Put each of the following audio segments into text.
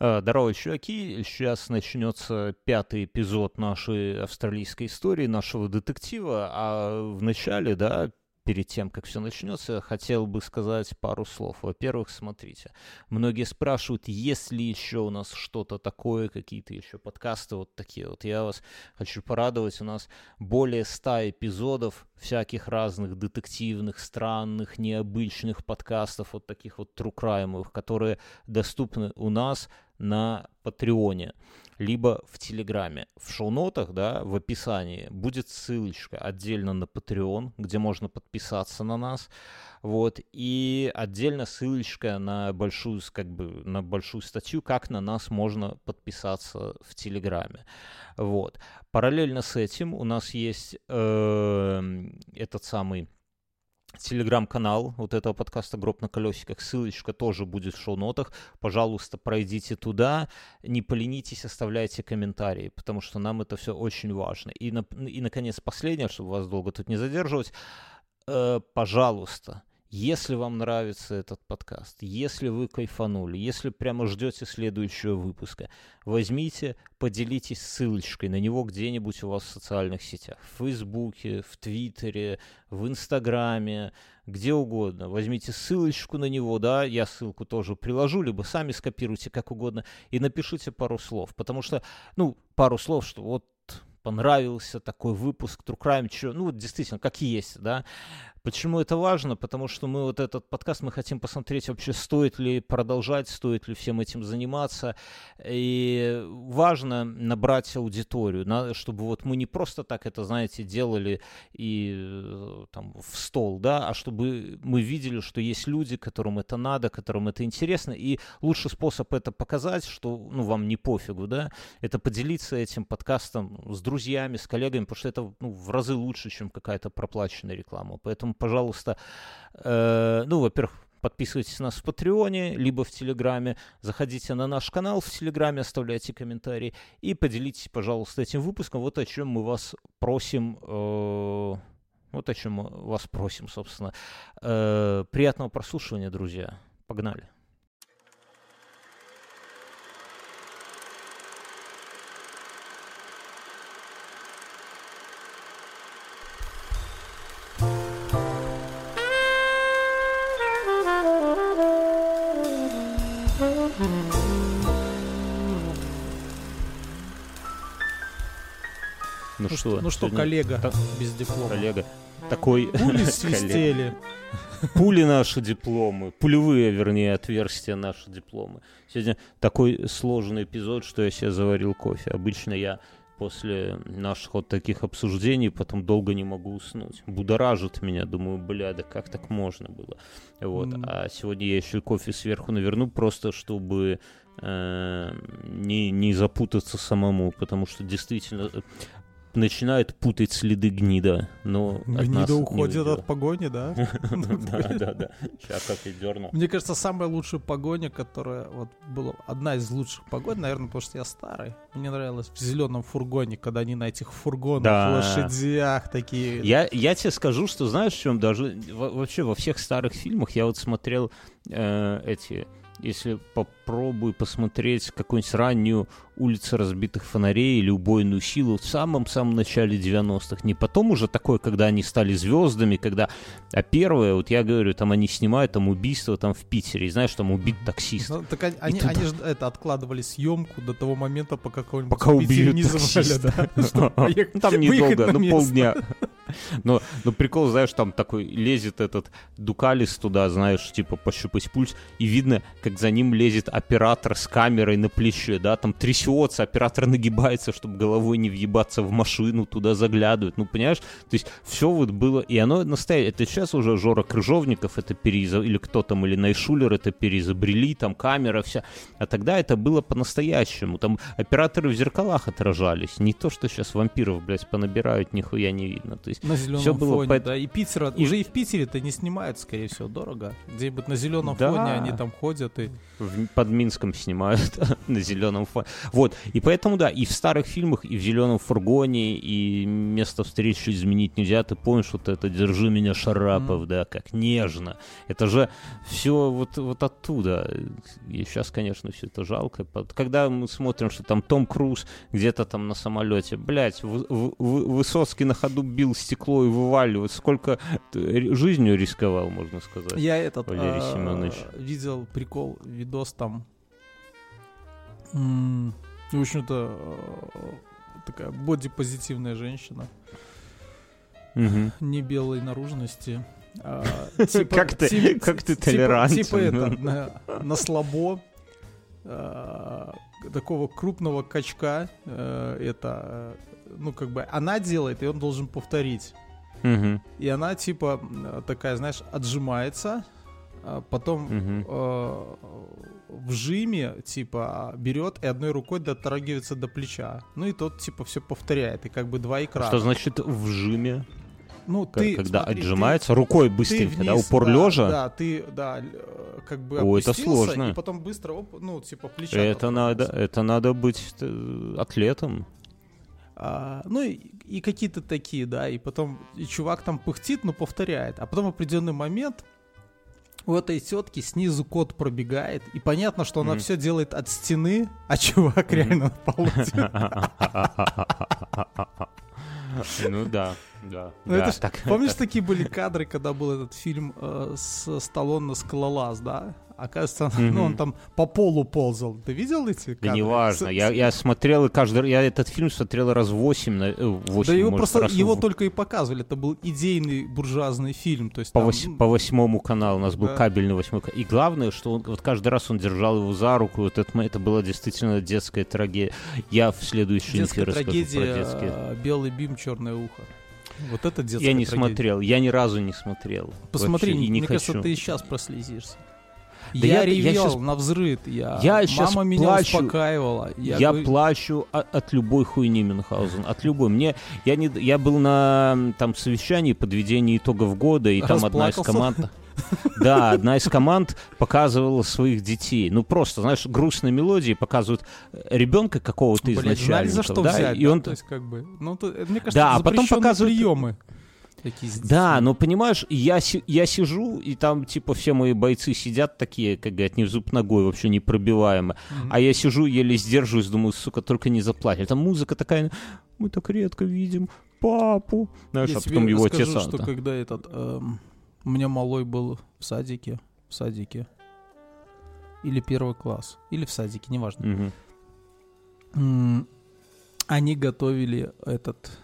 Э, здорово, чуваки. Сейчас начнется пятый эпизод нашей австралийской истории, нашего детектива. А в начале, да, перед тем, как все начнется, хотел бы сказать пару слов. Во-первых, смотрите, многие спрашивают, есть ли еще у нас что-то такое, какие-то еще подкасты вот такие вот. Я вас хочу порадовать, у нас более ста эпизодов всяких разных детективных, странных, необычных подкастов, вот таких вот трукраймовых, которые доступны у нас на Патреоне либо в Телеграме. В шоу-нотах, да, в описании будет ссылочка отдельно на Patreon, где можно подписаться на нас, вот, и отдельно ссылочка на большую, как бы, на большую статью, как на нас можно подписаться в Телеграме, вот. Параллельно с этим у нас есть э, этот самый телеграм-канал вот этого подкаста «Гроб на колесиках». Ссылочка тоже будет в шоу-нотах. Пожалуйста, пройдите туда, не поленитесь, оставляйте комментарии, потому что нам это все очень важно. И, на, и наконец, последнее, чтобы вас долго тут не задерживать. Э, пожалуйста, если вам нравится этот подкаст, если вы кайфанули, если прямо ждете следующего выпуска, возьмите, поделитесь ссылочкой на него где-нибудь у вас в социальных сетях. В Фейсбуке, в Твиттере, в Инстаграме, где угодно. Возьмите ссылочку на него, да, я ссылку тоже приложу, либо сами скопируйте как угодно и напишите пару слов. Потому что, ну, пару слов, что вот понравился такой выпуск True Crime, чё, ну, вот действительно, как есть, да, Почему это важно? Потому что мы вот этот подкаст, мы хотим посмотреть вообще, стоит ли продолжать, стоит ли всем этим заниматься. И важно набрать аудиторию, чтобы вот мы не просто так это, знаете, делали и э, там в стол, да, а чтобы мы видели, что есть люди, которым это надо, которым это интересно. И лучший способ это показать, что, ну, вам не пофигу, да, это поделиться этим подкастом с друзьями, с коллегами, потому что это ну, в разы лучше, чем какая-то проплаченная реклама. Поэтому пожалуйста, э, ну, во-первых, подписывайтесь на нас в Патреоне, либо в Телеграме, заходите на наш канал в Телеграме, оставляйте комментарии и поделитесь, пожалуйста, этим выпуском. Вот о чем мы вас просим, э, вот о чем мы вас просим, собственно. Э, приятного прослушивания, друзья. Погнали. Ну, что? Ну что, коллега так, без диплома. Коллега. Такой... Пули свистели. Пули наши дипломы. Пулевые, вернее, отверстия наши дипломы. Сегодня такой сложный эпизод, что я себе заварил кофе. Обычно я после наших вот таких обсуждений потом долго не могу уснуть. Будоражит меня, думаю, бля, да как так можно было? Вот. Mm. А сегодня я еще кофе сверху наверну, просто чтобы э, не, не запутаться самому, потому что действительно начинают путать следы гнида, но Гнида уходит от погони, да? Да, да, да. Сейчас как и дернул. Мне кажется, самая лучшая погоня, которая вот была одна из лучших погонь, наверное, потому что я старый. Мне нравилось в зеленом фургоне, когда они на этих фургонах, лошадях такие. Я, я тебе скажу, что знаешь, в чем даже вообще во всех старых фильмах я вот смотрел э, эти если попробую посмотреть какую-нибудь раннюю улицу разбитых фонарей или убойную силу в самом-самом начале 90-х, не потом уже такое, когда они стали звездами, когда, а первое, вот я говорю, там они снимают там убийство там в Питере, и знаешь, там убит таксист. Ну, так они, они, туда... они же это откладывали съемку до того момента, пока какой-нибудь пока убьют не завали, да, Там недолго, ну полдня. Но, но прикол, знаешь, там такой лезет этот Дукалис туда, знаешь, типа пощупать пульс, и видно, как за ним лезет оператор с камерой на плече, да, там трясется, оператор нагибается, чтобы головой не въебаться в машину, туда заглядывает, ну, понимаешь? То есть все вот было, и оно настоящее, это сейчас уже Жора Крыжовников это переиза, или кто там, или Найшулер это переизобрели, там камера вся, а тогда это было по-настоящему, там операторы в зеркалах отражались, не то, что сейчас вампиров, блядь, понабирают, нихуя не видно, то есть. На зеленом Всё было фоне, по- да. И Питера, И- уже и в Питере-то не снимают, скорее всего, дорого. Где-нибудь на зеленом Да. фоне они там ходят и... В- под Минском снимают на зеленом фоне. Вот, и поэтому, да, и в старых фильмах, и в зеленом фургоне, и место встречи изменить нельзя. Ты помнишь вот это «Держи меня, Шарапов», Мгм. да, как нежно. Это же все вот, вот оттуда. И сейчас, конечно, все это жалко. Когда мы смотрим, что там Том Круз где-то там на самолете, блядь, Вы- Вы- Вы- Высоцкий на ходу бил стекло и вываливает. Сколько жизнью рисковал, можно сказать. Я этот Валерий а, Семенович. видел прикол, видос там. В общем-то, э, такая бодипозитивная женщина, Мгм. не белой наружности. а, типа- Как ты- как ты типа- толерантен. Типа это, на, на слабо а, такого крупного качка, э, это, э, ну, как бы, она делает, и он должен повторить. И она, типа, такая, знаешь, отжимается, а потом э, в жиме, типа, берет и одной рукой дотрагивается до плеча. Ну и тот, типа, все повторяет, и как бы два экрана. Что значит в жиме? Ну, ты, когда смотри, ты- отжимается рукой ты быстренько, да, вниз, упор да, лежа? Да, ты, да, э, как бы О, это сложно. и потом быстро, оп, ну, типа, плеча. Это надо, это надо быть э, атлетом. А, ну и, и какие-то такие, да, и потом и чувак там пыхтит, но повторяет. А потом в определенный момент у этой тетки снизу кот пробегает, и понятно, что она Мгм. все делает от стены, а чувак реально на полу. Ну да, да. Ну, да, это ж- так- Помнишь, так. такие были кадры, когда был этот фильм э, с Сталлоне «Скалолаз», да? Оказывается, Мгм. ну, он там по полу ползал. Ты видел эти кадры? Да неважно. С- Я, я смотрел и каждый я этот фильм смотрел раз восемь, на- э, восемь, Да его может, просто, раз его только и показывали. Это был идейный буржуазный фильм. То есть по, там, вось- ну, по восьмому каналу у нас был Да. кабельный восьмой канал. И главное, что он, вот каждый раз он держал его за руку. Вот это, это была действительно детская трагедия. Я в следующий детская эфир расскажу про трагедия детские. э, «Белый бим, черное ухо». Вот это детская Я не трагедия. смотрел, я ни разу не смотрел. Посмотри, Вообще, и не мне хочу. кажется, ты и сейчас прослезишься. Да я, я- я ревел щас- на взрыв, я, Я щас мама меня плачу. успокаивала. Я, Я, говорю, плачу о- от, любой хуйни Мюнхгаузен, от любой. Мне я не я был на там совещании подведения итогов года и там одна из команд. Да, одна из команд показывала своих детей. Ну просто, знаешь, грустные мелодии показывают э, ребенка какого-то из Блядь, знали, за что да, взять, и да? он То есть, как бы, ну, то- это, мне кажется, Да, а потом показывают- приемы. Такие Да, но понимаешь, я, я сижу, и там, типа, все мои бойцы сидят такие, как говорят, не в зуб ногой, вообще непробиваемо. Мгм. А я сижу, еле сдерживаюсь, думаю, сука, только не заплачь. Там музыка такая, мы так редко видим папу. Знаешь, Я а потом его расскажу, отец... а, что да. когда этот... эм, у меня малой был в садике, в садике, или первый класс, или в садике, неважно. М, Они готовили этот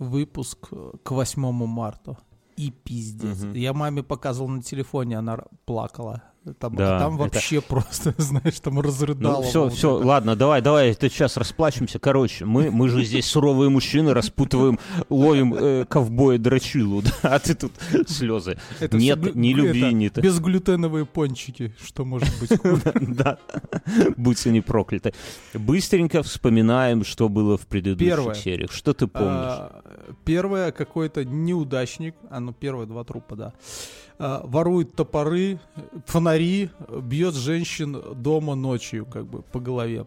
выпуск э, к 8 марта. И пиздец. Мгм. Я маме показывал на телефоне, она плакала. Там, Да, там это- вообще просто, знаешь, там разрыдала. Ну, все, вот все, это. ладно, давай, давай, это сейчас расплачемся. Короче, мы, мы же здесь суровые мужчины, распутываем, ловим э, ковбоя дрочилу, да, а ты тут слезы. Это Нет, ни это любви, ни... т- Безглютеновые пончики, что может быть. Да, будь они прокляты. Быстренько вспоминаем, что было в предыдущих сериях. Что ты помнишь? А, Первое, какой-то неудачник, а ну первые два трупа, да, ворует топоры, фонари, бьет женщин дома ночью, как бы, по голове.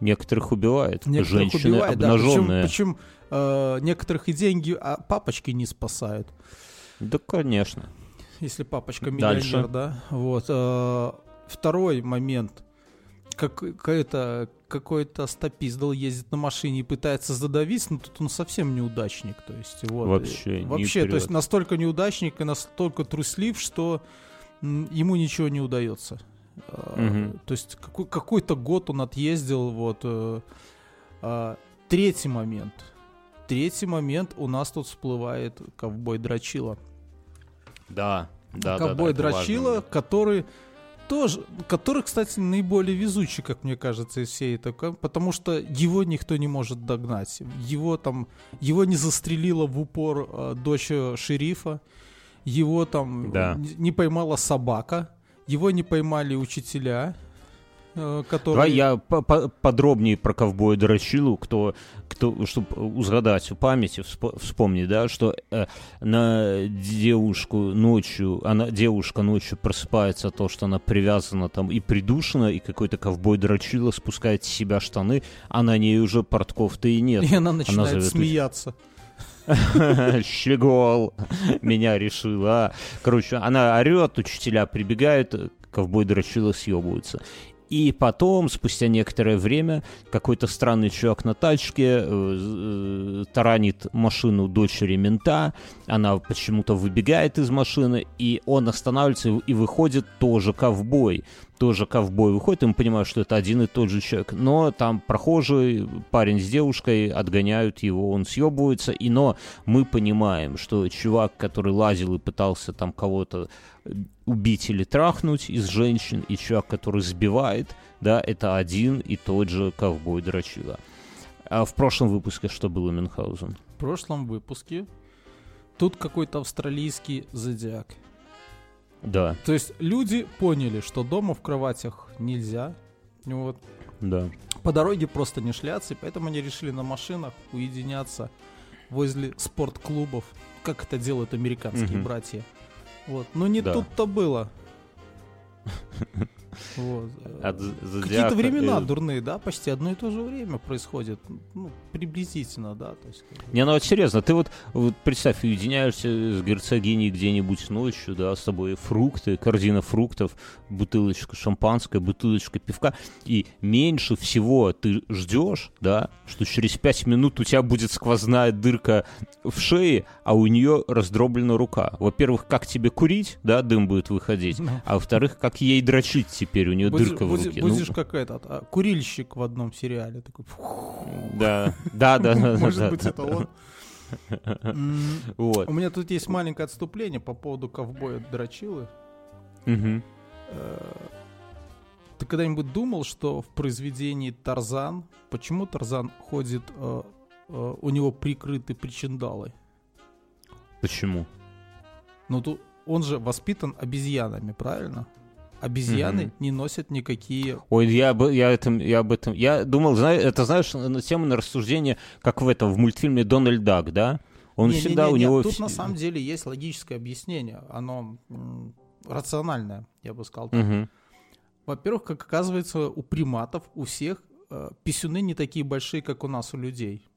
Некоторых убивает. Некоторых Женщины убивает, да, причем, обнаженные. причем э, некоторых и деньги а папочки не спасают. Да, конечно. Если папочка Дальше. миллионер, да. Вот. э, второй момент. Как, какой-то, какой-то стопиздал ездит на машине и пытается задавить, но тут он совсем неудачник. То есть, вот. Вообще, не Вообще, то есть настолько неудачник и настолько труслив, что ему ничего не удается. Э, Мгм. То есть какой, какой-то год он отъездил, вот. э, а, Третий момент. Третий момент у нас тут всплывает ковбой Драчила. Да, да, да, ковбой да, это Драчила, важно. который тоже, который, кстати, наиболее везучий, как мне кажется, из всей этой, потому что его никто не может догнать. Его там, его не застрелила в упор э, дочь э, шерифа, его там Да. не поймала собака, его не поймали учителя, который... Давай я по -по подробнее про ковбоя Драчилу, кто, кто, чтобы узгадать у памяти, всп вспомнить, да, что э, на девушку ночью, она, девушка ночью просыпается того, что она привязана там и придушена, и какой-то ковбой Драчила спускает с себя штаны, а на ней уже портков-то и нет. И она начинает она смеяться. Щегол меня решила. Короче, она орет, учителя прибегают, ковбой дрочила съебываются. И потом, спустя некоторое время, какой-то странный чувак на тачке э, э, таранит машину дочери мента, она почему-то выбегает из машины, и он останавливается и выходит тоже ковбой тоже ковбой выходит, и мы понимаем, что это один и тот же человек. Но там прохожий, парень с девушкой, отгоняют его, он съебывается, и но мы понимаем, что чувак, который лазил и пытался там кого-то э, убить или трахнуть из женщин, и чувак, который сбивает, да, это один и тот же ковбой Драчила. А в прошлом выпуске что было Мюнхгаузен? В прошлом выпуске тут какой-то австралийский зодиак. Да. То есть люди поняли, что дома в кроватях нельзя. Вот. Да. По дороге просто не шляться, и поэтому они решили на машинах уединяться возле спортклубов, как это делают американские угу. братья. Вот. Но не да. тут-то было. Вот. Какие-то времена и... дурные, да, почти одно и то же время происходит, ну, приблизительно, да. То есть, Не, ну вот серьезно, ты вот, вот представь, уединяешься с герцогиней где-нибудь ночью, да, с собой фрукты, корзина фруктов, бутылочка шампанское, бутылочка пивка, и меньше всего ты ждешь, да, что через пять минут у тебя будет сквозная дырка в шее, а у нее раздроблена рука. Во-первых, как тебе курить, да, дым будет выходить, ну. а во-вторых, как ей дрочить теперь, у нее будешь, дырка в руке. Будешь ну... как этот, а, курильщик в одном сериале. Такой... Да, да, да. Может быть, это он. Вот. У меня тут есть маленькое отступление по поводу ковбоя Драчилы. Э, ты когда-нибудь думал, что в произведении Тарзан, почему Тарзан ходит, э, э, у него прикрыты причиндалы? Почему? Ну, тут он же воспитан обезьянами, правильно? Обезьяны mm-hmm. не носят никакие... Ой, я, я, этом, я об этом... Я думал, знаю, это, знаешь, на тему на рассуждение, как в этом, в мультфильме «Дональд Дак», да? Он не, всегда не, не, у него... Тут на самом деле есть логическое объяснение. Оно рациональное, я бы сказал так. Mm-hmm. Во-первых, как оказывается, у приматов, у всех э, писюны не такие большие, как у нас, у людей.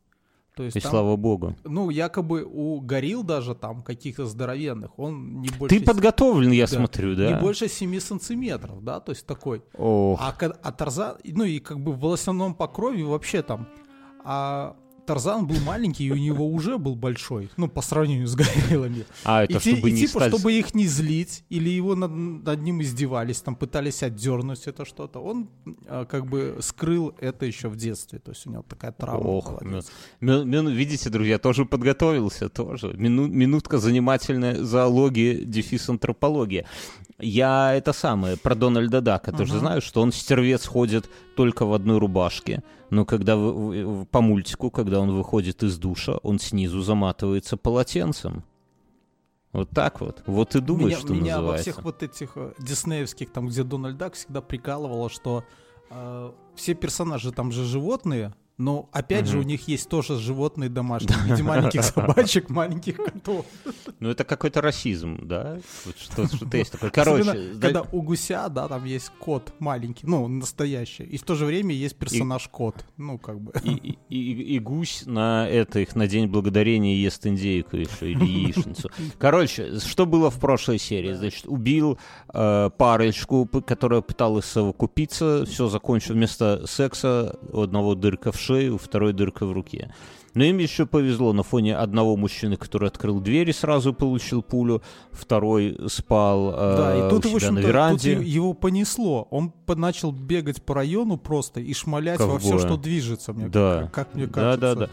То есть и там, слава богу. Ну, якобы у горил даже там каких-то здоровенных, он не больше... Ты подготовлен, я да, смотрю, да? Не больше 7 сантиметров, да, то есть такой. Ох. А, а Тарзан, ну и как бы в волосяном покрове вообще там... А Тарзан был маленький, и у него уже был большой, ну, по сравнению с гориллами. А, это и, чтобы и, не типа, стать... чтобы их не злить, или его над, над ним издевались, там, пытались отдернуть это что-то, он а, как бы скрыл это еще в детстве, то есть у него такая травма Ох, была. Мин, мин, видите, друзья, тоже подготовился, тоже. Мину, минутка занимательная зоология, дефис антропология. Я это самое, про Дональда Дака, ты uh-huh. же знаешь, что он стервец ходит только в одной рубашке, но когда в, по мультику, когда он выходит из душа, он снизу заматывается полотенцем. Вот так вот. Вот и думаешь, меня, что меня называется. во всех вот этих э, диснеевских, там, где Дональд Дак, всегда прикалывало, что э, все персонажи там же животные, но опять угу. же у них есть тоже животные домашние, в виде маленьких собачек, маленьких котов. Ну это какой-то расизм, да? Что, что-то есть такое. Короче, когда у гуся, да, там есть кот маленький, ну настоящий, и в то же время есть персонаж кот, ну как бы. И гусь на это их на день благодарения ест индейку еще или яичницу. Короче, что было в прошлой серии? Значит, убил э, парочку, которая пыталась совокупиться, все закончил вместо секса у одного дырка в шею, второй дырка в руке. Но им еще повезло на фоне одного мужчины, который открыл дверь и сразу получил пулю, второй спал э, да, и тут, у себя на веранде. Тут его понесло. Он начал бегать по району просто и шмалять Ковбоя. во все, что движется, мне, да. как, как мне кажется. Да, да, да.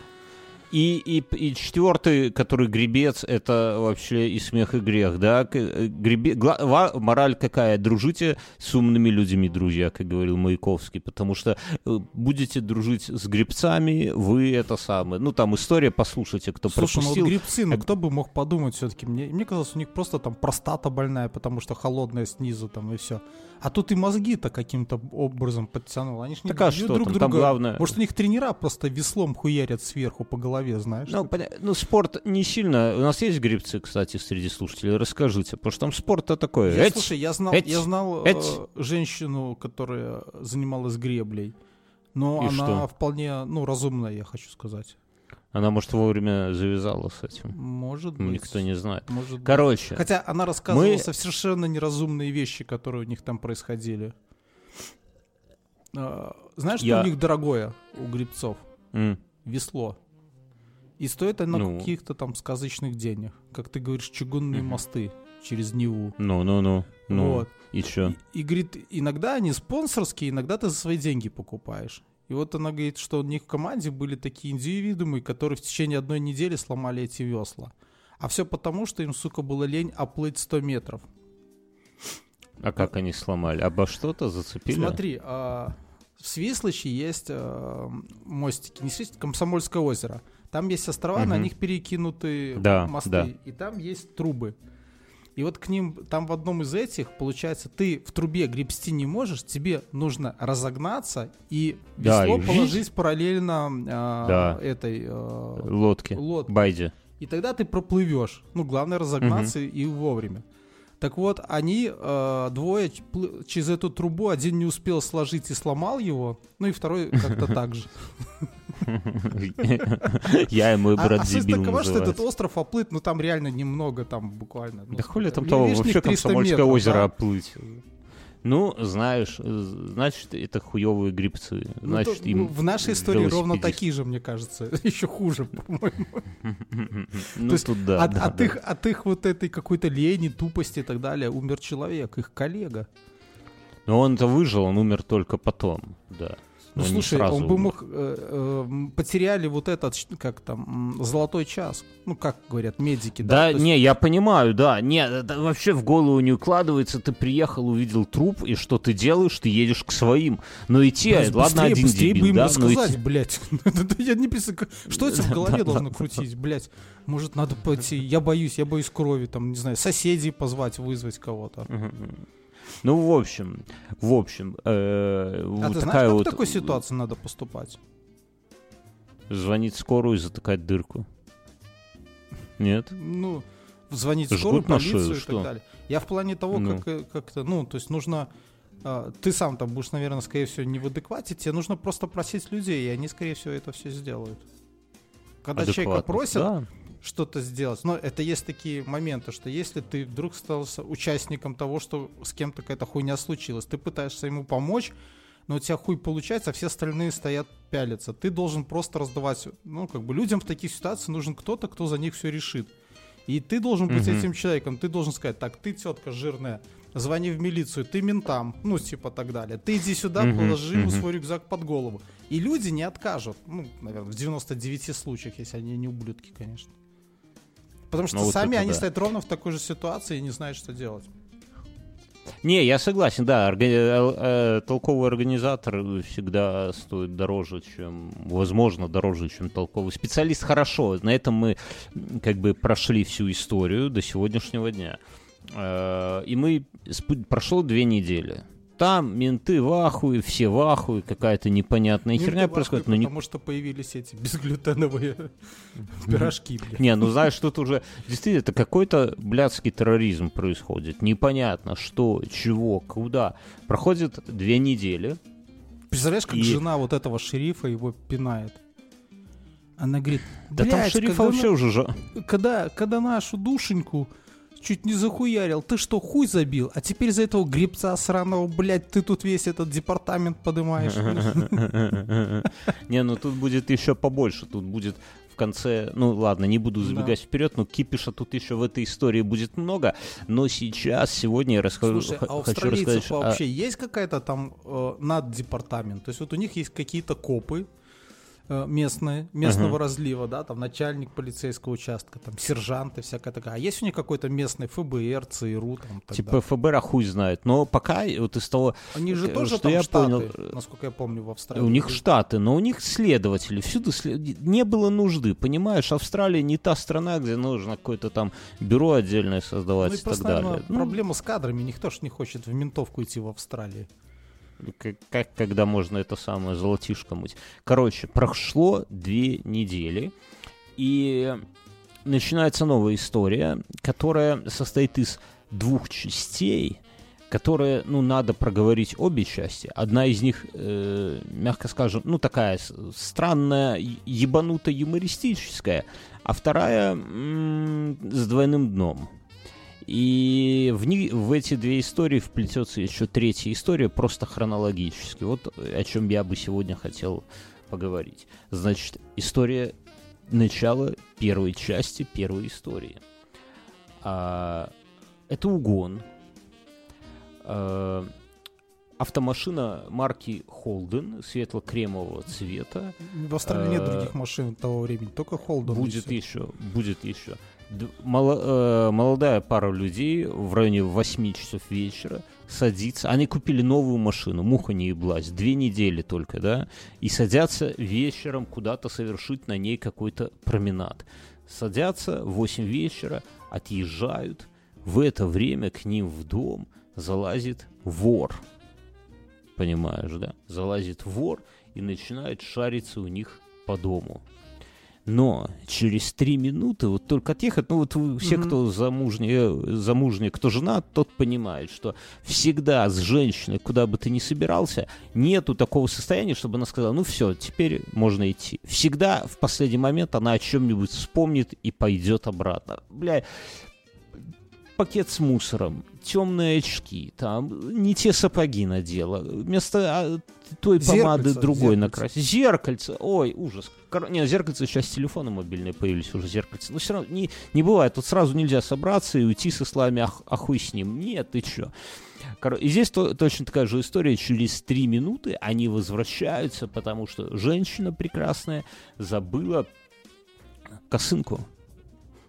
И, и, и четвертый, который гребец, это вообще и смех, и грех, да? Э, гребе... Гла... Мораль какая? Дружите с умными людьми, друзья, как говорил Маяковский, потому что э, будете дружить с гребцами, вы это самое. Ну, там история, послушайте, кто Слушай, пропустил. ну вот грибцы, ну кто бы мог подумать все-таки? Мне, мне казалось, у них просто там простата больная, потому что холодная снизу там и все. А тут и мозги-то каким-то образом подтянул. Они ж не Так а что друг там? друга. Там главное- Может, у них тренера просто веслом хуярят сверху по голове, знаешь? Ну, поня- ну, спорт не сильно... У нас есть гребцы, кстати, среди слушателей. Расскажите, потому что там спорт-то такой. Я, Эть, слушай, я знал, эть, я знал э, эть. женщину, которая занималась греблей. Но И она что? вполне, ну, разумная, я хочу сказать. Она, может, вовремя завязала с этим. Может быть. Никто не знает. Может быть. Короче, Хотя она рассказывала Мы- совершенно неразумные вещи, которые у них там происходили. А, Знаешь, что Я- у них дорогое, у грибцов? м, Весло. И стоит оно Ну. каких-то там сказочных денег. Как ты говоришь, чугунные Мгм. мосты через Неву. ну-ну-ну, ну, Вот. и чё? И, и говорит, иногда они спонсорские, иногда ты за свои деньги покупаешь. И вот она говорит, что у них в команде были такие индивидуумы, которые в течение одной недели сломали эти весла. А все потому, что им, сука, было лень оплыть 100 метров. А как они сломали? Обо что-то зацепили? Смотри, а, в Свислочи есть а, мостики, не Свислочи, Комсомольское озеро. Там есть острова, на Мгм. них перекинуты Да, мосты, да. и там есть трубы. И вот к ним, там в одном из этих, получается, ты в трубе гребсти не можешь, тебе нужно разогнаться и Да, весло и жить. положить параллельно а, Да. этой а, Лодки. лодке. Байди. И тогда ты проплывешь. Ну, главное разогнаться и вовремя. Так вот, они э, двое через эту трубу, один не успел сложить и сломал его, ну и второй как-то так же. Я и мой А, брат а дебил такова, что этот остров оплыт, ну там реально немного, там буквально. ну, Да хули там того, вообще 300 Комсомольское озеро оплыть. Ну, знаешь, э, значит, это хуевые грибцы. Ну, Значит, то- им ну, в нашей истории ровно велосипедист. такие же, мне кажется. Еще хуже, по-моему. Ну, тут да. от их вот этой какой-то лени, тупости и так далее умер человек, их коллега. Но он-то выжил, он умер только потом, да. Ну, Но слушай, сразу он бы мог... э, э, потеряли вот этот, как там, золотой час. Ну, как говорят, медики, да? Да, есть не, я понимаю, да. Не, это вообще в голову не укладывается. Ты приехал, увидел труп, и что ты делаешь? Ты едешь к своим. Но идти, быс- ладно, быстрее, один быстрее дебил, бы им да, но рассказать, идти- блядь. Я не представляю, что это в голове должно крутить, блядь. Может, надо пойти, я боюсь, я боюсь крови, там, не знаю, соседей позвать, вызвать кого-то. Ну, в общем, в общем, э, А вот ты знаешь, такая как вот в такой ситуации надо поступать? звонить скорую и затыкать дырку. Нет? Ну, звонить Жгут скорую, полицию шею, и что? так далее. Я в плане того, Ну. как, э, как это, ну, то есть нужно... а, ты сам там будешь, наверное, скорее всего, не в адеквате, тебе нужно просто просить людей, и они, скорее всего, это все сделают. Когда человека просят Да. Что-то сделать, но это есть такие моменты, что если ты вдруг стал участником того, что с кем-то какая-то хуйня случилась, ты пытаешься ему помочь, но у тебя хуй получается, а все остальные стоят пялятся. Ты должен просто раздавать, ну, как бы людям в таких ситуациях нужен кто-то, кто за них все решит. И ты должен быть Мгм. этим человеком, ты должен сказать, так, ты тетка жирная, звони в милицию, ты ментам, ну, типа так далее. Ты иди сюда, Мгм, положи ему мгм. свой рюкзак под голову. И люди не откажут, ну, наверное, в 99 случаях, если они не ублюдки, конечно. Потому что Ну, вот сами это они да. стоят ровно в такой же ситуации и не знают, что делать. Не, я согласен, да, орга- э, э, толковый организатор всегда стоит дороже, чем, возможно, дороже, чем толковый специалист. Хорошо, на этом мы как бы прошли всю историю до сегодняшнего дня. Э, И мы, прошло две недели. Там менты в ахуе, все в ахуе, какая-то непонятная Менты херня происходит. ахуе, но не- Потому что появились эти безглютеновые пирожки, блядь. Не, ну знаешь, тут уже действительно это какой-то блядский терроризм происходит. Непонятно, что, чего, куда. Проходит две недели. Представляешь, как И- жена вот этого шерифа его пинает? Она говорит, Да там «Блядь, шерифа когда вообще уже... когда нашу душеньку чуть не захуярил, ты что, хуй забил? А теперь за этого гребца сраного, блядь, ты тут весь этот департамент подымаешь. Не, ну тут будет еще побольше. Тут будет в конце, ну ладно, не буду забегать вперед, но кипиша тут еще в этой истории будет много. Но сейчас, сегодня я расскажу, Слушай, а у австралийцев рассказать... а- вообще есть какая-то там э, наддепартамент? То есть вот у них есть какие-то копы, местные, местного uh-huh. разлива, да, там начальник полицейского участка, там сержанты, всякая такая. А есть у них какой-то местный ФБР, ЦРУ, там, Типа ФБР, а хуй знает. Но пока вот из того, Они же тоже что там я штаты, понял, насколько я помню, в Австралии. У них штаты, но у них следователи, всюду след... не было нужды, понимаешь, Австралия не та страна, где нужно какое-то там бюро отдельное создавать ну, и, и просто, так далее. Ну, проблема с кадрами, никто ж не хочет в ментовку идти в Австралии как, как когда можно это самое золотишко мыть. Короче, прошло две недели, и начинается новая история, которая состоит из двух частей, которые, ну, надо проговорить обе части. Одна из них, э, мягко скажем, ну, такая странная, ебануто-юмористическая, а вторая м- с двойным дном. И в, ни, в эти две истории вплетется еще третья история, просто хронологически. Вот о чем я бы сегодня хотел поговорить. Значит, история начала первой части первой истории. А, это угон. А, автомашина марки Holden светло-кремового цвета. В Австралии а, нет других машин того времени, только Holden. Будет еще, будет еще молодая пара людей в районе 8 часов вечера садится. Они купили новую машину, муха не еблась, две недели только, да, и садятся вечером куда-то совершить на ней какой-то променад. Садятся в 8 вечера, отъезжают. В это время к ним в дом залазит вор. Понимаешь, да? Залазит вор и начинает шариться у них по дому. Но через три минуты, вот только отъехать, ну вот все, mm-hmm. кто замужние, замужние, кто жена, тот понимает, что всегда с женщиной, куда бы ты ни собирался, нету такого состояния, чтобы она сказала, ну все, теперь можно идти. Всегда в последний момент она о чем-нибудь вспомнит и пойдет обратно. Бля, пакет с мусором, темные очки, там не те сапоги надела, вместо а, той помады зеркальце, другой накрасить. Зеркальце, ой, ужас. Кор... Не, зеркальце сейчас телефоны мобильные появились уже, зеркальце. Но все равно не, не бывает, тут сразу нельзя собраться и уйти со словами «ах, ахуй с ним». Нет, ты чё? И здесь то, точно такая же история. Через три минуты они возвращаются, потому что женщина прекрасная забыла косынку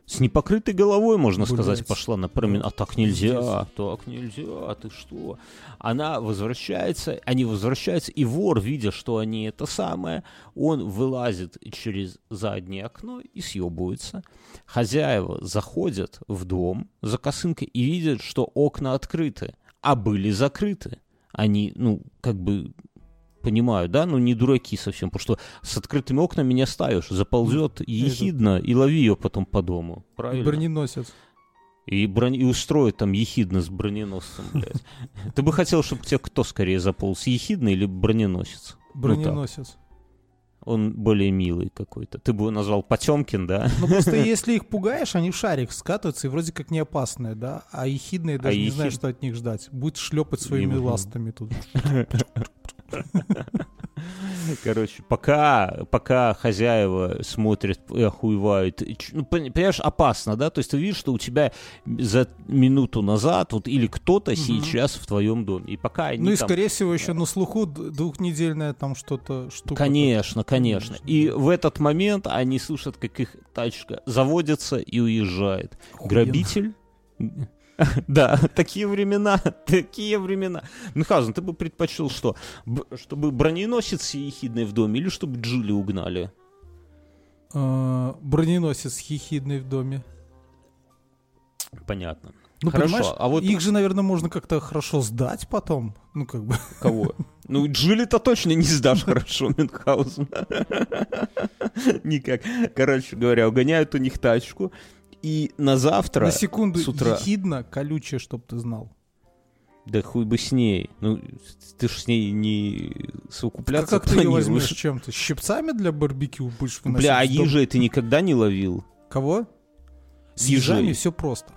с непокрытой головой, можно Гулять. сказать, пошла на променад. А так нельзя, так нельзя, а ты что? Она возвращается, они возвращаются, и вор, видя, что они это самое, он вылазит через заднее окно и съебывается. Хозяева заходят в дом за косынкой и видят, что окна открыты, а были закрыты. Они, ну, как бы понимаю, да, ну не дураки совсем, потому что с открытыми окнами не оставишь, заползет ехидно и лови ее потом по дому, правильно? Броненосец. И, брони... и устроит там ехидно с броненосцем, блядь. Ты бы хотел, чтобы тебе кто скорее заполз, ехидно или броненосец? Ну броненосец. Он более милый какой-то. Ты бы его назвал Потемкин, да? Ну просто если их пугаешь, они в шарик скатываются и вроде как не опасные, да? А ехидные даже а не ехид... знают, что от них ждать. Будет шлепать своими ластами тут. Короче, пока, пока хозяева смотрят и охуевают, ну, понимаешь, опасно, да? То есть ты видишь, что у тебя за минуту назад вот или кто-то угу. сейчас в твоем доме. И пока они Ну и, там... скорее всего, еще на слуху двухнедельная там что-то штука. Конечно, конечно. И в этот момент они слышат, как их тачка заводится и уезжает. Охуенно. Грабитель Да, такие времена, такие времена. Мюнхгаузен, ты бы предпочел что? Чтобы броненосец ехидный в доме или чтобы Джули угнали? А, броненосец хихидный в доме. Понятно. Ну, хорошо, а вот их же, наверное, можно как-то хорошо сдать потом. Ну, как бы. Кого? Ну, Джули-то точно не сдашь хорошо, Мюнхгаузен. Никак. Короче говоря, угоняют у них тачку, и на завтра На секунду с утра... ехидно, колючее, чтоб ты знал. Да хуй бы с ней. Ну, ты ж с ней не совокупляться а как ты ее возьмешь чем-то? Щипцами для барбекю будешь выносить? Бля, а ежей ты никогда не ловил? Кого? С ежами все просто.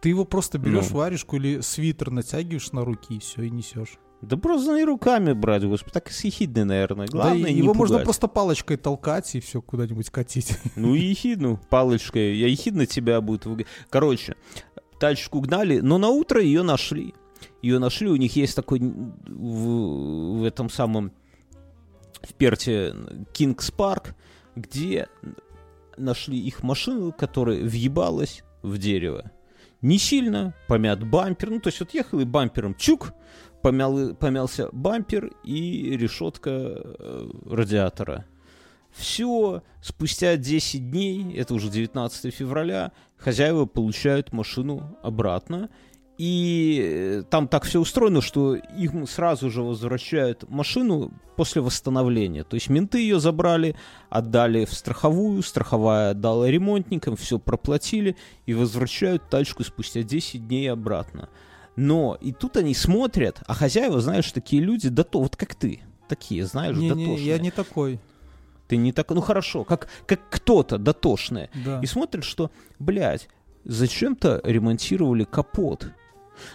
Ты его просто берешь ну. варежку или свитер натягиваешь на руки и все, и несешь. Да просто и руками брать, господи, так и с ехидной, наверное. Главное, да, его не можно просто палочкой толкать и все куда-нибудь катить. Ну ехидну, палочкой. Я ехидно тебя будет... Короче, тачку гнали, но на утро ее нашли. Ее нашли, у них есть такой в, в этом самом в Перте Кингс Парк, где нашли их машину, которая въебалась в дерево. Не сильно, помят бампер, ну то есть вот ехал и бампером чук, помял, помялся бампер и решетка э, радиатора. Все, спустя 10 дней, это уже 19 февраля, хозяева получают машину обратно. И э, там так все устроено, что им сразу же возвращают машину после восстановления. То есть менты ее забрали, отдали в страховую, страховая отдала ремонтникам, все проплатили и возвращают тачку спустя 10 дней обратно. Но и тут они смотрят, а хозяева, знаешь, такие люди, да то, вот как ты, такие, знаешь, не, дотошные. Не, я не такой. Ты не так, ну хорошо, как, как кто-то дотошный. Да. И смотрят, что, блядь, зачем-то ремонтировали капот.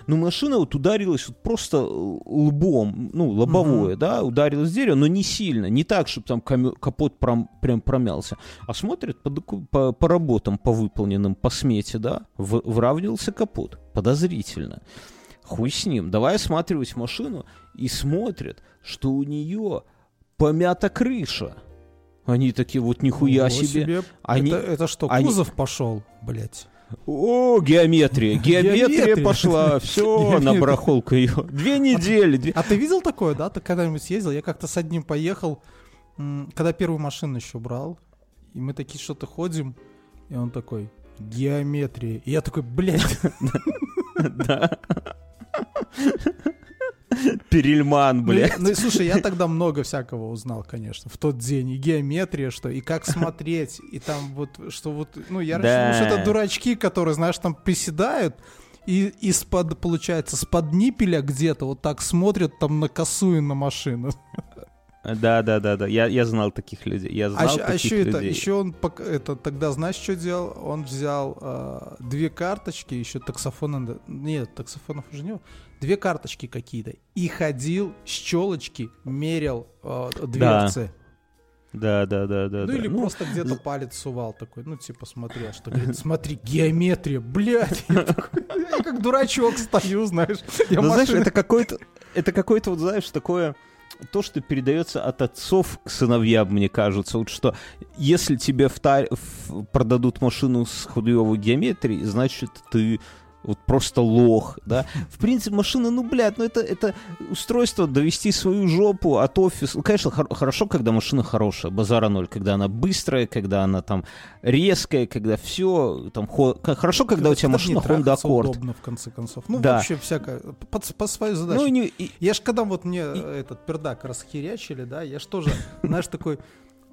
Ну, машина вот ударилась вот просто лбом, ну, лобовое, угу. да, ударилась дерево, но не сильно, не так, чтобы там капот прям, прям промялся. А смотрят по, по, по работам, по выполненным, по смете, да, в, выравнивался капот, подозрительно. Хуй с ним, давай осматривать машину, и смотрят, что у нее помята крыша. Они такие, вот нихуя себе. себе. Они, это, это что, они- кузов пошел, блядь? О, геометрия, геометрия Геометрия. пошла, все, на барахолку ее. Две недели. две- А ты видел такое, да? Ты когда-нибудь ездил? Я как-то с одним поехал, когда первую машину еще брал, и мы такие что-то ходим, и он такой, геометрия. И я такой, блядь, Да. Перельман, Ну, блядь. Ну, и слушай, я тогда много всякого узнал, конечно, в тот день. И геометрия, что, и как смотреть, и там вот, что вот, ну, я Да. решил, что это дурачки, которые, знаешь, там приседают, и из-под, получается, с-под ниппеля где-то вот так смотрят там на косую на машину. Да, да, да, да. Я, я знал таких людей. Я А знал еще, а таких еще это, людей. еще он это тогда знаешь, что делал? Он взял э, две карточки, еще таксофона, да- нет, таксофонов уже не было, две карточки какие-то и ходил с челочки, мерил э, дверцы. Да, да, да, да. ну да. или просто где-то палец сувал такой, ну типа смотрел, что говорит, смотри, геометрия, блядь. Я, такой, я как дурачок стою, знаешь. Я Ну, знаешь, это какой-то, это какой-то, вот, знаешь, такое то, что передается от отцов к сыновьям, мне кажется. Вот что, если тебе в- продадут машину с хуевой геометрией, значит, ты вот просто лох, да. В принципе, машина, ну, блядь, ну это, это устройство довести свою жопу от офиса. Ну, конечно, хор- хорошо, когда машина хорошая, базара ноль, когда она быстрая, когда она там резкая, когда все там... хо- Хорошо, когда у тебя машина Honda Accord. удобно, в конце концов. Ну, Да. вообще всякое. По, по своей задаче. Ну, и не- и- Я ж когда вот мне э, этот пердак расхерячили, да, я ж тоже, знаешь, такой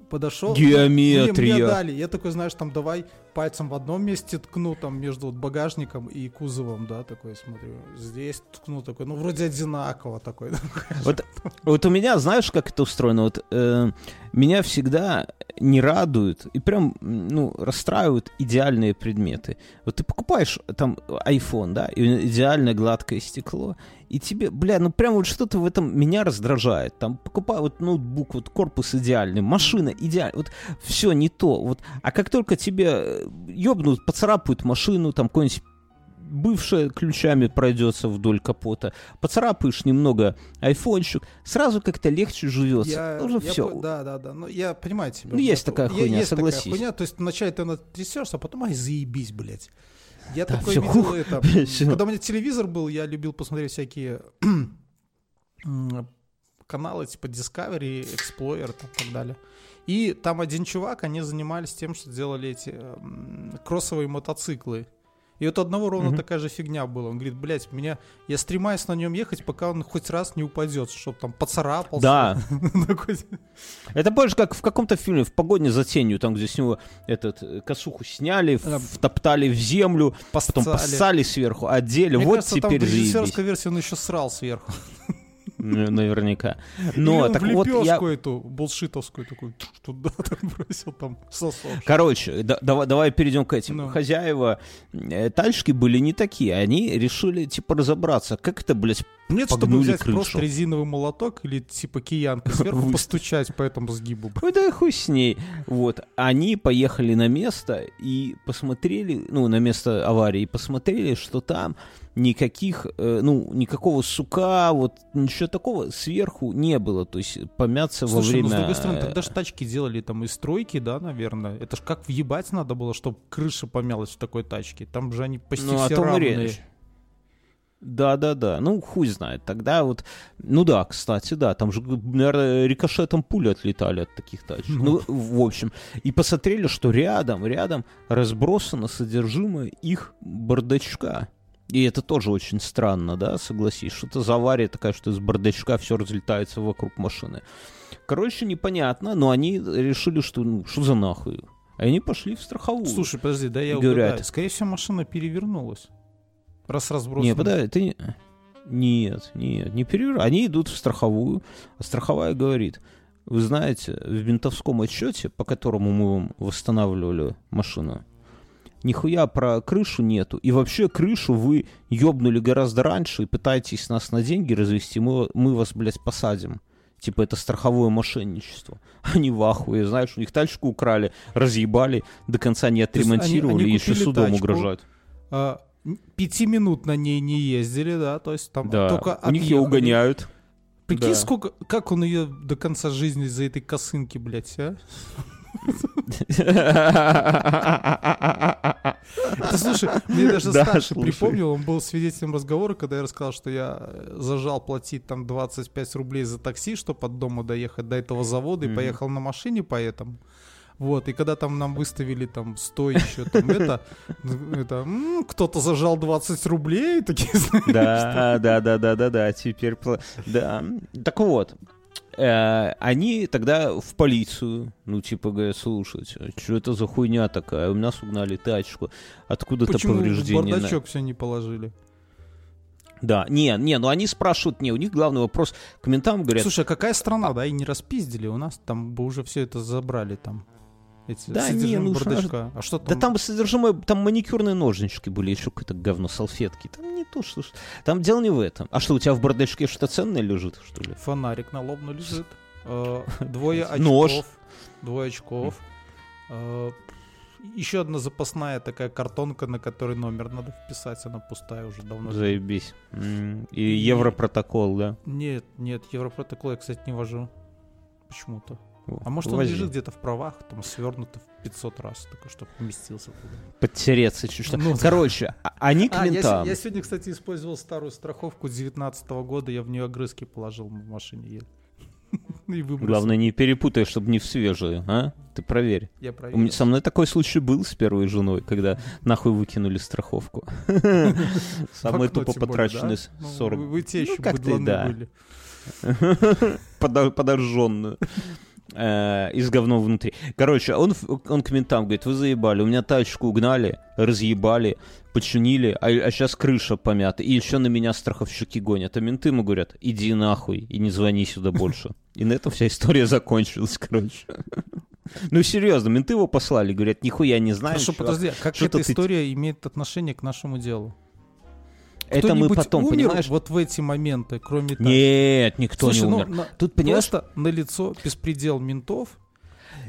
подошел. Геометрия. Мне, мне дали. Я такой, знаешь, там давай пальцем в одном месте ткну, там между вот багажником и кузовом, да, такой смотрю. Здесь ткну такой, ну вроде одинаково такой. Вот, вот у меня, знаешь, как это устроено? Вот э, меня всегда не радуют и прям, ну, расстраивают идеальные предметы. Вот ты покупаешь там iPhone, да, и идеальное гладкое стекло, и тебе, бля, ну прям вот что-то в этом меня раздражает. Там покупаю вот ноутбук, вот корпус идеальный, машина идеальная, вот все не то. Вот, а как только тебе э, ёбнут, поцарапают машину, там какой-нибудь бывшая ключами пройдется вдоль капота, поцарапаешь немного айфончик, сразу как-то легче живется. Я, Уже я все. да, да, да. Ну, я понимаю тебя. Ну, есть такая хуйня, есть такая согласись. хуйня, то есть вначале ты натрясешься, а потом, ай, заебись, блядь. Я Да, такой всё, видел хух, это. всё. Когда у меня телевизор был, я любил посмотреть всякие каналы типа Discovery, Explorer и так далее. И там один чувак, они занимались тем, что делали эти м, кроссовые мотоциклы. И вот одного ровно Мгм. такая же фигня была. Он говорит, блядь, меня, я стремаюсь на нем ехать, пока он хоть раз не упадет, чтобы там поцарапался. Да. Это больше как в каком-то фильме «В погоне за тенью», там, где с него этот э, косуху сняли, втоптали в землю, потом поссали. сверху, одели. Вот там теперь в заебись. режиссерской версии он еще срал сверху. Наверняка. Но так вот я... эту, булшитовскую такую, туда так бросил там сосок. Короче, да- давай, давай перейдем к этим. Ну. Хозяева э, тачки были не такие. Они решили, типа, разобраться, как это, блядь, Нет, чтобы взять крышу. просто резиновый молоток или типа киянка сверху постучать по этому сгибу. Ну да хуй с ней. Вот. Они поехали на место и посмотрели, ну, на место аварии, и посмотрели, что там никаких, э, ну, никакого сука, вот ничего такого сверху не было. То есть помяться во Слушай, время... ну с другой стороны, тогда же тачки делали там из стройки, да, наверное. Это ж как въебать надо было, чтобы крыша помялась в такой тачке. Там же они почти ну, все равные. речь. Да, да, да. Ну, хуй знает. Тогда вот. Ну да, кстати, да. Там же, наверное, рикошетом пули отлетали от таких тачек. Ну, в общем. И посмотрели, что рядом, рядом разбросано содержимое их бардачка. И это тоже очень странно, да, согласись. Что-то за авария такая, что из бардачка все разлетается вокруг машины. Короче, непонятно, но они решили, что ну, что за нахуй. И они пошли в страховую. Слушай, подожди, да я Говорят. угадаю. Скорее всего, машина перевернулась. Раз разбросана. Не, подожди, ты... не- Нет, нет, не перевер... Они идут в страховую, а страховая говорит, вы знаете, в ментовском отчете, по которому мы вам восстанавливали машину, нихуя про крышу нету. И вообще крышу вы ёбнули гораздо раньше и пытаетесь нас на деньги развести, мы, мы вас, блядь, посадим. Типа это страховое мошенничество. Они в ахуе, знаешь, у них тачку украли, разъебали, до конца не есть они- отремонтировали они и еще судом тачку, угрожают. А, пяти минут на ней не ездили, да, то есть там Да, только у них ее отъехали. угоняют. Прикинь, Да. сколько, как он ее до конца жизни за этой косынки, блядь, а? Слушай, мне даже Да, старший слушай. припомнил, он был свидетелем разговора, когда я рассказал, что я э, зажал платить там 25 рублей за такси, чтобы от дома доехать до этого завода, и поехал на машине поэтому. Вот, и когда там нам выставили там 100 еще, там это, это кто-то зажал 20 рублей, такие, знаешь, Да, да, да, да, да, да, теперь... Да. Так вот, э, они тогда в полицию, ну, типа, говорят, слушайте, что это за хуйня такая? У нас угнали тачку, откуда-то почему в повреждения. на- бардачок все не положили? Да, не, не, ну они спрашивают, не, у них главный вопрос к ментам, говорят, Слушай, а какая страна, да, и не распиздили? У нас там бы уже все это забрали там. Эти Да не, ну бардачка. А что да там? там содержимое, там маникюрные ножнички были, еще какое-то говно, салфетки. Там не то, что... Там дело не в этом. А что, у тебя в бардачке что-то ценное лежит, что ли? Фонарик на лобно лежит. Э, Двое очков. Нож. Двое очков. Э, Еще одна запасная такая картонка, на которой номер надо вписать. Она пустая уже давно. Заебись. И европротокол, да? Нет, нет, Европротокол я, кстати, не вожу. Почему-то. А может он вози. лежит где-то в правах, там свернуто в 500 раз, такой, чтобы поместился туда. Подтереться чуть что. Ну. Короче, а- они к А, я, ментам. я сегодня, кстати, использовал старую страховку 19 года, я в нее огрызки положил в машине ел. И выбросил. Главное, не перепутай, чтобы не в свежую, а? Ты проверь. Я У проверил. меня, со мной такой случай был с первой женой, когда нахуй выкинули страховку. Окно, тупо потраченные? Ну, 40. Вы, те еще как ты, да. подожженную. Э, И с говном внутри. Короче, он, он к ментам говорит, вы заебали, у меня тачку угнали, разъебали, починили, а, сейчас крыша помята, и еще на меня страховщики гонят. А менты ему говорят, иди нахуй и не звони сюда больше. И на этом вся история закончилась, короче. Ну, серьезно, менты его послали, говорят, нихуя не знаем. Хорошо, чувак». подожди, а как эта история имеет отношение к нашему делу? Это мы потом, умер понимаешь? вот в эти моменты, кроме тачки? Нет, никто Слушай, не ну, умер. на- Тут, понимаешь, Просто на лицо беспредел ментов,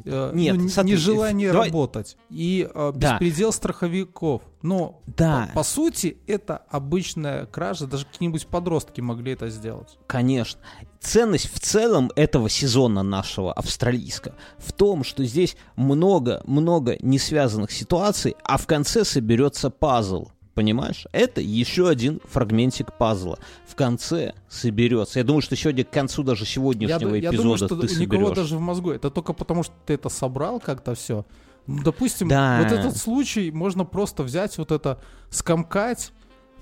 э, Нет, ну, смотри, нежелание давай- работать и э, Да. беспредел страховиков. Но да, по, по сути это обычная кража, даже какие-нибудь подростки могли это сделать. Конечно. Ценность в целом этого сезона нашего австралийского в том, что здесь много-много не связанных ситуаций, а в конце соберется пазл. Понимаешь? Это еще один фрагментик пазла. В конце соберется. Я думаю, что сегодня к концу даже Я, сегодняшнего я эпизода думаю, что ты у никого соберешь. даже в мозгу. Это только потому, что ты это собрал как-то все. Ну, допустим, Да. вот этот случай можно просто взять вот это, скомкать,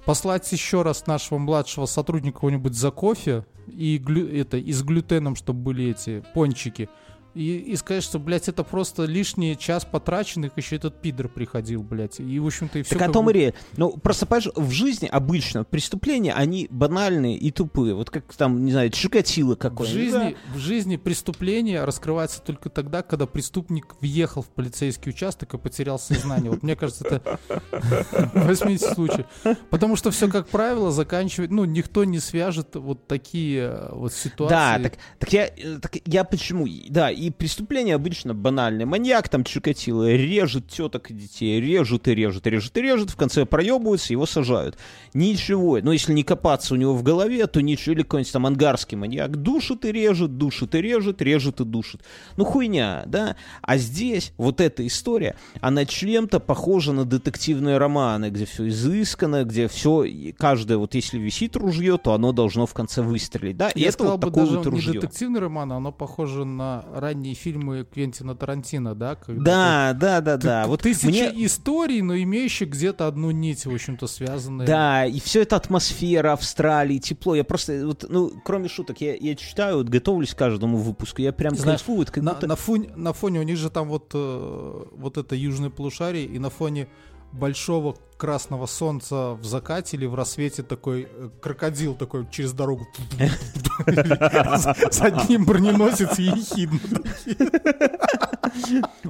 послать еще раз нашего младшего сотрудника кого-нибудь за кофе и глю- это и с глютеном, чтобы были эти пончики. И, и сказать, что, блядь, это просто лишний час потраченных, еще этот пидор приходил, блядь. И, в общем-то, и все. Так о том и речь. Ну, просто, понимаешь, в жизни обычно преступления, они банальные и тупые. Вот как там, не знаю, Чикатило какой-нибудь. В жизни, в жизни преступление раскрывается только тогда, когда преступник въехал в полицейский участок и потерял сознание. Вот мне кажется, это 80 случаев. Потому что все, как правило, заканчивает... Ну, никто не свяжет вот такие э, вот ситуации. Да, так, так, я, э, так я почему? Да, и преступления обычно банальные. Маньяк там Чикатило режет теток и детей, режет и режет, режет и режет, в конце проебываются, его сажают. Ничего. Но если не копаться у него в голове, то ничего. Или какой-нибудь там ангарский маньяк душит и режет, душит и режет, режет и душит. Ну, хуйня, да? А здесь вот эта история, она чем-то похожа на детективные романы, где все изысканно, где все, каждое, вот если висит ружье, то оно должно в конце выстрелить, да? И Я это сказал вот бы такое даже вот не ружье. детективный роман, а оно похоже на ранние фильмы Квентина Тарантино, да? Да, да, да, ты- да. ты- Вот тысячи мне... историй, но имеющих где-то одну нить, в общем-то, связанные. Да, и все это атмосфера Австралии, тепло. Я просто, вот, ну, кроме шуток, я, я читаю, вот, готовлюсь к каждому выпуску, я прям Знаешь, кайфую, вот как на, будто- на, фоне, на фоне у них же там вот, э, вот это южное полушарие, и на фоне большого красного солнца в закате или в рассвете такой э, крокодил такой через дорогу с одним броненосец ехидно.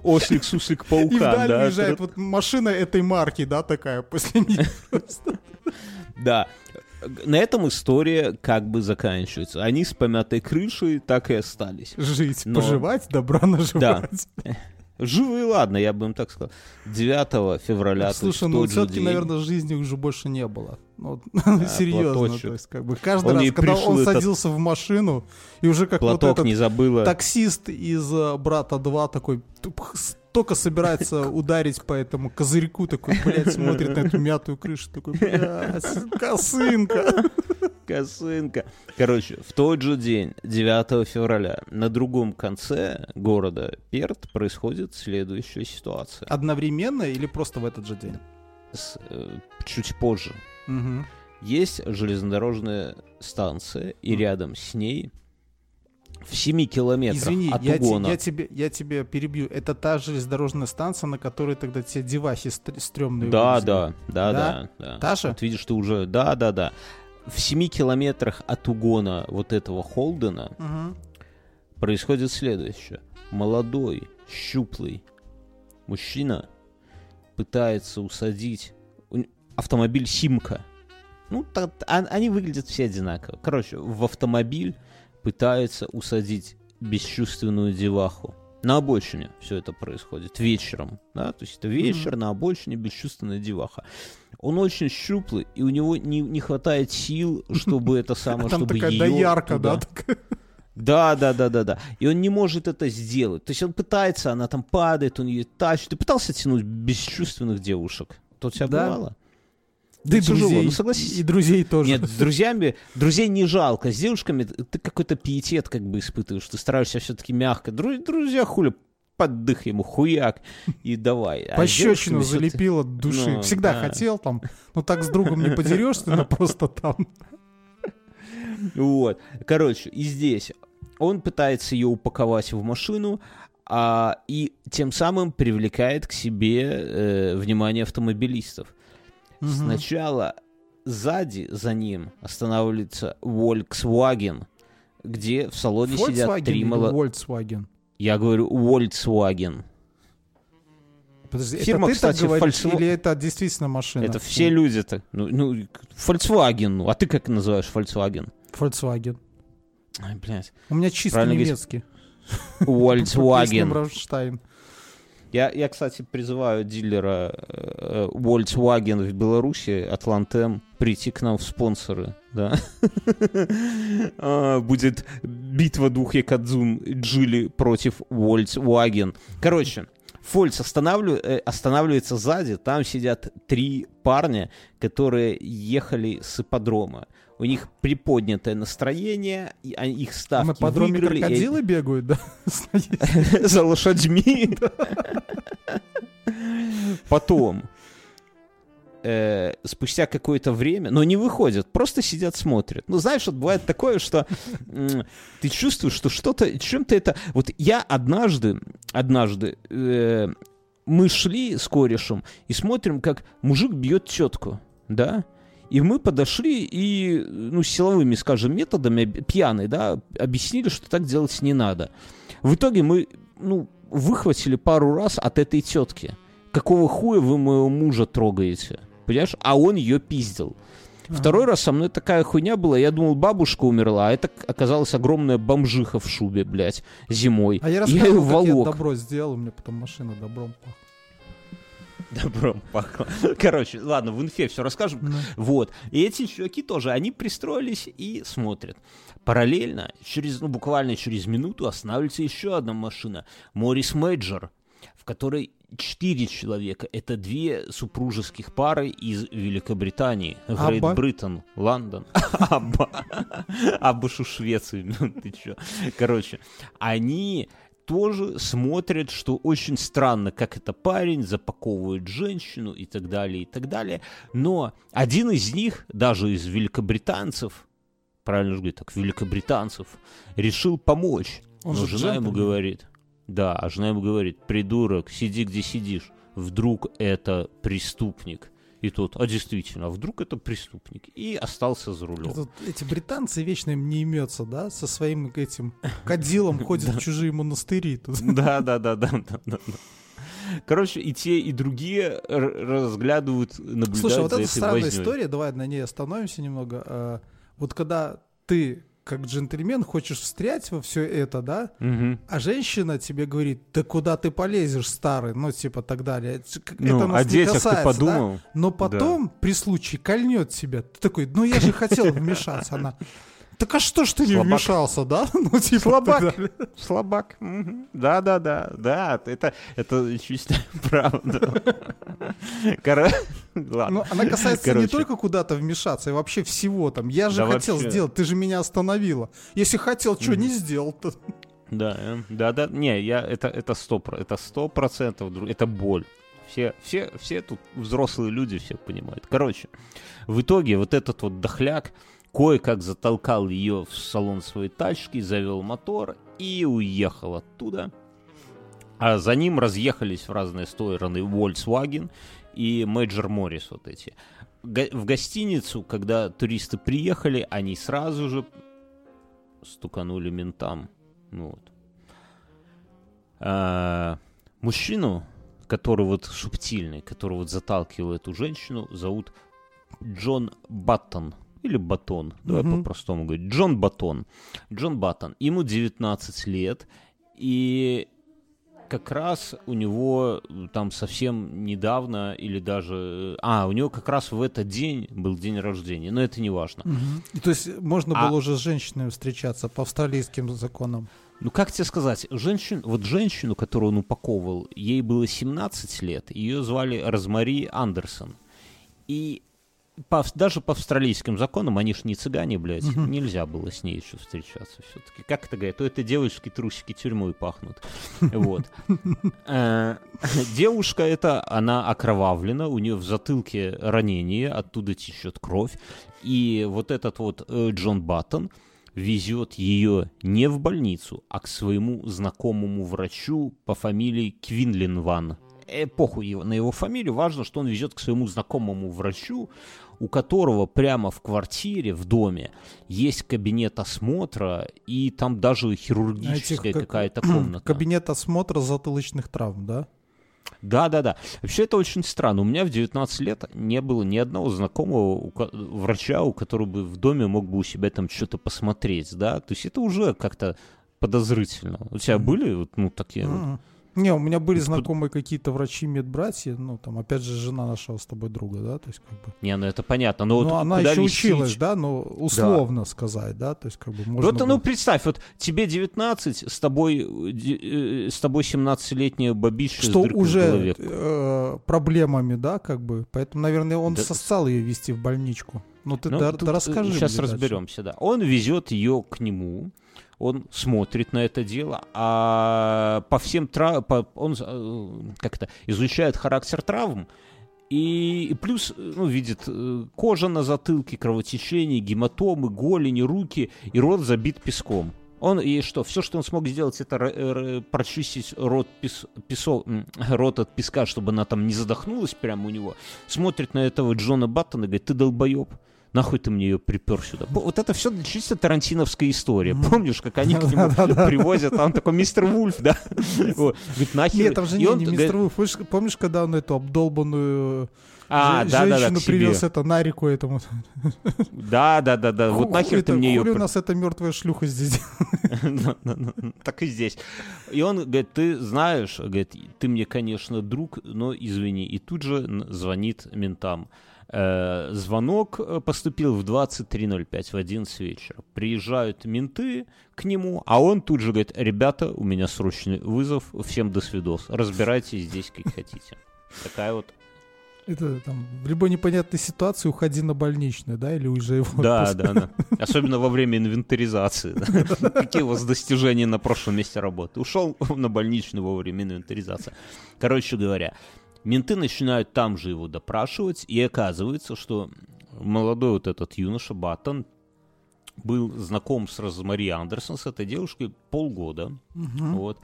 Ослик, суслик, И паука, вдаль да. уезжает вот машина этой марки, да, такая после них. Да. На этом история как бы заканчивается. Они с помятой крышей так и остались. Жить, поживать, добра наживать. Живы, ладно, я бы им так сказал. 9 февраля, Слушай, ну все-таки, наверное, жизни уже больше не было. Ну, А, серьезно, платочек. то есть, как бы каждый Он раз, когда он этот садился в машину, и уже как вот Платок этот не забыла. таксист из э, «Брата 2» такой только собирается ударить по этому козырьку, такой, блядь, смотрит на эту мятую крышу, такой, блядь, косынка. Косынка. Короче, в тот же день, 9 февраля, на другом конце города Перт происходит следующая ситуация. Одновременно или просто в этот же день? С, э, чуть позже. Мгм. Есть железнодорожная станция, и рядом с ней в 7 километрах Извини, от я, те- угона. я тебе, я тебя перебью. Это та железнодорожная станция, на которой тогда те девахи стр- стрёмные Да, да, да, Да? да, да. Та же? Вот видишь, ты уже... Да, да, да. В 7 километрах от угона вот этого Холдена Мгм. происходит следующее. Молодой, щуплый мужчина пытается усадить автомобиль Симка. Ну, та- а- они выглядят все одинаково. Короче, в автомобиль пытается усадить бесчувственную деваху. На обочине все это происходит вечером, да, то есть это вечер, на обочине бесчувственная деваха. Он очень щуплый, и у него не, не хватает сил, чтобы это самое, чтобы такая доярка, да? да, да, да, да, да. И он не может это сделать. То есть он пытается, она там падает, он ее тащит. Ты пытался тянуть бесчувственных девушек? У тебя Да. бывало? Да и тяжело, друзей, ну согласись. и друзей тоже. Нет, с друзьями, друзей не жалко. С девушками ты какой-то пиетет как бы испытываешь. Ты стараешься все-таки мягко. Дру- друзья, хули, поддых ему, хуяк, и давай. А Пощечину девушками всё-таки- залепил от души. Ну, Всегда да. хотел там. Ну так с другом не подерешься, но просто там. Вот. Короче, и здесь он пытается ее упаковать в машину, а, и тем самым привлекает к себе э, внимание автомобилистов. Мгм. Сначала сзади за ним останавливается Volkswagen, где в салоне сидят Volkswagen три или моло... Volkswagen? Я говорю Volkswagen. Подожди, Фирма, это ты кстати, так говоришь, Volkswagen- или это действительно машина? Это все люди так. Ну, ну, Volkswagen. Ну, а ты как называешь Volkswagen? Volkswagen. Ай, блядь. У меня чисто Правильно немецкий. Volkswagen. Я, я, кстати, призываю дилера э, Volkswagen в Беларуси, Атлантем, прийти к нам в спонсоры, да. А, Будет битва двух Якадзун Джили против Volkswagen. Короче, Фольц останавливаю- э, останавливается сзади, там сидят три парня, которые ехали с ипподрома. У них приподнятое настроение, и их ставки На подроме выиграли, крокодилы бегают, да? за лошадьми. Потом э, спустя какое-то время, но не выходят, просто сидят, смотрят. Ну, знаешь, вот бывает такое, что э, ты чувствуешь, что что-то, чем-то это... Вот я однажды, однажды, э, мы шли с корешем и смотрим, как мужик бьет тетку, да, и мы подошли и, ну, силовыми, скажем, методами, пьяный, да, объяснили, что так делать не надо. В итоге мы, ну, выхватили пару раз от этой тетки. Какого хуя вы моего мужа трогаете? Понимаешь? А он ее пиздил. Второй раз со мной такая хуйня была, я думал, бабушка умерла, а это оказалась огромная бомжиха в шубе, блядь, зимой. А я рассказывал, я как волок. я добро сделал, меня потом машина добром пахла. Добром пахло. Короче, ладно, в инфе все расскажем. Mm. Вот. И эти чуваки тоже, они пристроились и смотрят. Параллельно, через, ну, буквально через минуту останавливается еще одна машина. Morris Major, которой четыре человека. Это две супружеских пары из Великобритании. Great Britain, London. Абба. Абба Швеции. Ты чё? Короче, они тоже смотрят, что очень странно, как это парень запаковывает женщину и так далее, и так далее. Но один из них, даже из великобританцев, правильно же говорить, так, великобританцев, решил помочь. Он Но жена ему говорит, да, а жена ему говорит, придурок, сиди где сидишь, вдруг это преступник. И тут, а действительно, вдруг это преступник? И остался за рулем. Тут эти британцы вечно им не имется, да? Со своим этим кадилом ходят в чужие монастыри. Да, да, да, да, да. Короче, и те, и другие разглядывают, наблюдают Слушай, вот это странная история, давай на ней остановимся немного. А, вот когда ты как джентльмен хочешь встрять во все это, да, угу. а женщина тебе говорит, да куда ты полезешь, старый, ну, типа, так далее. Ну, это нас о не детях касается, ты подумал? Да? Но потом, да. при случае, кольнет тебя. Ты такой, ну, я же хотел вмешаться. Она, так а что ж ты не вмешался, да? Ну, типа, Слабак. Слабак. Да, да, да, да. Это, это чистая правда. Ладно. Но она касается Короче. не только куда-то вмешаться, и вообще всего там. Я же да хотел вообще. сделать, ты же меня остановила. Если хотел, что не сделал-то? Да, э, да, да. Не, я это это сто это сто процентов, это боль. Все, все, все тут взрослые люди все понимают. Короче, в итоге вот этот вот дохляк, кое-как затолкал ее в салон своей тачки, завел мотор и уехал оттуда. А за ним разъехались в разные стороны Volkswagen и Major Morris вот эти. В гостиницу, когда туристы приехали, они сразу же стуканули ментам. Ну вот. А, мужчину, который вот субтильный, который вот заталкивал эту женщину, зовут Джон Баттон или Батон, давай mm-hmm. по-простому говорить, Джон Батон. Джон Баттон, ему 19 лет, и как раз у него там совсем недавно или даже... А, у него как раз в этот день был день рождения, но это не важно. Угу. То есть можно а... было уже с женщиной встречаться по австралийским законам? Ну, как тебе сказать, женщин, вот женщину, которую он упаковывал, ей было 17 лет, ее звали Розмари Андерсон. И по, даже по австралийским законам, они ж не цыгане, блядь, угу. нельзя было с ней еще встречаться все-таки. Как это говорят? То это девочки трусики тюрьмой пахнут. Вот. Э, девушка эта, она окровавлена, у нее в затылке ранение, оттуда течет кровь. И вот этот вот э, Джон Баттон везет ее не в больницу, а к своему знакомому врачу по фамилии Квинлин Ван эпоху его, на его фамилию, важно, что он везет к своему знакомому врачу, у которого прямо в квартире, в доме, есть кабинет осмотра, и там даже хирургическая как, какая-то комната. Кабинет осмотра затылочных травм, да? Да, да, да. Вообще это очень странно. У меня в 19 лет не было ни одного знакомого врача, у которого бы в доме мог бы у себя там что-то посмотреть, да. То есть это уже как-то подозрительно. У тебя были ну такие? Mm-hmm. Не, у меня были знакомые какие-то врачи медбратья, ну, там, опять же, жена нашего с тобой друга, да, то есть, как бы... Не, ну, это понятно, но... Вот она еще висить... училась, да, но условно да. сказать, да, то есть, как бы, можно... Вот, ну, представь, вот тебе 19, с тобой, э, с тобой 17-летняя бабища Что уже э, проблемами, да, как бы, поэтому, наверное, он да. состал ее вести в больничку. Ну, ты ну, да, да расскажи Сейчас разберемся, дальше. да. Он везет ее к нему, он смотрит на это дело, а по всем травмам, он э, как-то изучает характер травм, И, и плюс, ну, видит э, кожа на затылке, кровотечение, гематомы, голени, руки, и рот забит песком. Он и что, все, что он смог сделать, это прочистить рот, пес, песо, рот от песка, чтобы она там не задохнулась прямо у него. Смотрит на этого Джона Баттона и говорит, ты долбоеб нахуй ты мне ее припер сюда? Вот это все чисто тарантиновская история. Помнишь, как они к нему привозят, там такой мистер Вульф, да? Говорит, нахер. Нет, там же не мистер Вульф. Помнишь, когда он эту обдолбанную а, Ж- да, женщину да, да, привез это на реку этому. Да, да, да, да. Вот нахер ты мне ее... у нас эта мертвая шлюха здесь Так и здесь. И он говорит, ты знаешь, говорит, ты мне, конечно, друг, но извини. И тут же звонит ментам. Э, звонок поступил в 23.05, в 11 вечера. Приезжают менты к нему, а он тут же говорит, ребята, у меня срочный вызов, всем до свидос. Разбирайтесь здесь, как хотите. Такая вот это там в любой непонятной ситуации уходи на больничную, да, или уже его Да, да, да. Особенно во время инвентаризации. Какие у вас достижения на прошлом месте работы? Ушел на больничную во время инвентаризации. Короче говоря, менты начинают там же его допрашивать, и оказывается, что молодой вот этот юноша Баттон был знаком с Розмари Андерсон, с этой девушкой, полгода. Вот.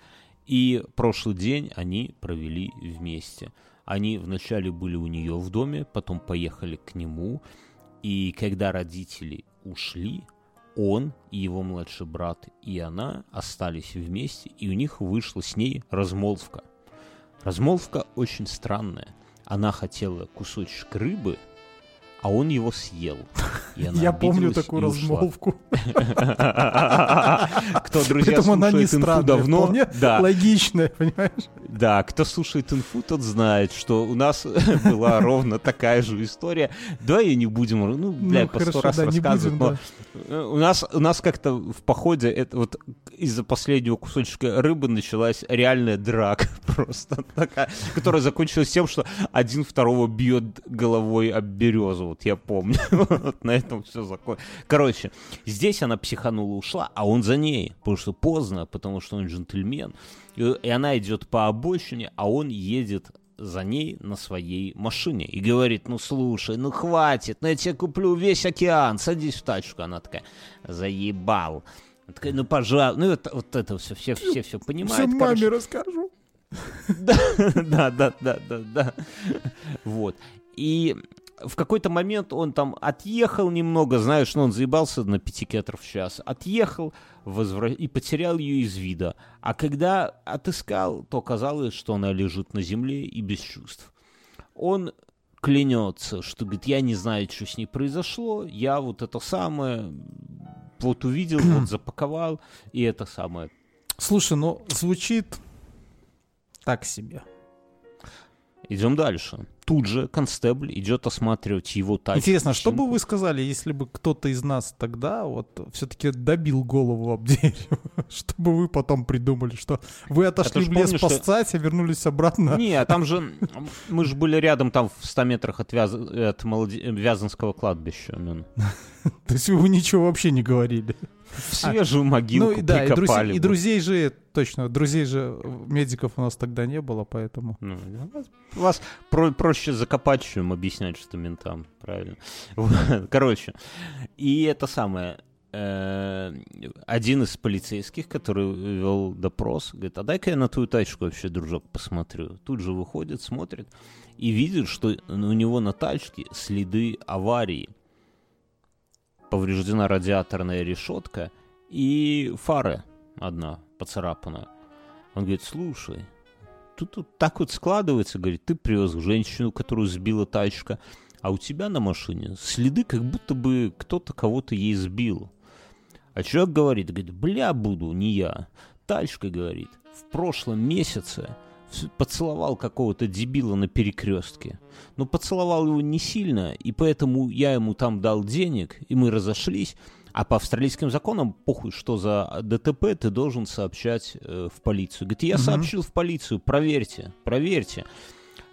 И прошлый день они провели вместе. Они вначале были у нее в доме, потом поехали к нему. И когда родители ушли, он и его младший брат и она остались вместе, и у них вышла с ней размолвка. Размолвка очень странная. Она хотела кусочек рыбы, а он его съел. Я помню такую размолвку. Кто, друзья, не инфу давно... Да. логичная, понимаешь? Да, кто слушает инфу, тот знает, что у нас была ровно такая же история. Давай ее не будем, ну, бля, ну, по сто раз рассказывать, но у нас, у нас как-то в походе это вот из-за последнего кусочка рыбы началась реальная драка просто такая, которая закончилась тем, что один второго бьет головой об березу вот я помню. вот на этом все закончилось. Короче, здесь она психанула, ушла, а он за ней, потому что поздно, потому что он джентльмен. И, и она идет по обочине, а он едет за ней на своей машине и говорит, ну слушай, ну хватит, ну я тебе куплю весь океан, садись в тачку. Она такая, заебал. Она такая, ну пожалуйста, ну это, вот это все, все, все, все понимают. Все маме расскажу. Да, да, да, да, да, да. Вот. И в какой-то момент он там отъехал немного, знаешь, ну он заебался на 5 километров в час, отъехал возвра... и потерял ее из вида. А когда отыскал, то оказалось, что она лежит на земле и без чувств. Он клянется, что, говорит, я не знаю, что с ней произошло, я вот это самое вот увидел, вот запаковал, и это самое. Слушай, ну звучит так себе. Идем дальше. Тут же констебль идет осматривать его тачку. Интересно, что бы вы сказали, если бы кто-то из нас тогда вот все-таки добил голову об дерево? Что бы вы потом придумали? Что вы отошли в лес помню, поссать, что... а вернулись обратно? Не, а там же мы же были рядом там в 100 метрах от, Вяз... от Молоди... Вязанского кладбища. То есть вы ничего вообще не говорили? В свежую могилку ну, да, и, друзей, и друзей же, точно, друзей же медиков у нас тогда не было, поэтому... Ну, вас про проще закопать, чем объяснять, что ментам, правильно? Короче, и это самое... Э, один из полицейских, который вел допрос, говорит, а дай-ка я на твою тачку вообще, дружок, посмотрю. Тут же выходит, смотрит и видит, что у него на тачке следы аварии – повреждена радиаторная решетка и фары одна поцарапана. Он говорит, слушай, тут, тут так вот складывается, говорит, ты привез женщину, которую сбила тачка, а у тебя на машине следы, как будто бы кто-то кого-то ей сбил. А человек говорит, говорит, бля, буду, не я. Тачка говорит, в прошлом месяце поцеловал какого-то дебила на перекрестке. Но поцеловал его не сильно, и поэтому я ему там дал денег, и мы разошлись. А по австралийским законам, похуй, что за ДТП, ты должен сообщать э, в полицию. Говорит, я угу. сообщил в полицию, проверьте, проверьте.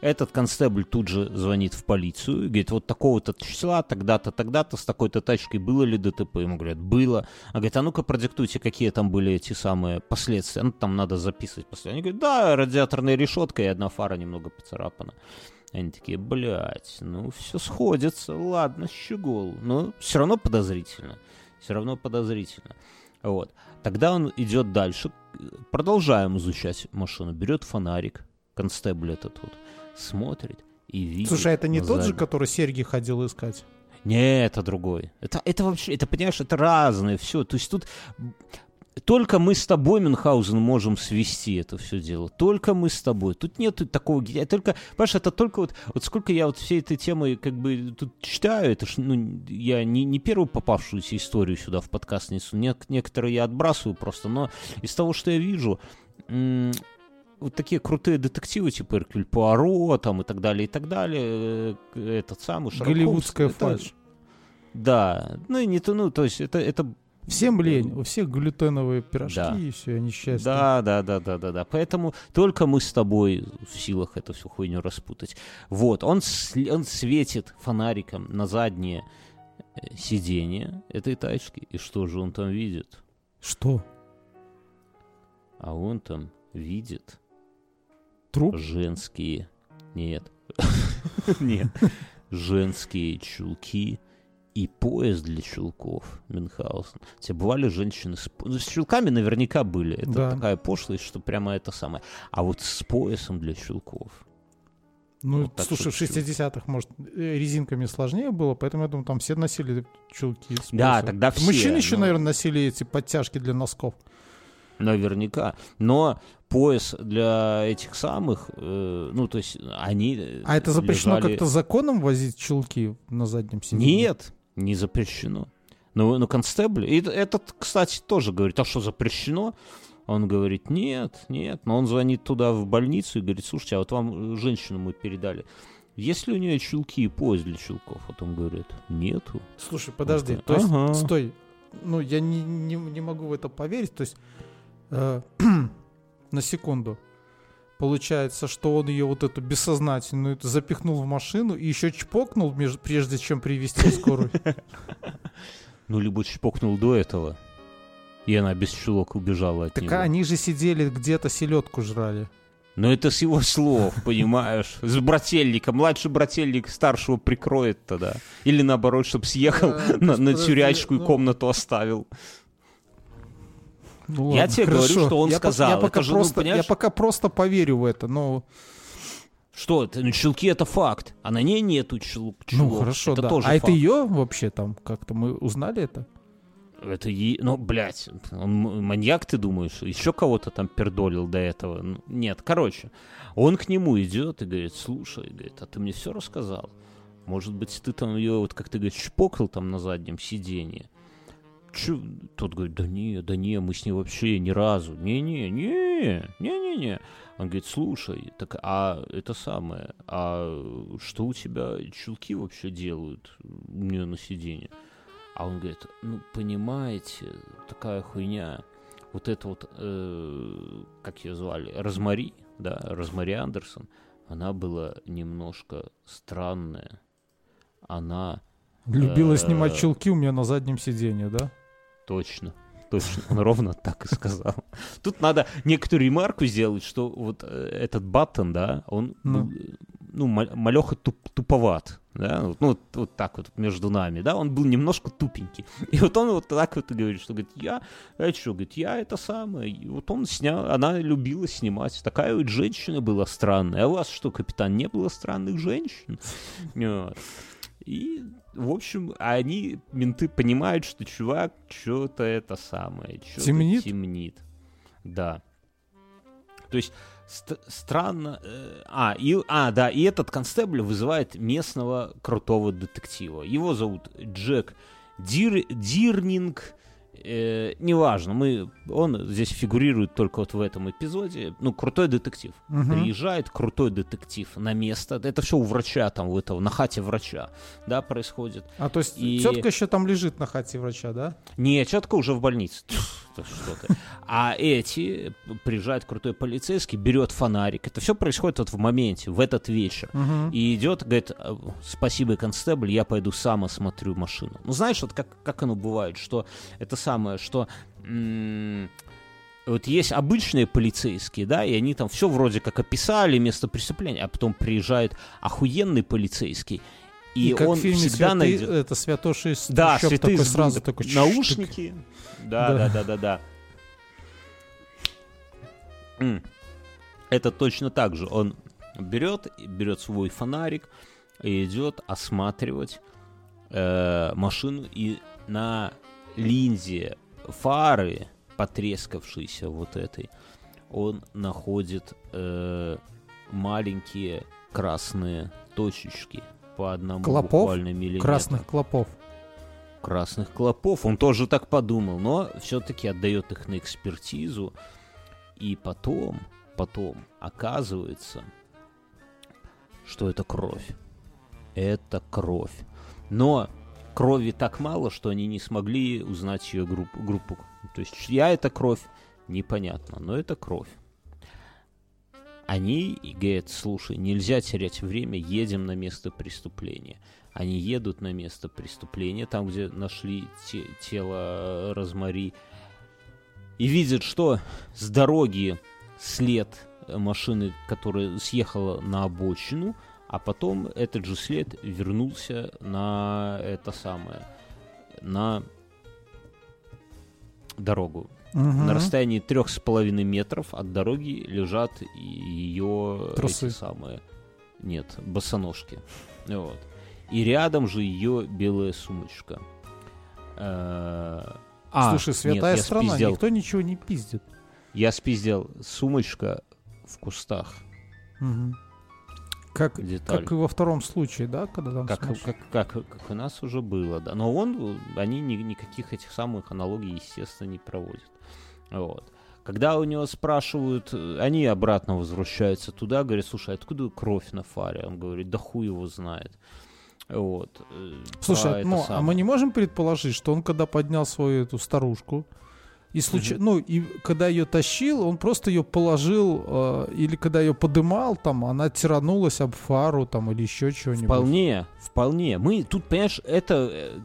Этот констебль тут же звонит в полицию и говорит, вот такого-то числа, тогда-то, тогда-то, с такой-то тачкой было ли ДТП? Ему говорят, было. А говорит, а ну-ка продиктуйте, какие там были эти самые последствия. Ну, там надо записывать последствия. Они говорят, да, радиаторная решетка и одна фара немного поцарапана. Они такие, блядь, ну все сходится, ладно, щегол. Но все равно подозрительно. Все равно подозрительно. Вот. Тогда он идет дальше, продолжаем изучать машину, берет фонарик, констебль этот вот, смотрит и видит. Слушай, а это не тот же, который Сергей ходил искать? Не, это другой. Это, это вообще, это, понимаешь, это разное все. То есть тут только мы с тобой, Мюнхгаузен, можем свести это все дело. Только мы с тобой. Тут нет такого... Только, понимаешь, это только вот... Вот сколько я вот всей этой темы как бы тут читаю, это ж, ну, я не, не первую попавшуюся историю сюда в подкаст несу. Нек- некоторые я отбрасываю просто, но из того, что я вижу, вот такие крутые детективы, типа Эркюль Пуаро, там и так далее, и так далее, э, этот самый Шерлок Голливудская Холмс, это- фальшь. да, ну и не то, ну, то есть это, это Всем лень, у всех глютеновые пирожки Да. и все, они счастливы. Да, да, да, да, да, да. Поэтому только мы с тобой в силах эту всю хуйню распутать. Вот, он, он светит фонариком на заднее э, сиденье этой тачки. И что же он там видит? Что? А он там видит Труп? женские... Нет. Нет. Женские чулки и пояс для чулков Мюнхгаузен. Те бывали женщины с, с чулками наверняка были. Это Да. такая пошлость, что прямо это самое. А вот с поясом для чулков. Ну, Вот слушай, в 60-х, может, э, резинками сложнее было, поэтому я думаю, там все носили чулки. с Да, тогда все, Мужчины еще, но- наверное, носили эти подтяжки для носков. Наверняка. Но пояс для этих самых, э, ну, то есть они А это запрещено лежали- как-то законом возить чулки на заднем сиденье? Нет, не запрещено. Но, но констебль, и этот, кстати, тоже говорит, а что запрещено? Он говорит, нет, нет. Но он звонит туда в больницу и говорит, слушайте, а вот вам женщину мы передали. Есть ли у нее чулки и пояс для чулков? Вот он говорит, нету. Слушай, подожди, такой, то есть, «Ага». стой, ну, я не, не, не могу в это поверить, то есть, э, на секунду, получается, что он ее вот эту бессознательную запихнул в машину и еще чпокнул, прежде чем привести скорую. Ну, либо чпокнул до этого, и она без чулок убежала от Так него. они же сидели где-то селедку жрали. Но это с его слов, понимаешь? С брательника. Младший брательник старшего прикроет тогда. Или наоборот, чтобы съехал на, на подожди, тюрячку и ну- комнату оставил. Ну, Я ладно, тебе говорю, хорошо. что он я по- сказал. я, Это пока же, ну, просто, я понимаешь? пока просто поверю в это, но... Что это? Ну, чулки это факт. А на ней нету чул- чулок. Ну, хорошо, это да. тоже а это факт. ее вообще там как-то мы узнали это? Это е... Ну, блядь, он маньяк, ты думаешь? Еще кого-то там пердолил до этого? Ну, Нет, короче. Он к нему идет и говорит, слушай, говорит, а ты мне все рассказал? Может быть, ты там ее, вот как ты говоришь, чпокал там на заднем сиденье? Чё? Тот говорит, да не, да не, мы с ней вообще ни разу. Не-не, не, не-не-не. Он говорит, слушай, так а это самое, а что у тебя чулки вообще делают у нее на сиденье? А он говорит, ну, понимаете, такая хуйня. Вот это вот, э, как ее звали, Розмари, да, Розмари Андерсон, она была немножко странная. Она Любила Э, снимать чулки у меня на заднем сиденье, да? Точно. Точно, он ровно так и сказал. Тут надо некоторую ремарку сделать, что вот э, этот Баттон, да, он Ну. э, ну, ма- малеха туп- туповат, да, вот, ну, вот, вот так вот между нами, да, он был немножко тупенький. И вот он вот так вот и говорит, что, говорит, я, а что, говорит, я это самое, и вот он снял, она любила снимать, такая вот женщина была странная, а у вас что, капитан, не было странных женщин? Вот. И, в общем, они, менты, понимают, что чувак что-то это самое, что-то Темнит? темнит. Да. То есть ст- странно. э, а, и, а, да, и этот констебль вызывает местного крутого детектива. Его зовут Джек Дир, Дирнинг. Э, неважно, мы, он здесь фигурирует только вот в этом эпизоде. Ну, крутой детектив. Мгм. Приезжает крутой детектив на место. Это все у врача, там, у этого, на хате врача, да, происходит. А то есть И- тетка еще там лежит на хате врача, да? Не, четко уже в больнице. Что ты. А эти, приезжает крутой полицейский, берет фонарик. Это все происходит вот в моменте, в этот вечер. Мгм. И идет, говорит, «А, спасибо, констебль, я пойду сам осмотрю машину. Ну, знаешь, вот как, как оно бывает, что это самое, что вот есть обычные полицейские, да, и они там все вроде как описали место преступления, а потом приезжает охуенный полицейский, и, И, как он в фильме всегда «Святы», найдет... это святоши из Да, трущоб святые такой сразу такой наушники. Да, Да. да, да, да, да. Это точно так же. Он берет, берет свой фонарик и идет осматривать э, машину и на линзе фары, потрескавшейся вот этой, он находит э, маленькие красные точечки по одному Клопов? буквально миллиметру красных клопов. красных клопов. Он тоже так подумал, но все-таки отдает их на экспертизу. И потом, потом оказывается, что это кровь. Это кровь. Но крови так мало, что они не смогли узнать ее группу. группу. То есть чья это кровь, непонятно, но это кровь. Они и говорят, слушай, нельзя терять время, едем на место преступления. Они едут на место преступления, там, где нашли те- тело Розмари, и видят, что с дороги след машины, которая съехала на обочину, а потом этот же след вернулся на это самое, на дорогу. Мгм. На расстоянии трех с половиной метров от дороги лежат ее Трусы. эти самые, нет, босоножки. Вот. И рядом же ее белая сумочка. Э, а, Слушай, святая нет, страна, спиздел. никто ничего не пиздит. Я спиздел. Сумочка в кустах. Мгм. Как, Деталь. как и во втором случае, да, когда там Как, смотришь? как, как, как у нас уже было, да. Но он, они ни- никаких этих самых аналогий, естественно, не проводят. Вот. Когда у него спрашивают, они обратно возвращаются туда, говорят, слушай, откуда кровь на фаре? Он говорит, да хуй его знает. Вот. э, Слушай, это ну, а мы не можем предположить, что он когда поднял свою эту старушку, и случай, Мгм. ну, и когда ее тащил, он просто ее положил, э, или когда ее подымал, там, она тиранулась об фару, там, или еще чего-нибудь. Вполне, вполне. Мы тут, понимаешь, это э,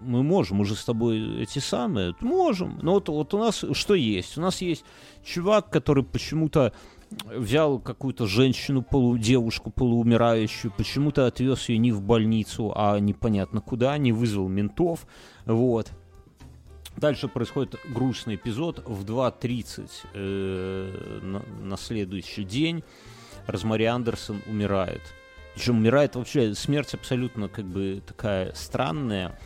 мы можем уже с тобой эти самые, можем. Но вот, вот у нас что есть? У нас есть чувак, который почему-то взял какую-то женщину, полу, девушку полуумирающую, почему-то отвез ее не в больницу, а непонятно куда, не вызвал ментов, вот. Дальше происходит грустный эпизод. В 2.30 э, на, на следующий день Розмари Андерсон умирает. Причем умирает вообще смерть абсолютно как бы такая странная.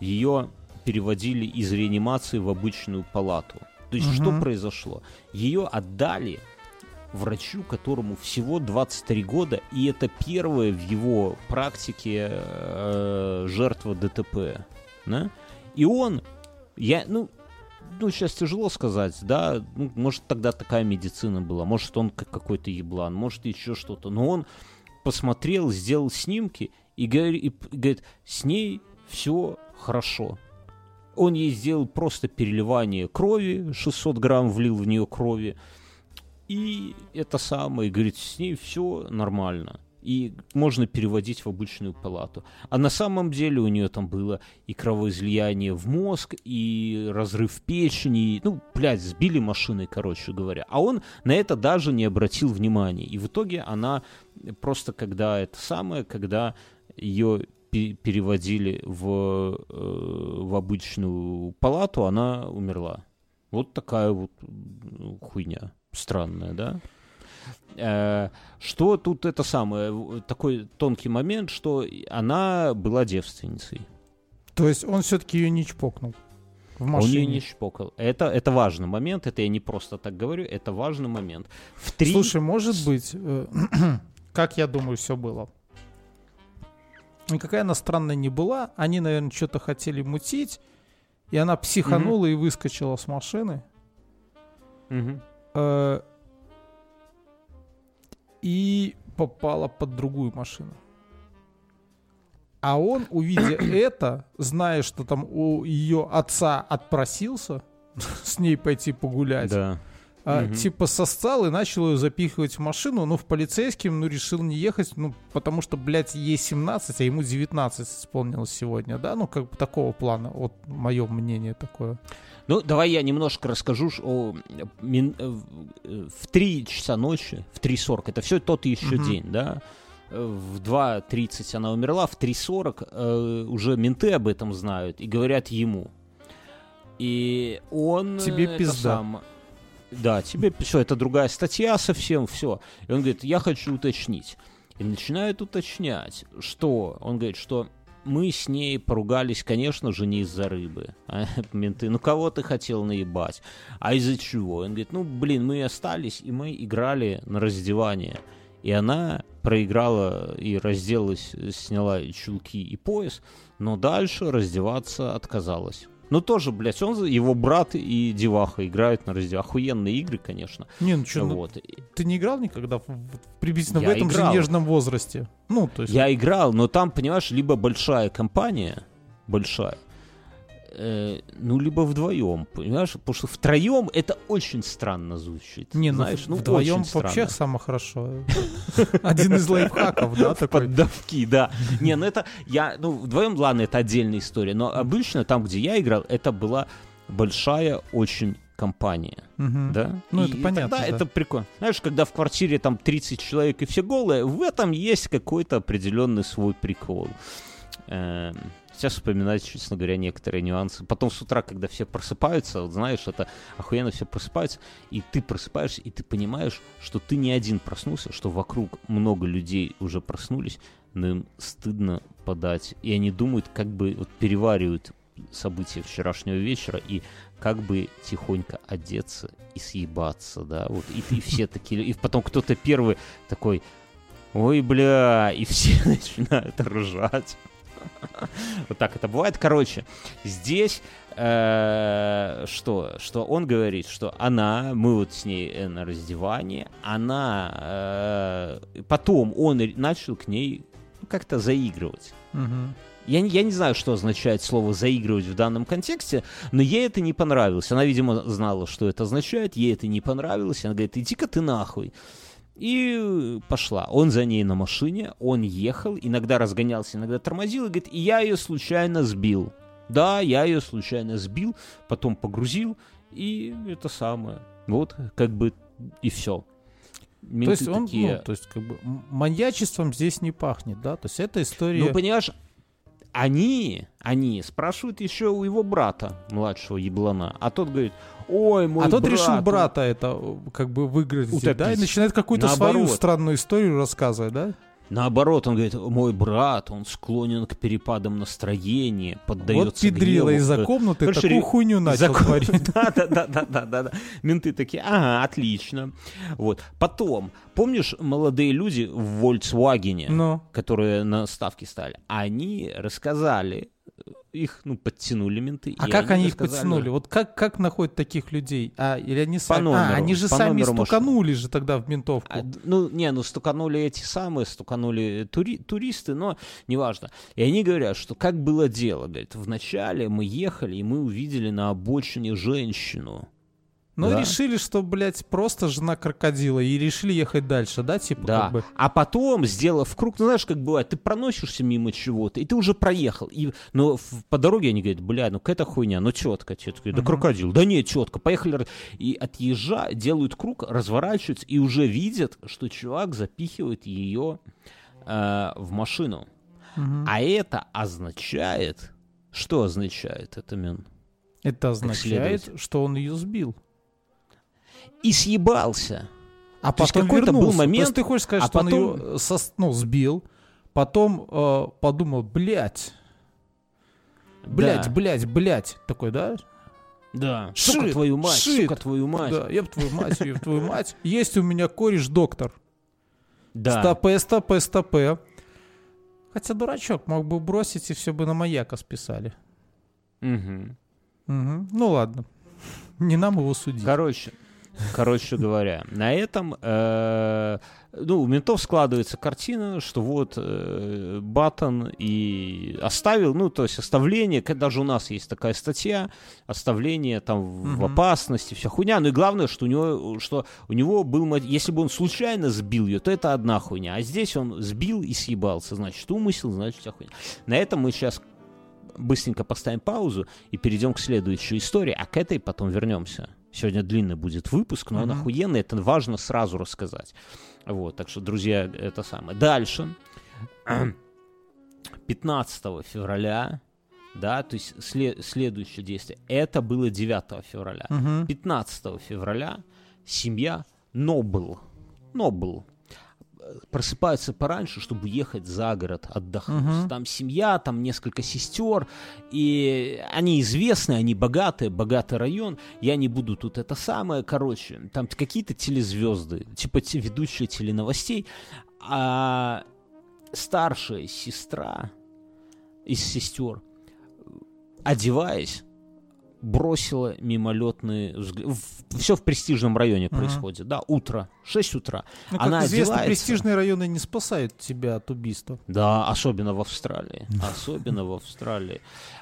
Ее переводили из реанимации в обычную палату. То есть что Мгм. произошло? Ее отдали врачу, которому всего 23 года, и это первая в его практике э, жертва ДТП. Да? И он, я, ну, ну, сейчас тяжело сказать, да, ну, может, тогда такая медицина была, может, он как какой-то еблан, может, еще что-то, но он посмотрел, сделал снимки и говорит, и говорит с ней все хорошо. Он ей сделал просто переливание крови, 600 грамм влил в нее крови, и это самое, говорит, с ней все нормально. И можно переводить в обычную палату. А на самом деле у нее там было и кровоизлияние в мозг, и разрыв печени. и, Ну, блядь, сбили машиной, короче говоря. А он на это даже не обратил внимания. И в итоге она просто когда это самое, когда ее пе- переводили в, э, в обычную палату, она умерла. Вот такая вот хуйня странная, да? Э, Что тут это самое, такой тонкий момент, что она была девственницей. То есть он все-таки ее не чпокнул в Он машине. ее не чпокал. Это, это важный момент, это я не просто так говорю, это важный момент. В три... Слушай, может быть, э, как я думаю, все было. Никакая она странная не была. Они, наверное, что-то хотели мутить. И она психанула и выскочила с машины. Э, и попала под другую машину. А он, увидя это, зная, что там у ее отца отпросился с ней пойти погулять, Да. А, Мгм. типа сосцал и начал ее запихивать в машину, но в полицейским, ну, решил не ехать, ну, потому что, блядь, ей 17, а ему 19 исполнилось сегодня, да, ну, как бы такого плана, вот мое мнение такое. Ну, давай я немножко расскажу о э, в- э, в 3 часа ночи, в 3.40, это все тот еще Мгм. день, да? Э, В 2.30 она умерла, в 3.40 э, уже менты об этом знают и говорят ему. И он... Тебе э, пизда. сам- да, тебе все, это другая статья совсем, все. И он говорит, я хочу уточнить. И начинает уточнять, что... Он говорит, что мы с ней поругались, конечно же, не из-за рыбы. А, менты, ну кого ты хотел наебать? А из-за чего? Он говорит, ну, блин, мы остались, и мы играли на раздевание. И она проиграла и разделась, сняла чулки и пояс, но дальше раздеваться отказалась. Ну тоже, блядь, он, его брат и деваха играют на раздевание. Охуенные игры, конечно. Не, ну что, вот. ты не играл никогда в- приблизительно в этом играл. же нежном возрасте? Ну, то есть... Я играл, но там, понимаешь, либо большая компания, большая, э, ну, либо вдвоем, понимаешь? Потому что втроем это очень странно звучит. Не, ну, знаешь, ну, вдвоем вообще самое хорошо. Один из лайфхаков, да, такой? Поддавки, да. Не, ну это я, ну вдвоем, ладно, это отдельная история, но обычно там, где я играл, это была большая очень компания, Мгм. да? Ну, И это понятно, тогда да. это прикольно. Знаешь, когда в квартире там 30 человек и все голые, в этом есть какой-то определенный свой прикол. Эм, Сейчас вспоминать, честно говоря, некоторые нюансы. Потом с утра, когда все просыпаются, вот знаешь, это охуенно все просыпаются, и ты просыпаешься, и ты понимаешь, что ты не один проснулся, что вокруг много людей уже проснулись, но им стыдно подать. И они думают, как бы вот переваривают события вчерашнего вечера и как бы тихонько одеться и съебаться, да, вот, и, и все такие, и потом кто-то первый такой, ой, бля, и все начинают ржать. Вот так это бывает. Короче, здесь э, что? Что он говорит, что она, мы вот с ней э, на раздевании, она, э, потом он начал к ней ну, как-то заигрывать. Я, я не знаю, что означает слово «заигрывать» в данном контексте, но ей это не понравилось. Она, видимо, знала, что это означает, ей это не понравилось. Она говорит, иди-ка ты нахуй. И пошла. Он за ней на машине, он ехал, иногда разгонялся, иногда тормозил, и говорит, и я ее случайно сбил. Да, я ее случайно сбил, потом погрузил, и это самое. Вот, как бы, и все. То есть он, ну, то есть как бы маньячеством здесь не пахнет, да? То есть эта история... Ну, понимаешь, они, они спрашивают еще у его брата, младшего еблана, а тот говорит, ой, мой а тот брат, решил брата это э, как бы выиграть, Утопить. да, и начинает какую-то свою странную историю рассказывать, да? Наоборот, он говорит, мой брат, он склонен к перепадам настроения, поддается вот педрила гневу, из-за э, комнаты Короче, такую хуйню начал творить. Да, да, да, да, да. Менты такие, ага, отлично. Вот. Потом, помнишь, молодые люди в Volkswagen, Ну, которые на ставке стали, они рассказали, их, ну, подтянули менты. а как они их рассказали- подтянули? Вот как, как находят таких людей? А, или они сами... номеру, а, они же сами стуканули же тогда в ментовку. А, ну, не, ну стуканули эти самые, стуканули тури- туристы, но неважно. И они говорят, что как было дело, говорит, вначале мы ехали, и мы увидели на обочине женщину. Ну, да. решили, что, блядь, просто жена крокодила, и решили ехать дальше, да, типа, Да. как бы... А потом, сделав круг, ну знаешь, как бывает, ты проносишься мимо чего-то, и ты уже проехал. И, но в- по дороге они говорят, бля, ну какая-то хуйня, ну четко, четко. Да Мгм. крокодил, да нет, четко, поехали. И отъезжа, делают круг, разворачиваются, и уже видят, что чувак запихивает ее э, в машину. Мгм. А это означает... Что означает это, Мин? Это означает, что он ее сбил. И съебался. А То потом какой-то был вернулся. То момент, есть ты хочешь сказать, а что потом- он ее сос- ну, сбил, потом э, подумал, блядь, блядь, Да. блядь, блядь, такой, да? Да. Сука Шит, твою мать, шит. сука твою мать. Да, еб твою мать, еб твою мать. Есть у меня кореш доктор. Да. Стопе, стопе, стопе. Хотя дурачок мог бы бросить, и все бы на маяка списали. Мгм. Мгм. Ну ладно. Не нам его судить. Короче, Короче говоря, на этом э, ну, у ментов складывается картина, что вот э, Баттон и оставил, ну, то есть оставление, даже у нас есть такая статья, оставление там в опасности, вся хуйня. Ну и главное, что у него, что у него был, если бы он случайно сбил ее, то это одна хуйня. А здесь он сбил и съебался, значит, умысел, значит, вся хуйня. На этом мы сейчас быстренько поставим паузу и перейдем к следующей истории, а к этой потом вернемся. Сегодня длинный будет выпуск, но mm-hmm. он охуенный, это важно сразу рассказать. Вот, так что, друзья, это самое. Дальше. 15 февраля, да, то есть след, следующее действие, это было 9 февраля. Угу. 15 февраля семья Нобл, Нобл просыпаются пораньше, чтобы ехать за город отдохнуть. Угу. Там семья, там несколько сестер, и они известны, они богатые, богатый район. Я не буду тут это самое, короче, там какие-то телезвезды, типа ведущие теленовостей, а старшая сестра из сестер, одеваясь, бросила мимолетный взгляд. Все в престижном районе uh-huh. происходит, да, утро, 6 утра. Ну, Она как известно, одевается... престижные районы не спасают тебя от убийства. Да, особенно в Австралии. Особенно в Австралии.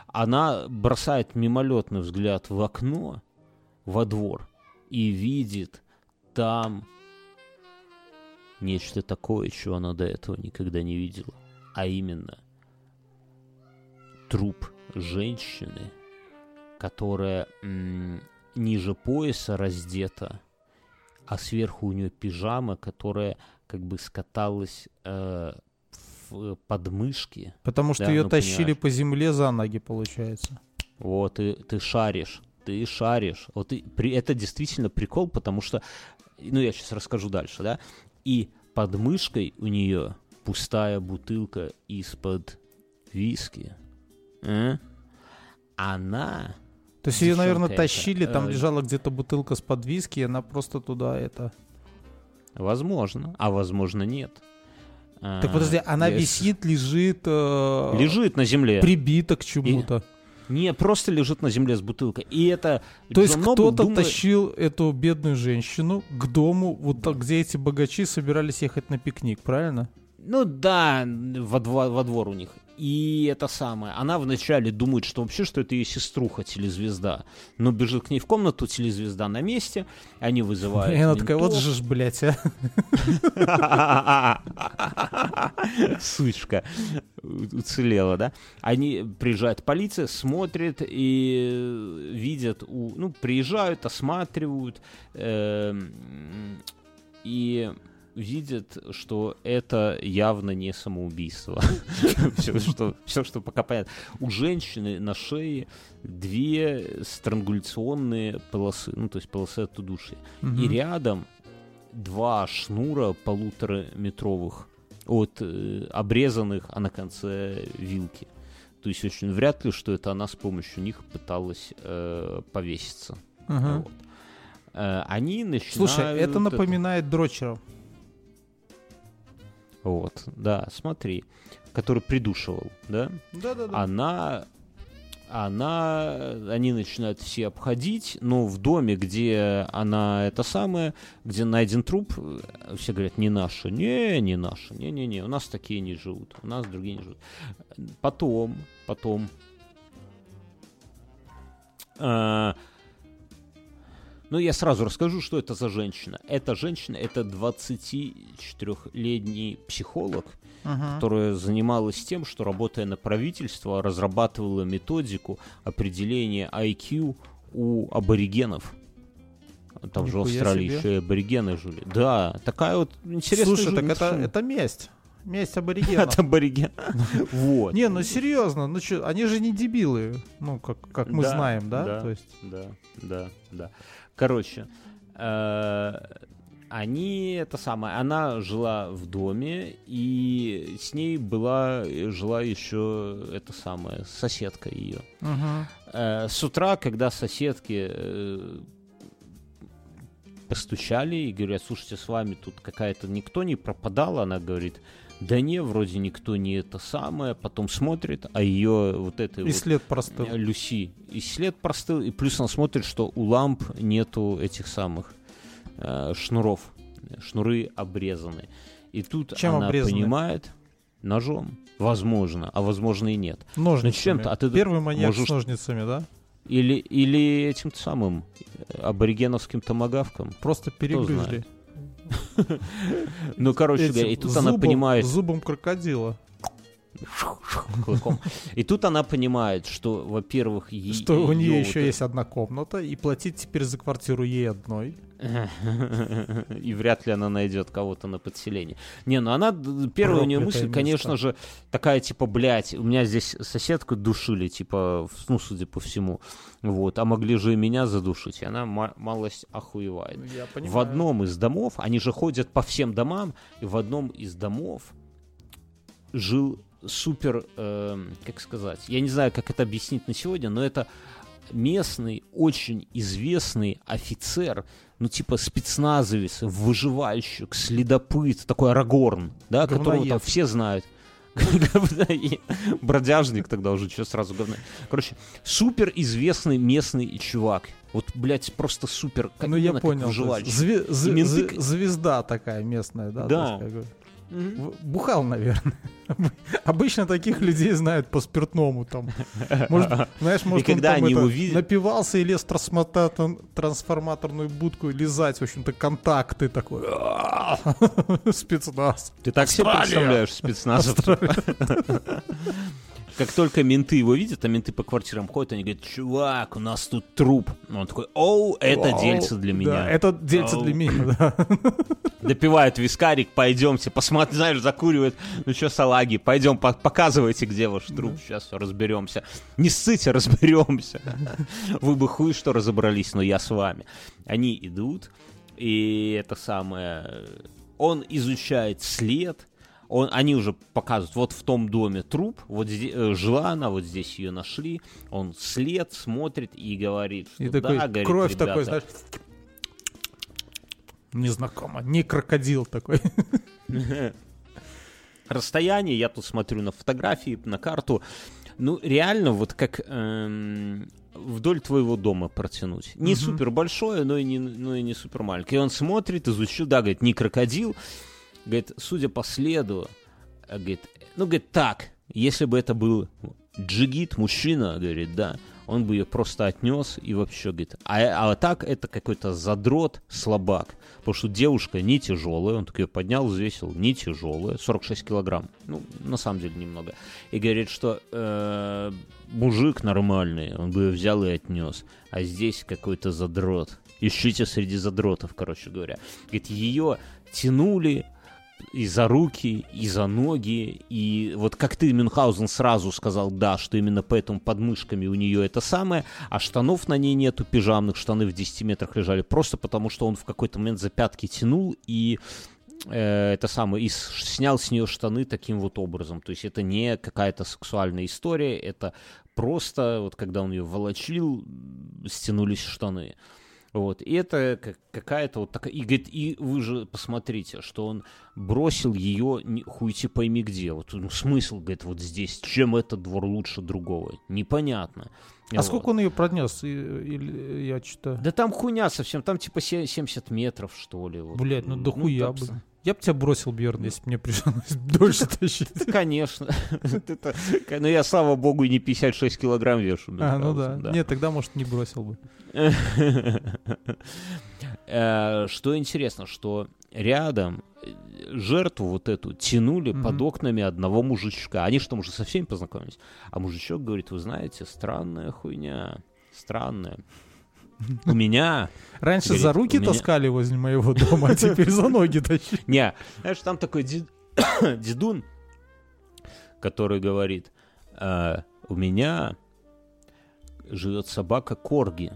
Она бросает мимолетный взгляд в окно, во двор, и видит там нечто такое, чего она до этого никогда не видела. А именно труп женщины – которая м- ниже пояса раздета, а сверху у нее пижама, которая как бы скаталась э, в подмышки. Потому что да, ее ну, тащили понимаешь. по земле за ноги, получается. Вот, и ты шаришь, ты шаришь. Вот и, при, это действительно прикол, потому что, ну я сейчас расскажу дальше, да, и под мышкой у нее пустая бутылка из-под виски. А? Она то есть ее, наверное, тащили, там э, лежала где-то бутылка с под виски, и она просто туда это... Возможно, а возможно нет. Так подожди, она висит, лежит... Э, лежит на земле. Прибита к чему-то. Не, просто лежит на земле с бутылкой. И это... То есть кто-то думает... тащил эту бедную женщину к дому, вот так, где эти богачи собирались ехать на пикник, правильно? Ну да, во, двор, во двор у них. И это самое. Она вначале думает, что вообще, что это ее сеструха телезвезда. Но бежит к ней в комнату, телезвезда на месте. Они вызывают. И она такая, вот же ж, блядь, а. Сучка. Уцелела, да? Они приезжает полиция, смотрит и видят, ну, приезжают, осматривают. Эм, и видит, что это явно не самоубийство. все, что, все, что пока понятно. У женщины на шее две странгуляционные полосы, ну, то есть полосы от удушья. И рядом два шнура полутораметровых от э, обрезанных, а на конце вилки. То есть очень вряд ли, что это она с помощью них пыталась э, повеситься. Uh-huh. Вот. Э, они начинают... Слушай, это напоминает это... дрочеров. Вот, да, смотри, который придушивал, да? Да-да-да. Она она, они начинают все обходить, но в доме, где она это самое, где найден труп, все говорят, не наша, не, не наша, не-не-не, у нас такие не живут, у нас другие не живут. Потом, потом, а, ну, я сразу расскажу, что это за женщина. Эта женщина — это 24-летний психолог, uh-huh. которая занималась тем, что, работая на правительство, разрабатывала методику определения IQ у аборигенов. Там Нихуя же в Австралии себе. еще и аборигены жили. Да, такая вот интересная Слушай, так это, это месть. Месть аборигенов. От абориген. Вот. Не, ну серьезно, ну что, они же не дебилы, ну, как, как мы знаем, да? Да, То есть... да, да, да. Короче, э, они, это самое, она жила в доме, и с ней была, жила еще, это самое, соседка ее. Угу. Э, с утра, когда соседки э, постучали и говорят, слушайте, с вами тут какая-то, никто не пропадал, она говорит, да не, вроде никто не это самое, потом смотрит, а ее вот это и вот, след простыл. Люси, и след простыл, и плюс он смотрит, что у ламп нету этих самых э, шнуров. Шнуры обрезаны. И тут Чем она обрезаны? понимает ножом. Возможно, а возможно и нет. Ножницами. чем-то, а ты Первый маньяк можешь- с ножницами, да? Или, или этим самым э, аборигеновским томогавком. Просто перегрызли. Ну, короче говоря, и тут она понимает, Зубом крокодила. клыком. И тут она понимает, что, во-первых, Что у нее еще есть одна комната, и платить теперь за квартиру ей одной. И вряд ли она найдет кого-то на подселение. Не, ну она, первая у нее мысль, конечно же, такая, типа, блядь, у меня здесь соседку душили, типа, ну, судя по всему. Вот, а могли же и меня задушить. И она ма- малость охуевает. В одном из домов, они же ходят по всем домам, и в одном из домов жил супер, эм, как сказать, я не знаю, как это объяснить на сегодня, но это местный, очень известный офицер, ну типа спецназовец, выживальщик, следопыт, такой Арагорн, да, которого там все знают. Бродяжник тогда уже, что сразу говно. Короче, супер известный местный чувак. Вот, блядь, просто супер. как Ну, я как понял. Звезда такая местная, да? Да. В- Бухал, наверное. Обычно таких людей знают по спиртному там. Может, знаешь, может, он когда там они это, его видят- напивался и лез трансформаторную будку лизать, в общем-то, контакты такой. Спецназ. Ты так себе Австралия! представляешь спецназов? Как только менты его видят, а менты по квартирам ходят, они говорят, чувак, у нас тут труп. Он такой, оу, это Вау. дельце для Да, меня. это дельце Ау. для меня, да. Допивает вискарик, пойдемте, посмотри, знаешь, закуривает. Ну что, салаги, пойдем, по- показывайте, где ваш труп, сейчас все разберемся. Не ссыте, разберемся. Вы бы хуй что разобрались, но я с вами. Они идут, и это самое... Он изучает след, он, они уже показывают, вот в том доме труп, вот здесь, э, жила она, вот здесь ее нашли, он след смотрит и говорит, что И да, такой, говорит, кровь ребята, такой, знаешь. Незнакомо. Не крокодил такой. расстояние, я тут смотрю на фотографии, на карту, ну, реально, вот как эм, вдоль твоего дома протянуть. Не Мгм. супер большое, но и не, но и не супер маленькое. И он смотрит, изучил, да, говорит, не крокодил. Говорит, судя по следу, э, говорит, ну, говорит, так, если бы это был джигит, мужчина, говорит, да, он бы ее просто отнес и вообще, говорит, а, а так это какой-то задрот, слабак. Потому что девушка не тяжелая, он так ее поднял, взвесил, не тяжелая, 46 килограмм. Ну, на самом деле немного. И говорит, что э, мужик нормальный, он бы ее взял и отнес. А здесь какой-то задрот. Ищите среди задротов, короче говоря. Говорит, ее тянули, и за руки, и за ноги, и вот как ты, Мюнхгаузен, сразу сказал, да, что именно поэтому под мышками у нее это самое, а штанов на ней нету, пижамных, штаны в 10 метрах лежали, просто потому что он в какой-то момент за пятки тянул и э, это самое, и снял с нее штаны таким вот образом. То есть это не какая-то сексуальная история, это просто вот когда он ее волочил, стянулись штаны. Вот, и это как- какая-то вот такая... И, говорит, и вы же посмотрите, что он бросил ее хуйти пойми где. Вот ну, смысл, говорит, вот здесь. Чем этот двор лучше другого? Непонятно. А Вот. сколько он ее пронес? И- Или я что-то... Да там хуйня совсем, там типа се- 70 метров, что ли. Вот. Блять, ну дохуя так бы. Я бы тебя бросил, Бьерн, если бы мне пришлось дольше тащить. Да, конечно. Это- Ну, я, слава богу, и не 56 килограмм вешу. А, ну да. Нет, тогда, может, не бросил бы. Э, Что интересно, что рядом э, жертву вот эту тянули Мгм. под окнами одного мужичка. Они что, уже со всеми познакомились? А мужичок говорит, вы знаете, странная хуйня. Странная. У меня... Раньше Говорит, за руки меня- таскали возле моего дома, а теперь за ноги тащить. Не, знаешь, там такой дед- дедун, который говорит, «Э, у меня живет собака Корги.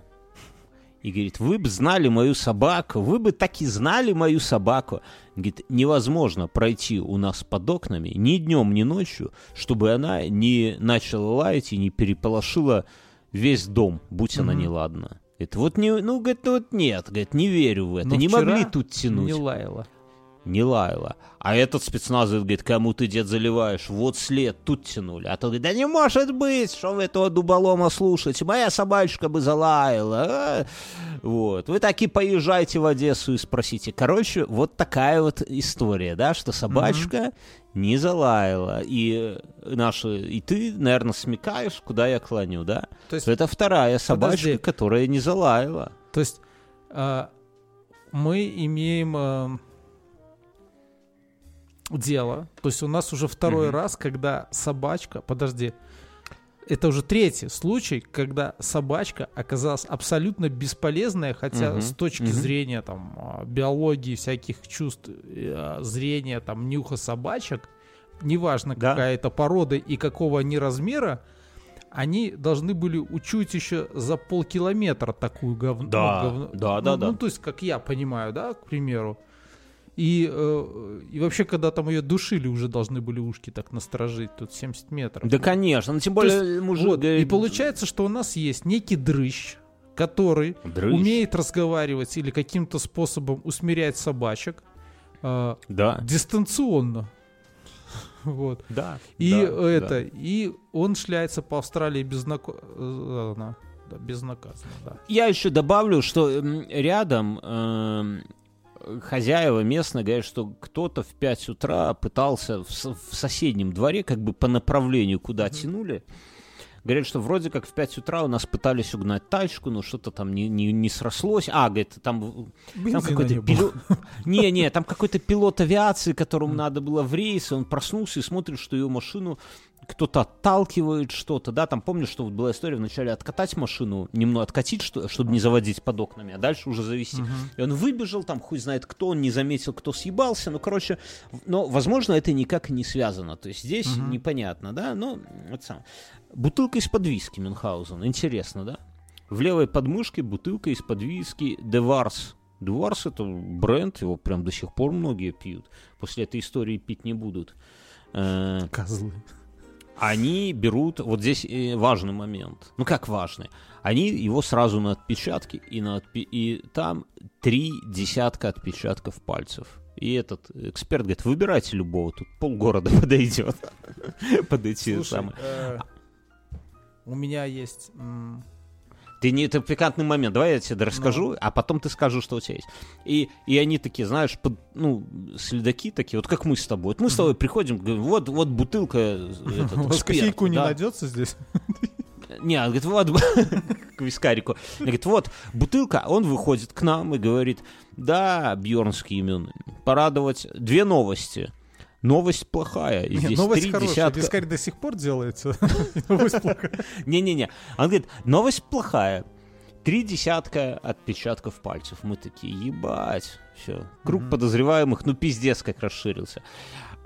И говорит, вы бы знали мою собаку, вы бы так и знали мою собаку. Говорит, невозможно пройти у нас под окнами ни днем, ни ночью, чтобы она не начала лаять и не переполошила весь дом, будь она Мгм. неладна. Это вот не, ну, говорит, вот нет, говорит, не верю в это, Но не могли тут тянуть. Не лаяла. Не лаяла. А этот спецназовец говорит, кому ты, дед, заливаешь? Вот след, тут тянули. А тот говорит, да не может быть, что вы этого дуболома слушаете, моя собачка бы залаяла. А? Вот. Вы таки поезжайте в Одессу и спросите. Короче, вот такая вот история, да, что собачка mm-hmm. не залаяла. И наши, и ты, наверное, смекаешь, куда я клоню, да? То есть... Это вторая собачка, Подожди. которая не залаяла. То есть э, мы имеем... Дело. То есть у нас уже второй mm-hmm. раз, когда собачка, подожди, это уже третий случай, когда собачка оказалась абсолютно бесполезная, хотя mm-hmm. с точки mm-hmm. зрения там а, биологии всяких чувств, а, зрения, там нюха собачек, неважно да. какая это порода и какого они размера, они должны были учуять еще за полкилометра такую говно. Да, ну, говно. да, да, ну, да. Ну, то есть, как я понимаю, да, к примеру. И, э, и вообще, когда там ее душили, уже должны были ушки так насторожить, тут 70 метров. Да, конечно, ну, тем более есть, мужик... Вот, и получается, что у нас есть некий дрыщ, который дрыщ. умеет разговаривать или каким-то способом усмирять собачек э, да. дистанционно. Вот. Да. И да, это, да. и он шляется по Австралии безнаказанно. Да, безнаказанно, да. Я еще добавлю, что рядом э, хозяева местные говорят, что кто-то в 5 утра пытался в, в соседнем дворе, как бы по направлению, куда mm-hmm. тянули, Говорят, что вроде как в 5 утра у нас пытались угнать тачку, но что-то там не, не, не срослось. А, говорит, там, там какой-то не пилот... Не, не, там какой-то пилот авиации, которому надо было в рейс, он проснулся и смотрит, что ее машину кто-то отталкивает что-то, да, там помню, что вот была история вначале откатать машину, немного откатить, что, чтобы не заводить под окнами, а дальше уже завести. Uh-huh. И он выбежал, там хуй знает кто, он не заметил, кто съебался, ну, короче, но, возможно, это никак не связано, то есть здесь uh-huh. непонятно, да, но это самое. Бутылка из-под виски Мюнхгаузен, интересно, да? В левой подмышке бутылка из-под виски Деварс. Деварс это бренд, его прям до сих пор многие пьют. После этой истории пить не будут. Э, Козлы они берут, вот здесь важный момент, ну как важный, они его сразу на отпечатки, и, на отпи и там три десятка отпечатков пальцев. И этот эксперт говорит, выбирайте любого, тут полгорода подойдет под эти самые. Э, у меня есть ты не, это пикантный момент, давай я тебе расскажу, ну. а потом ты скажешь, что у тебя есть. И, и они такие, знаешь, под, ну, следаки такие, вот как мы с тобой. Вот мы с тобой приходим, говорим, вот, вот бутылка. Этот, У вас кофейку не найдется здесь? Не, он говорит, вот, к вискарику. Он говорит, вот, бутылка, он выходит к нам и говорит, да, Бьернский имен, порадовать две новости. Новость плохая. И здесь новость три хорошая. Десятка... Вискарь до сих пор делается. новость плохая. Не-не-не. Он говорит, новость плохая. Три десятка отпечатков пальцев. Мы такие, ебать. Все. Круг mm-hmm. подозреваемых, ну пиздец как расширился.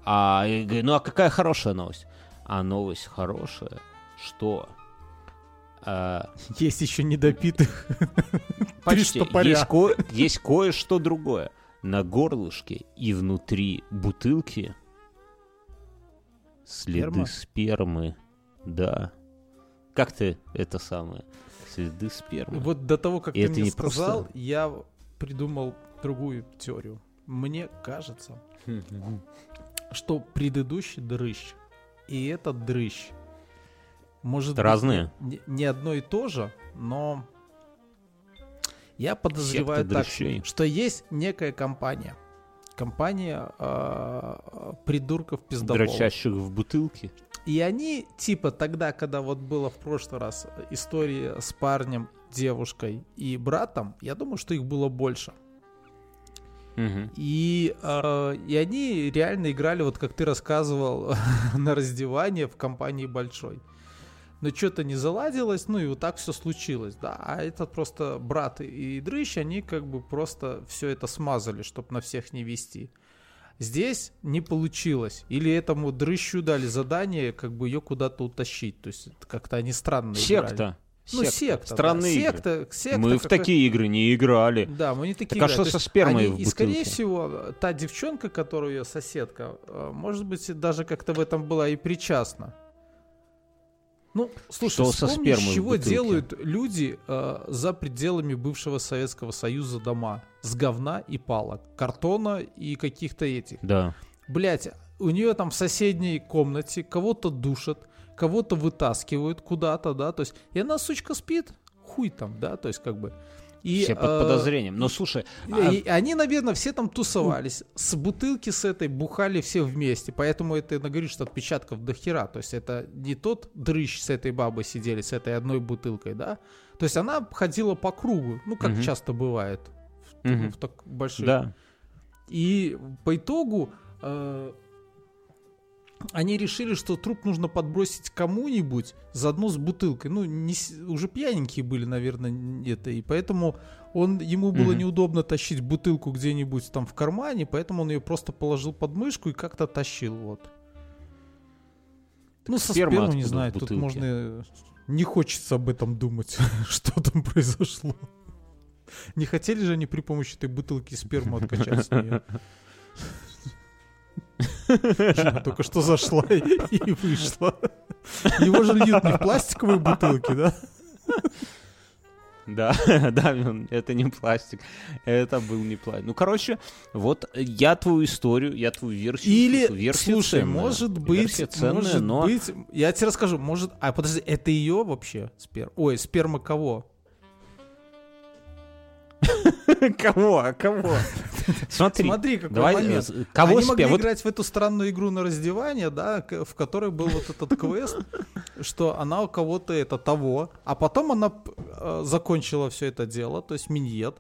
А, я говорю, ну а какая хорошая новость? А новость хорошая, что а, есть еще недопитых. Почти. Есть, ко- есть кое-что другое. На горлышке и внутри бутылки Следы Сперма? спермы, да. Как ты это самое? Следы спермы. Вот до того, как И ты мне сказал, просто... я придумал другую теорию. Мне кажется, что предыдущий дрыщ и этот дрыщ может это быть разные. Не, не одно и то же, но я подозреваю так, что есть некая компания, компания э, придурков пиздоболов. Дрочащих в бутылке. И они, типа, тогда, когда вот было в прошлый раз история с парнем, девушкой и братом, я думаю, что их было больше. Угу. И, э, и они реально играли, вот как ты рассказывал, на раздевание в компании большой но что-то не заладилось, ну и вот так все случилось, да. А этот просто брат и дрыщ, они как бы просто все это смазали, чтобы на всех не вести. Здесь не получилось. Или этому дрыщу дали задание, как бы ее куда-то утащить. То есть как-то они странно Секта. играли. Ну, секта. Странные да. игры. Секта, секта, мы в такие игры не играли. Да, мы не такие так, играли. а что со спермой они, в И, скорее всего, та девчонка, которая ее соседка, э, может быть, даже как-то в этом была и причастна. Ну, слушай, что со спермой с чего делают люди э, за пределами бывшего Советского Союза дома? с говна и палок, картона и каких-то этих. Да. Блять, у нее там в соседней комнате кого-то душат, кого-то вытаскивают куда-то, да, то есть, и она, сучка, спит, хуй там, да, то есть, как бы... И, все под э, подозрением. Но слушай, и, а... они, наверное, все там тусовались. С бутылки с этой бухали все вместе. Поэтому это говорит, что отпечатков до хера. То есть это не тот дрыщ с этой бабой сидели, с этой одной бутылкой, да? То есть она ходила по кругу, ну, как угу. часто бывает в, угу. в так больших. Да. И по итогу э, они решили, что труп нужно подбросить кому-нибудь заодно с бутылкой. Ну, не, уже пьяненькие были, наверное, это. И поэтому он, ему было mm-hmm. неудобно тащить бутылку где-нибудь там в кармане, поэтому он ее просто положил под мышку и как-то тащил. Вот. Так ну, со сперму, не знаю, тут можно... Не хочется об этом думать, что там произошло. Не хотели же они при помощи этой бутылки сперму откачать с нее? Только что зашла и, вышла. Его же льют не в пластиковые бутылки, да? Да, да, это не пластик. Это был не пластик. Ну, короче, вот я твою историю, я твою версию. Или, версию слушай, ценная. может быть, ценная, может но... быть, я тебе расскажу, может, а подожди, это ее вообще сперма? Ой, сперма кого? Кого? Кого? Смотри, Смотри какой давай, момент. Кого Они могли вот... играть в эту странную игру на раздевание, да, в которой был вот этот квест, что она у кого-то это того, а потом она э, закончила все это дело, то есть миньет,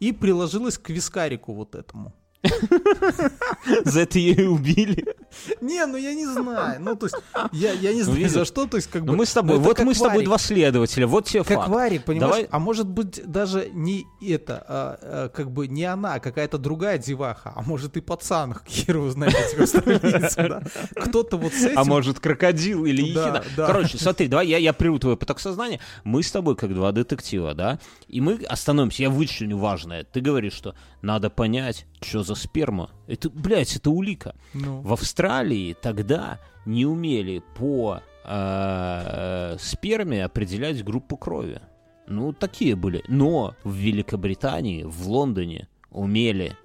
и приложилась к вискарику вот этому. За это ее убили. Не, ну я не знаю. Ну, то есть, я, я не знаю, за что, то есть, как ну, бы... мы с тобой, вот мы с тобой два следователя, вот тебе факт. Как Вари, понимаешь? А может быть, даже не это, а, а, как бы не она, а какая-то другая деваха, а может и пацан, хер его знает? Кто-то вот с а этим... А может крокодил или ехидна. Короче, смотри, давай я, я прерву твой поток сознания. Мы с тобой как два детектива, да? И мы остановимся, я вычленю важное. Ты говоришь, что надо понять, что за сперма. Это, блядь, это улика. Ну. В Австралии тогда не умели по э, сперме определять группу крови. Ну, такие были. Но в Великобритании, в Лондоне умели.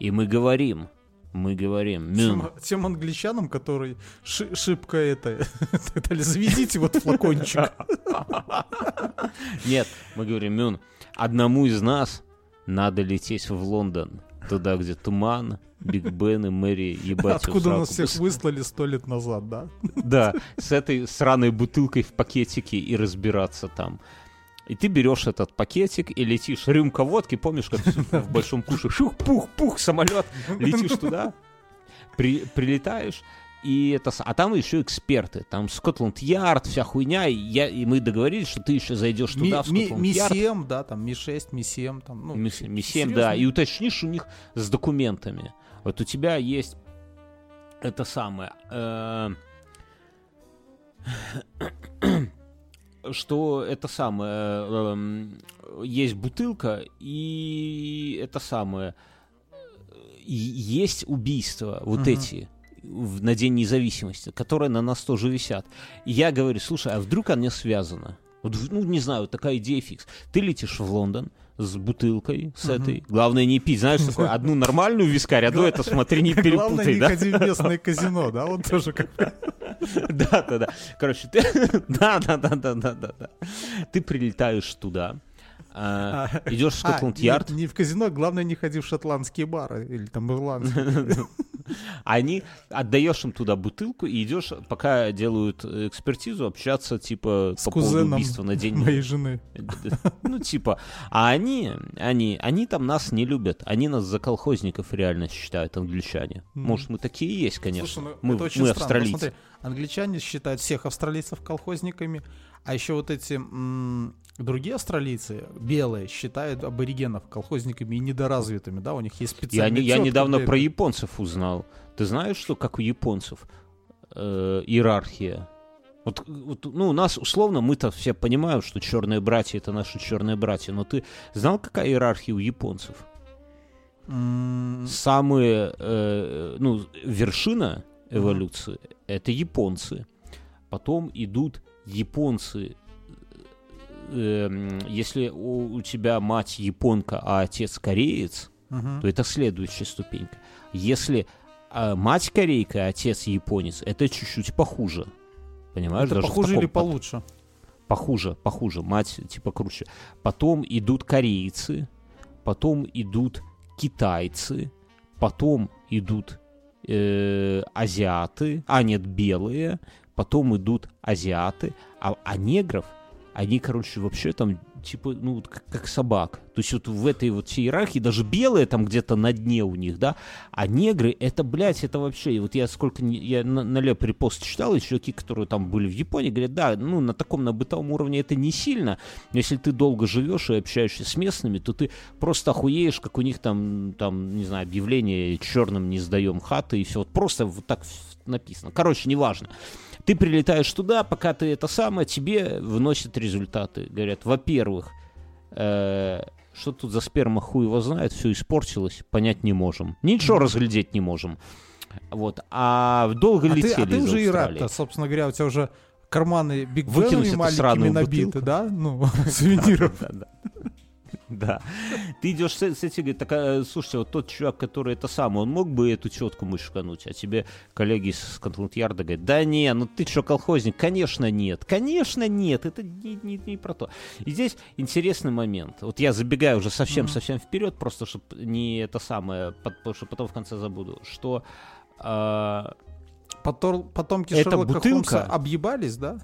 И мы говорим, мы говорим. Тем, тем англичанам, которые ши, шибко это, это заведите вот флакончик. Нет, мы говорим, Мюн, одному из нас надо лететь в Лондон туда, где туман, Биг Бен и Мэри ебать. Откуда нас всех выслали сто лет назад, да? Да, с этой сраной бутылкой в пакетике и разбираться там. И ты берешь этот пакетик и летишь. Рюмка водки, помнишь, как в большом куше? Шух-пух-пух, самолет. Летишь туда, при, прилетаешь, и это, а там еще эксперты, там Скотланд-Ярд, вся хуйня, и, я, и мы договорились, что ты еще зайдешь туда, в Скотланд-Ярд. Ми-7, да, там Ми-6, Ми-7, там, ну, Ми-7, да, и уточнишь у них с документами. Вот у тебя есть это самое, э, что это самое, э, есть бутылка, и это самое, есть убийства, вот эти, в, на День независимости, которые на нас тоже висят. И я говорю, слушай, а вдруг она связана? Вот, ну, не знаю, такая идея фикс. Ты летишь в Лондон с бутылкой, с uh-huh. этой. Главное не пить, знаешь, такое, одну нормальную вискарь, а то это, смотри, не перепутай, Главное, не ходи в местное казино, да, он тоже как Да, да, да. Короче, ты... Да, да, да, да, да, да. Ты прилетаешь туда, а, а, идешь в а, Скотланд-Ярд. Не, не в казино, главное, не ходи в шотландские бары или там ирландские. Они отдаешь им туда бутылку и идешь, пока делают экспертизу, общаться типа с по поводу убийства на день моей жены. Ну типа, а они, они, они там нас не любят, они нас за колхозников реально считают англичане. Может мы такие есть, конечно. Слушай, ну, мы, мы странно. австралийцы. Посмотри, англичане считают всех австралийцев колхозниками, а еще вот эти м- другие австралийцы, белые, считают аборигенов колхозниками и недоразвитыми, да, у них есть специальные... Я, я недавно про японцев узнал. Ты знаешь, что как у японцев э, иерархия? Вот, вот, ну, у нас, условно, мы-то все понимаем, что черные братья это наши черные братья, но ты знал, какая иерархия у японцев? Mm. Самые, э, ну, вершина эволюции mm. это японцы. Потом идут японцы э, если у, у тебя мать японка, а отец кореец, угу. то это следующая ступенька. Если э, мать корейка, а отец японец, это чуть-чуть похуже. Понимаешь? Это Даже похуже или получше? Похуже, похуже. Мать типа круче. Потом идут корейцы, потом идут китайцы, потом идут э, азиаты, а нет, белые, потом идут азиаты, а, а негров, они, короче, вообще там типа, ну, как, как собак. То есть вот в этой вот иерархии даже белые там где-то на дне у них, да, а негры, это, блядь, это вообще, и вот я сколько, не, я на, на Леп репост читал, и чуваки, которые там были в Японии, говорят, да, ну, на таком, на бытовом уровне это не сильно, но если ты долго живешь и общаешься с местными, то ты просто охуеешь, как у них там, там, не знаю, объявление черным не сдаем хаты, и все, вот просто вот так написано. Короче, неважно. Ты прилетаешь туда, пока ты это самое, тебе вносят результаты. Говорят, во-первых, э, что тут за сперма хуй его знает, все испортилось, понять не можем. Ничего разглядеть не можем. Вот. А долго а летели ты, А ты уже и рад собственно говоря, у тебя уже карманы Биг маленькими набиты, да? Ну, сувениров. Да. Ты идешь с, с этим, говорит, такая, слушайте, вот тот чувак, который это сам, он мог бы эту четку мышкануть, а тебе коллеги с Контланд-Ярда говорят, да не, ну ты что, колхозник? Конечно нет, конечно нет, это не, не, не про то. И здесь интересный момент. Вот я забегаю уже совсем-совсем вперед, просто чтобы не это самое, потому что потом в конце забуду, что... Э, Потом, потомки это Шерлока бутылка... Холмса объебались, да?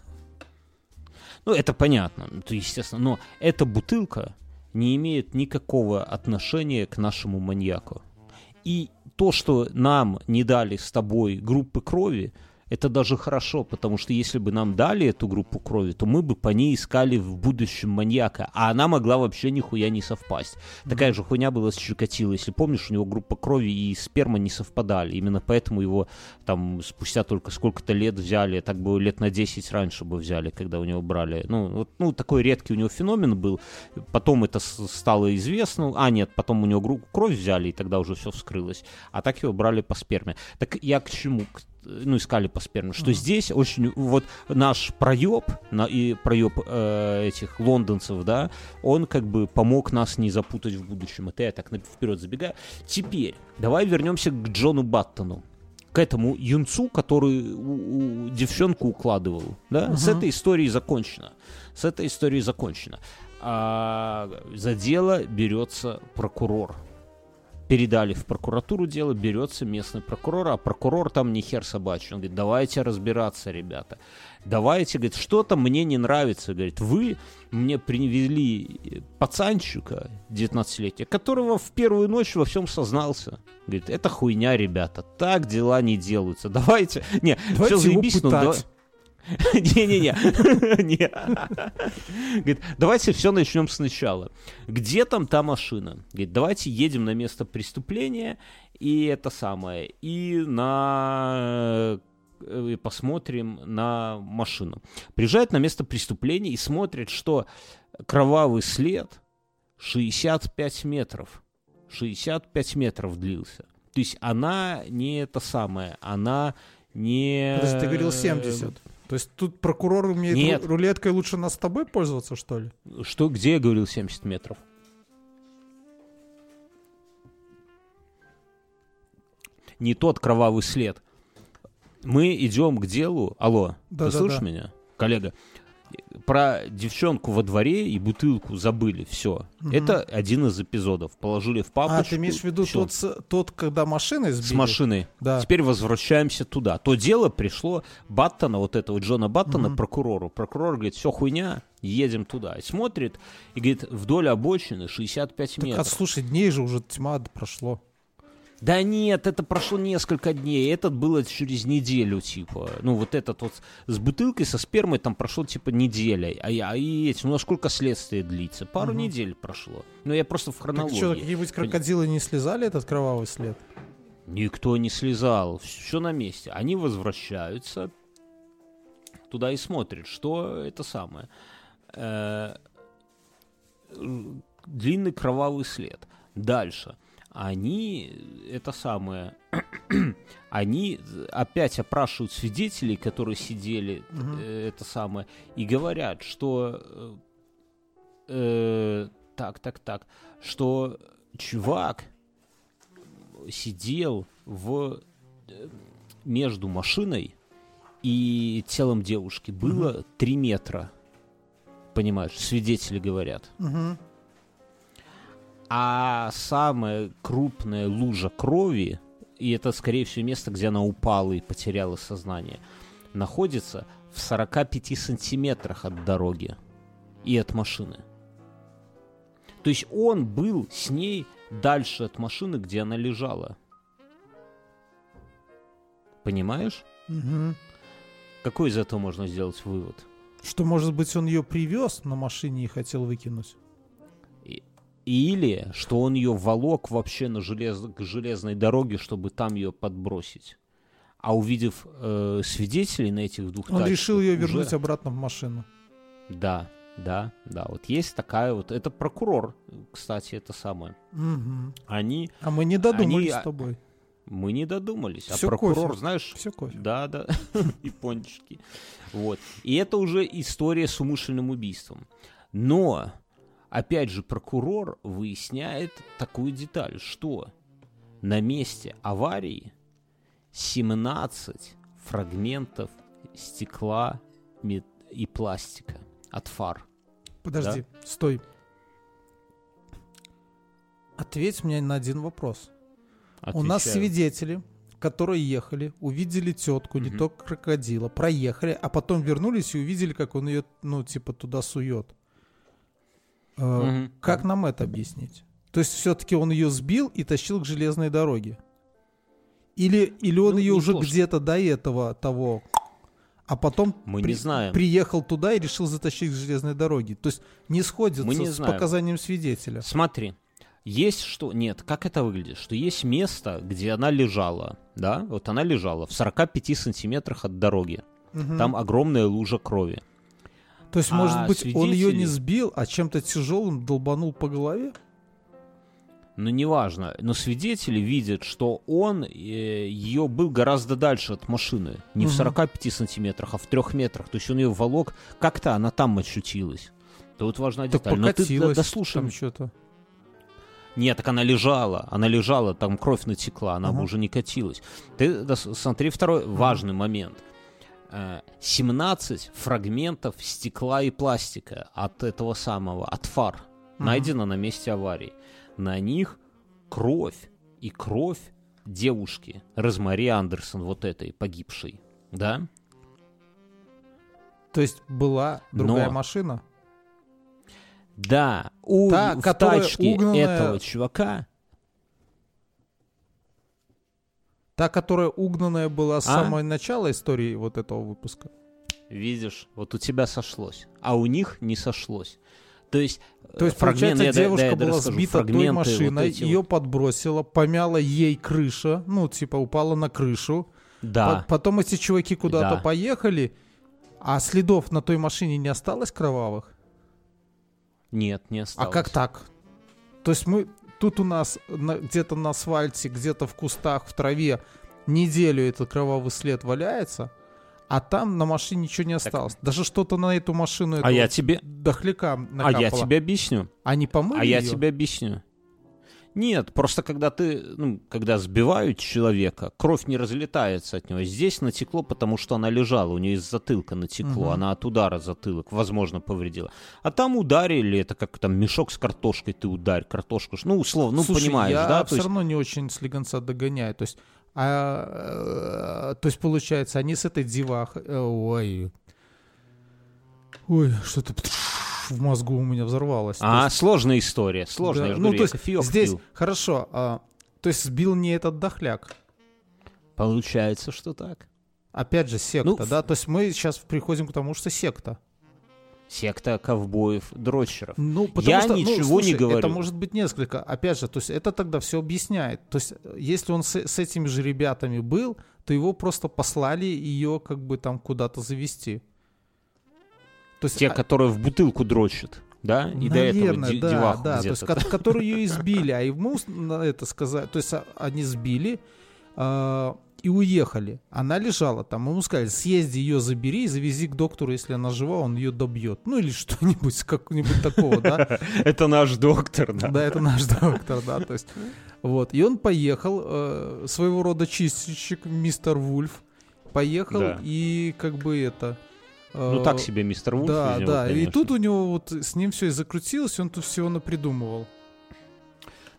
Ну, это понятно, то естественно, но эта бутылка не имеет никакого отношения к нашему маньяку. И то, что нам не дали с тобой группы крови, это даже хорошо, потому что если бы нам дали эту группу крови, то мы бы по ней искали в будущем маньяка, а она могла вообще нихуя не совпасть. Mm-hmm. Такая же хуйня была с Чикатило. Если помнишь, у него группа крови и сперма не совпадали. Именно поэтому его там спустя только сколько-то лет взяли, так бы лет на 10 раньше бы взяли, когда у него брали. Ну, вот, ну такой редкий у него феномен был. Потом это стало известно. А, нет, потом у него группу крови взяли, и тогда уже все вскрылось. А так его брали по сперме. Так я к чему? Ну, искали по сперме, что mm-hmm. здесь очень, вот наш проеб, на, и проеб э, этих лондонцев, да, он как бы помог нас не запутать в будущем. Это я так вперед забегаю. Теперь, давай вернемся к Джону Баттону к этому юнцу, который у, у девчонку укладывал, да, uh-huh. с этой историей закончено, с этой историей закончено. А за дело берется прокурор, передали в прокуратуру дело, берется местный прокурор, а прокурор там не хер собачий. Он говорит, давайте разбираться, ребята. Давайте, говорит, что-то мне не нравится. Говорит, вы мне привели пацанчика 19-летия, которого в первую ночь во всем сознался. Говорит, это хуйня, ребята, так дела не делаются. Давайте, не, давайте все заебись, но давай... Не-не-не. Говорит, давайте все начнем сначала. Где там та машина? Говорит, давайте едем на место преступления и это самое, и на э, посмотрим на машину. Приезжает на место преступления и смотрит, что кровавый след 65 метров. 65 метров длился. То есть она не это самое, она не... Подожди, ты говорил 70. То есть тут прокурор умеет Нет. рулеткой лучше нас с тобой пользоваться, что ли? Что, где я говорил 70 метров? Не тот кровавый след. Мы идем к делу. Алло, да, ты да, слышишь да. меня, коллега? Про девчонку во дворе и бутылку забыли, все. Угу. Это один из эпизодов. Положили в папочку. А, ты имеешь в виду тот, тот, когда машиной сбили? С машиной. Да. Теперь возвращаемся туда. То дело пришло Баттона, вот этого Джона Баттона, угу. прокурору. Прокурор говорит, все хуйня, едем туда. И смотрит, и говорит, вдоль обочины 65 так, метров. А слушай, дней же уже тьма прошло. Да нет, это прошло несколько дней. Этот было через неделю, типа. Ну, вот этот вот с бутылкой, со спермой там прошло, типа, неделя. А, я, а и эти, ну, сколько следствие длится? Пару угу. недель прошло. Ну, я просто в хронологии. Так что, какие-нибудь крокодилы не слезали этот кровавый след? Никто не слезал. Все на месте. Они возвращаются туда и смотрят, что это самое. -э длинный кровавый след. Дальше они, это самое, они опять опрашивают свидетелей, которые сидели, угу. э, это самое, и говорят, что э, э, так, так, так, что чувак сидел в э, между машиной и телом девушки было 3 метра. Понимаешь, свидетели говорят. Мгм. А самая крупная лужа крови, и это, скорее всего, место, где она упала и потеряла сознание, находится в 45 сантиметрах от дороги и от машины. То есть он был с ней дальше от машины, где она лежала. Понимаешь? Мгм. Какой из этого можно сделать вывод? Что, может быть, он ее привез на машине и хотел выкинуть? Или что он ее волок вообще на желез... к железной дороге, чтобы там ее подбросить. А увидев э, свидетелей на этих двух Он тачках, решил ее уже- вернуть обратно в машину. Да, да, да. Вот есть такая вот... Это прокурор, кстати, это самое. Мгм. Они... А мы не додумались Они- с тобой. Мы не додумались. Всё а прокурор, кофе. знаешь... Все кофе. Да, да. И пончики. Вот. И это уже история с умышленным убийством. Но, опять же, прокурор выясняет такую деталь, что на месте аварии 17 фрагментов стекла и пластика от фар. Подожди, стой. Ответь мне на один вопрос. У нас Отвечаю. свидетели, которые ехали, увидели тетку, не Мгм. то крокодила, проехали, а потом вернулись и увидели, как он ее, ну, типа, туда сует. Мгм. Как нам это объяснить? То есть все-таки он ее сбил и тащил к железной дороге? Или, или он Ну, ее уже где-то до этого того, а потом Мы при- не знаем. приехал туда и решил затащить к железной дороге? То есть не сходится Мы не с знаем. показанием свидетеля. Смотри, есть что... Нет, как это выглядит? Что есть место, где она лежала, да? Вот она лежала в 45 сантиметрах от дороги. Мгм. Там огромная лужа крови. То есть, а может быть, он ее не свидетели- сбил, а чем-то тяжелым долбанул по голове? Но неважно. Но свидетели видят, что он э, ее был гораздо дальше от машины. Не в Мгм. 45 сантиметрах, а в 3 метрах. То есть он ее волок. Как-то она там очутилась. То вот важная Так деталь. Но ты покатилась дослушай. там что-то. Нет, так она лежала, она лежала, там кровь натекла, она бы Ага. уже не катилась. Ты дос- смотри второй важный момент. Э, 17 фрагментов стекла и пластика от этого самого, от фар, Мгм. найдено на месте аварии. На них кровь и кровь девушки Розмари Андерсон, вот этой погибшей, да? То есть была другая Но- машина? Да, у Та, в тачке угнанная- этого чувака Та, которая угнанная была с А? самого начала истории вот этого выпуска. Видишь, вот у тебя сошлось, а у них не сошлось. То есть, То есть, э, фрагменты, получается, я девушка да, я была расскажу, сбита той вот машиной, эти ее вот. подбросила, помяла ей крыша, ну, типа, упала на крышу. Да, По- потом эти чуваки куда-то Да. поехали, а следов на той машине не осталось кровавых? нет, не А осталось. как так? То есть мы тут у нас на- где-то на асфальте, где-то в кустах, в траве неделю этот кровавый след валяется, а там на машине ничего не осталось. Даже что-то на эту машину А я тебе, дохляка а накапало. я тебе объясню. Они помыли А я её? тебе объясню. Нет, просто когда ты, ну, когда сбивают человека, кровь не разлетается от него. Здесь натекло, потому что она лежала, у нее из затылка натекло, Мгм. она от удара затылок, возможно, повредила. А там ударили, это как там мешок с картошкой ты ударь, картошку, ну, условно, ну, Слушай, понимаешь, я да? все есть, равно не очень слегонца догоняю. То есть, а, э, то есть получается, они с этой девах... э, Ой, ой, что-то в мозгу у меня взорвалось. А, есть, сложная история, сложная. да, ну, то есть кофеёк здесь, пью. хорошо, а, то есть сбил не этот дохляк. Получается, что так. Опять же, секта, Ну, да? То есть мы сейчас приходим к тому, что секта. Секта ковбоев, дрочеров. Ну, потому Я что, ну, ничего не слушай, говорю. Это может быть несколько. Опять же, то есть это тогда все объясняет. То есть э, если он с, с этими же ребятами был, то его просто послали ее как бы там куда-то завести. То есть, Те, а, которые в бутылку дрочат, да? И до этого наверное, да, деваху да, то есть, которые ее избили, а ему это сказать, то есть а, они сбили а, и уехали. Она лежала там, ему сказали, съезди ее забери и завези к доктору, если она жива, он ее добьет. Ну или что-нибудь, как-нибудь такого, да? Это наш доктор, да? Да, это наш доктор, да, то есть Вот, и он поехал, э, своего рода чистильщик, мистер Вульф, поехал Да. и как бы это... э, Ну так себе мистер Вульф. Да, него, да, и конечно. тут у него вот с ним все и закрутилось, он тут всего напридумывал.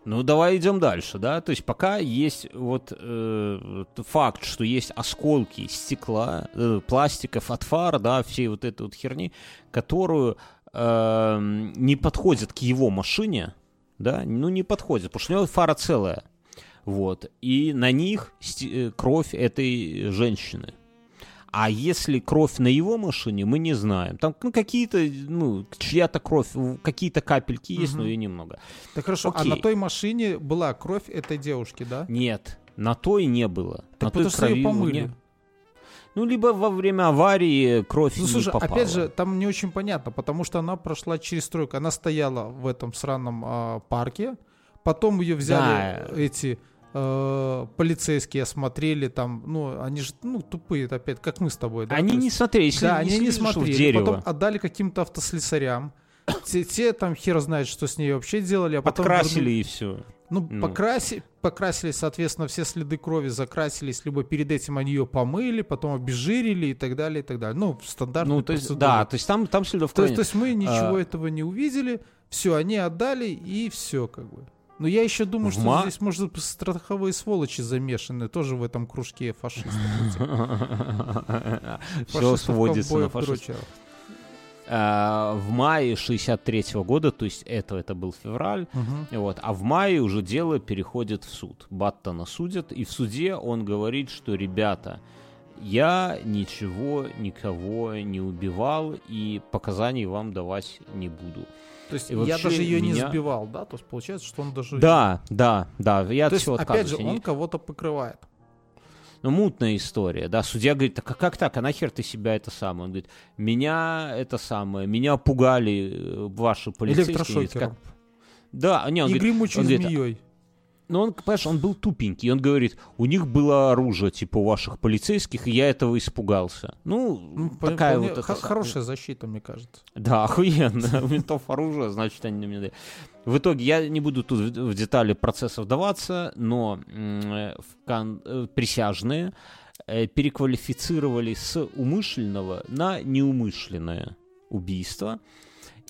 Ну, давай идем дальше, да. То есть пока есть вот э, факт, что есть осколки стекла, э, пластиков от фар, да, всей вот этой вот херни, которую э, не подходит к его машине, да, ну не подходит, потому что у него фара целая, вот, и на них э, кровь этой женщины. А если кровь на его машине, мы не знаем. Там ну, какие-то, ну, чья-то кровь, какие-то капельки есть, но Мгм. и немного. Так хорошо, а Окей. на той машине была кровь этой девушки, да? Нет, на той не было. Так на той потому что ее крови помыли. не- Ну, либо во время аварии кровь Ну не слушай, попала. опять же, там не очень понятно, потому что она прошла через стройку. Она стояла в этом сраном а, парке, потом ее взяли Да. эти э, полицейские, осмотрели там, ну, они же, ну, тупые, опять, как мы с тобой, да? Они То не есть- смотрели, если Да, они не слышал в смотрели, дерево. потом отдали каким-то автослесарям. Те, те там хер знает, что с ней вообще делали, а потом... Подкрасили и все. Ну, Ну. покраси, покрасили, соответственно, все следы крови закрасились, либо перед этим они ее помыли, потом обезжирили и так далее, и так далее. Ну, стандартные Ну, то есть, процедуры. да, то есть там, там следов То крови есть, то есть мы ничего А. этого не увидели, все, они отдали, и все, как бы. Но я еще думаю, В что ма- здесь, может, страховые сволочи замешаны тоже в этом кружке фашистов. Все сводится на фашистов. А, В мае 63 года, то есть это, это был февраль, Мгм. Вот. А в мае уже дело переходит в суд. Баттона судят, и в суде он говорит, что, ребята, я ничего, никого не убивал, и показаний вам давать не буду. То есть И я даже ее не меня- сбивал, да? То есть получается, что он даже... Да, да, да, я То от есть, всего опять же, не- он кого-то покрывает. Ну, мутная история, да. Судья говорит, так а как так, а нахер ты себя это самое? Он говорит, меня это самое, меня пугали э, ваши полицейские. Говорит, Электрошокером. «Как?» Да, не, он говорит, он говорит, змеей. Но он, понимаешь, он был тупенький. Он говорит, у них было оружие, типа, у ваших полицейских, и я этого испугался. Ну, Ну, такая вот... са- Хорошая защита, мне кажется. Да, охуенно. У ментов оружие, значит, они на меня дают. В итоге я не буду тут в детали процесса вдаваться, но э, э, присяжные э, переквалифицировали с умышленного на неумышленное убийство.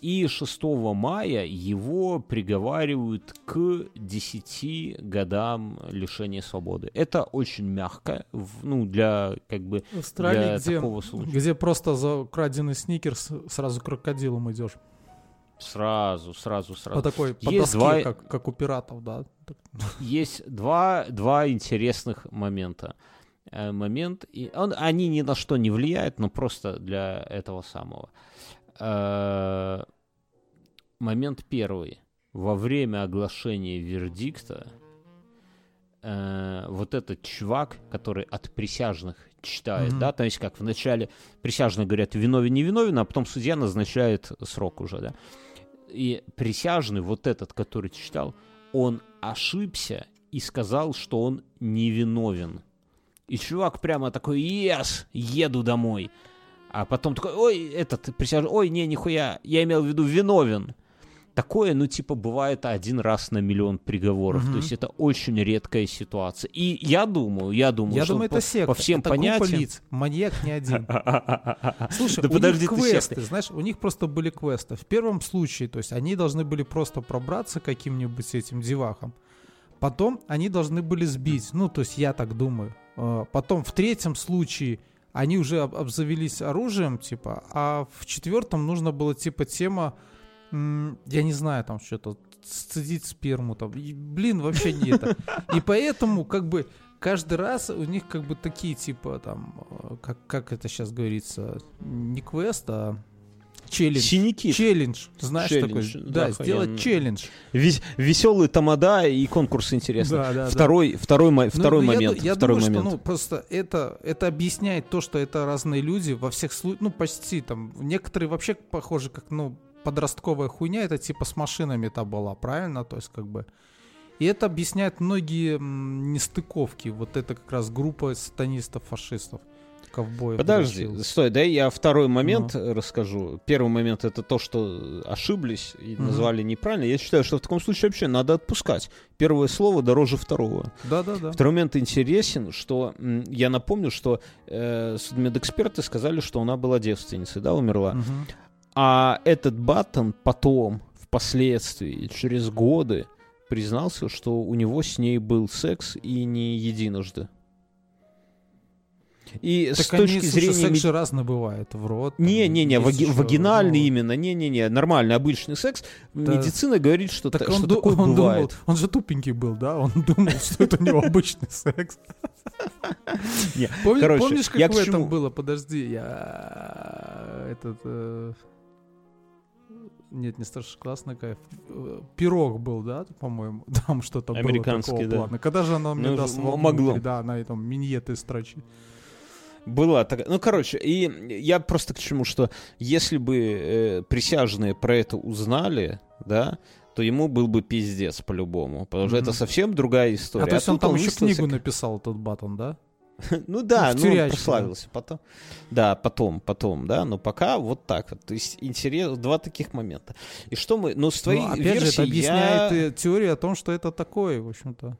И 6 мая его приговаривают к 10 годам лишения свободы. Это очень мягко, ну, для, как бы, В Австралии, для где, такого случая. где просто за украденный сникерс сразу крокодилом идешь. Сразу, сразу, сразу. По такой, по Есть доске, два- как, как у пиратов, да. Есть два, два интересных момента. Э, Момент, и он, они ни на что не влияют, но просто для этого самого. Э, Момент первый. Во время оглашения вердикта э, вот этот чувак, который от присяжных читает, Мгм. да, то есть как вначале присяжные говорят виновен, не виновен, а потом судья назначает срок уже, да. И присяжный, вот этот, который читал, он ошибся и сказал, что он невиновен. И чувак прямо такой, ес, еду домой. А потом такой, ой, этот присяжный, ой, не, нихуя, я имел в виду виновен. Такое, ну, типа, бывает один раз на миллион приговоров. Мгм. То есть это очень редкая ситуация. И я думаю, я думаю, Я что думаю, по, это секта. по всем это понятиям... лиц. Маньяк не один. Слушай, Да у подожди них ты, квесты, секты. знаешь, у них просто были квесты. В первом случае, то есть они должны были просто пробраться каким-нибудь этим девахам. Потом они должны были сбить, ну, то есть я так думаю. Э, Потом в третьем случае они уже об- обзавелись оружием, типа, а в четвертом нужно было, типа, тема, я не знаю, там что-то, сцедить сперму, там, и, блин, вообще не это. И поэтому, как бы, каждый раз у них как бы такие типа там, э, как, как это сейчас говорится, не квест, а челлендж. Синяки. Челлендж, знаешь Челлендж, такой? да, Да, сделать охуенно. челлендж. Веселые тамада и конкурс интересный. Да, да, да. Второй, второй, мо- Ну, второй ну, я момент. ду- Я, второй думаю, момент. что ну, просто это, это объясняет то, что это разные люди во всех случаях, ну почти там, некоторые вообще похожи как, ну, подростковая хуйня, это типа с машинами-то была, правильно? То есть как бы... И это объясняет многие нестыковки. Вот это как раз группа сатанистов-фашистов. Ковбоев. Подожди, дрочил. стой, дай я второй момент ну. расскажу. Первый момент это то, что ошиблись и угу. назвали неправильно. Я считаю, что в таком случае вообще надо отпускать. Первое слово дороже второго. Да, да, да. Второй момент интересен, что я напомню, что э, судмедэксперты сказали, что она была девственницей, да, умерла. Угу. А этот Баттон потом, впоследствии, через годы, признался, что у него с ней был секс и не единожды. И так с точки они, зрения... Слушай, секс же разный бывает, в рот. Не-не-не, ваги... вагинальный ну... именно, не-не-не, нормальный, обычный секс. Да. Медицина говорит, что, так та, он что ду- такое он бывает. Думал, он же тупенький был, да? Он думал, что это у него обычный секс. Помнишь, как в этом было? Подожди, я... Этот... Э, нет, не старшеклассный кайф. Пирог был, да, по-моему? Там что-то было такого да. плана. Когда же она мне ну, даст могло. Да, на этом миньеты строчит. Была такая. Ну, короче, и я просто к чему, что если бы э, присяжные про это узнали, да, то ему был бы пиздец по-любому. Потому что mm-hmm. это совсем другая история. А, то есть а он там он еще книгу написал, тот Баттон, да? Ну да, ну, ну он прославился потом. Да, потом, потом, да, но пока вот так вот. То есть интерес, два таких момента. И что мы, ну с твоей ну, опять версии же, это объясняет я... теорию о том, что это такое, в общем-то.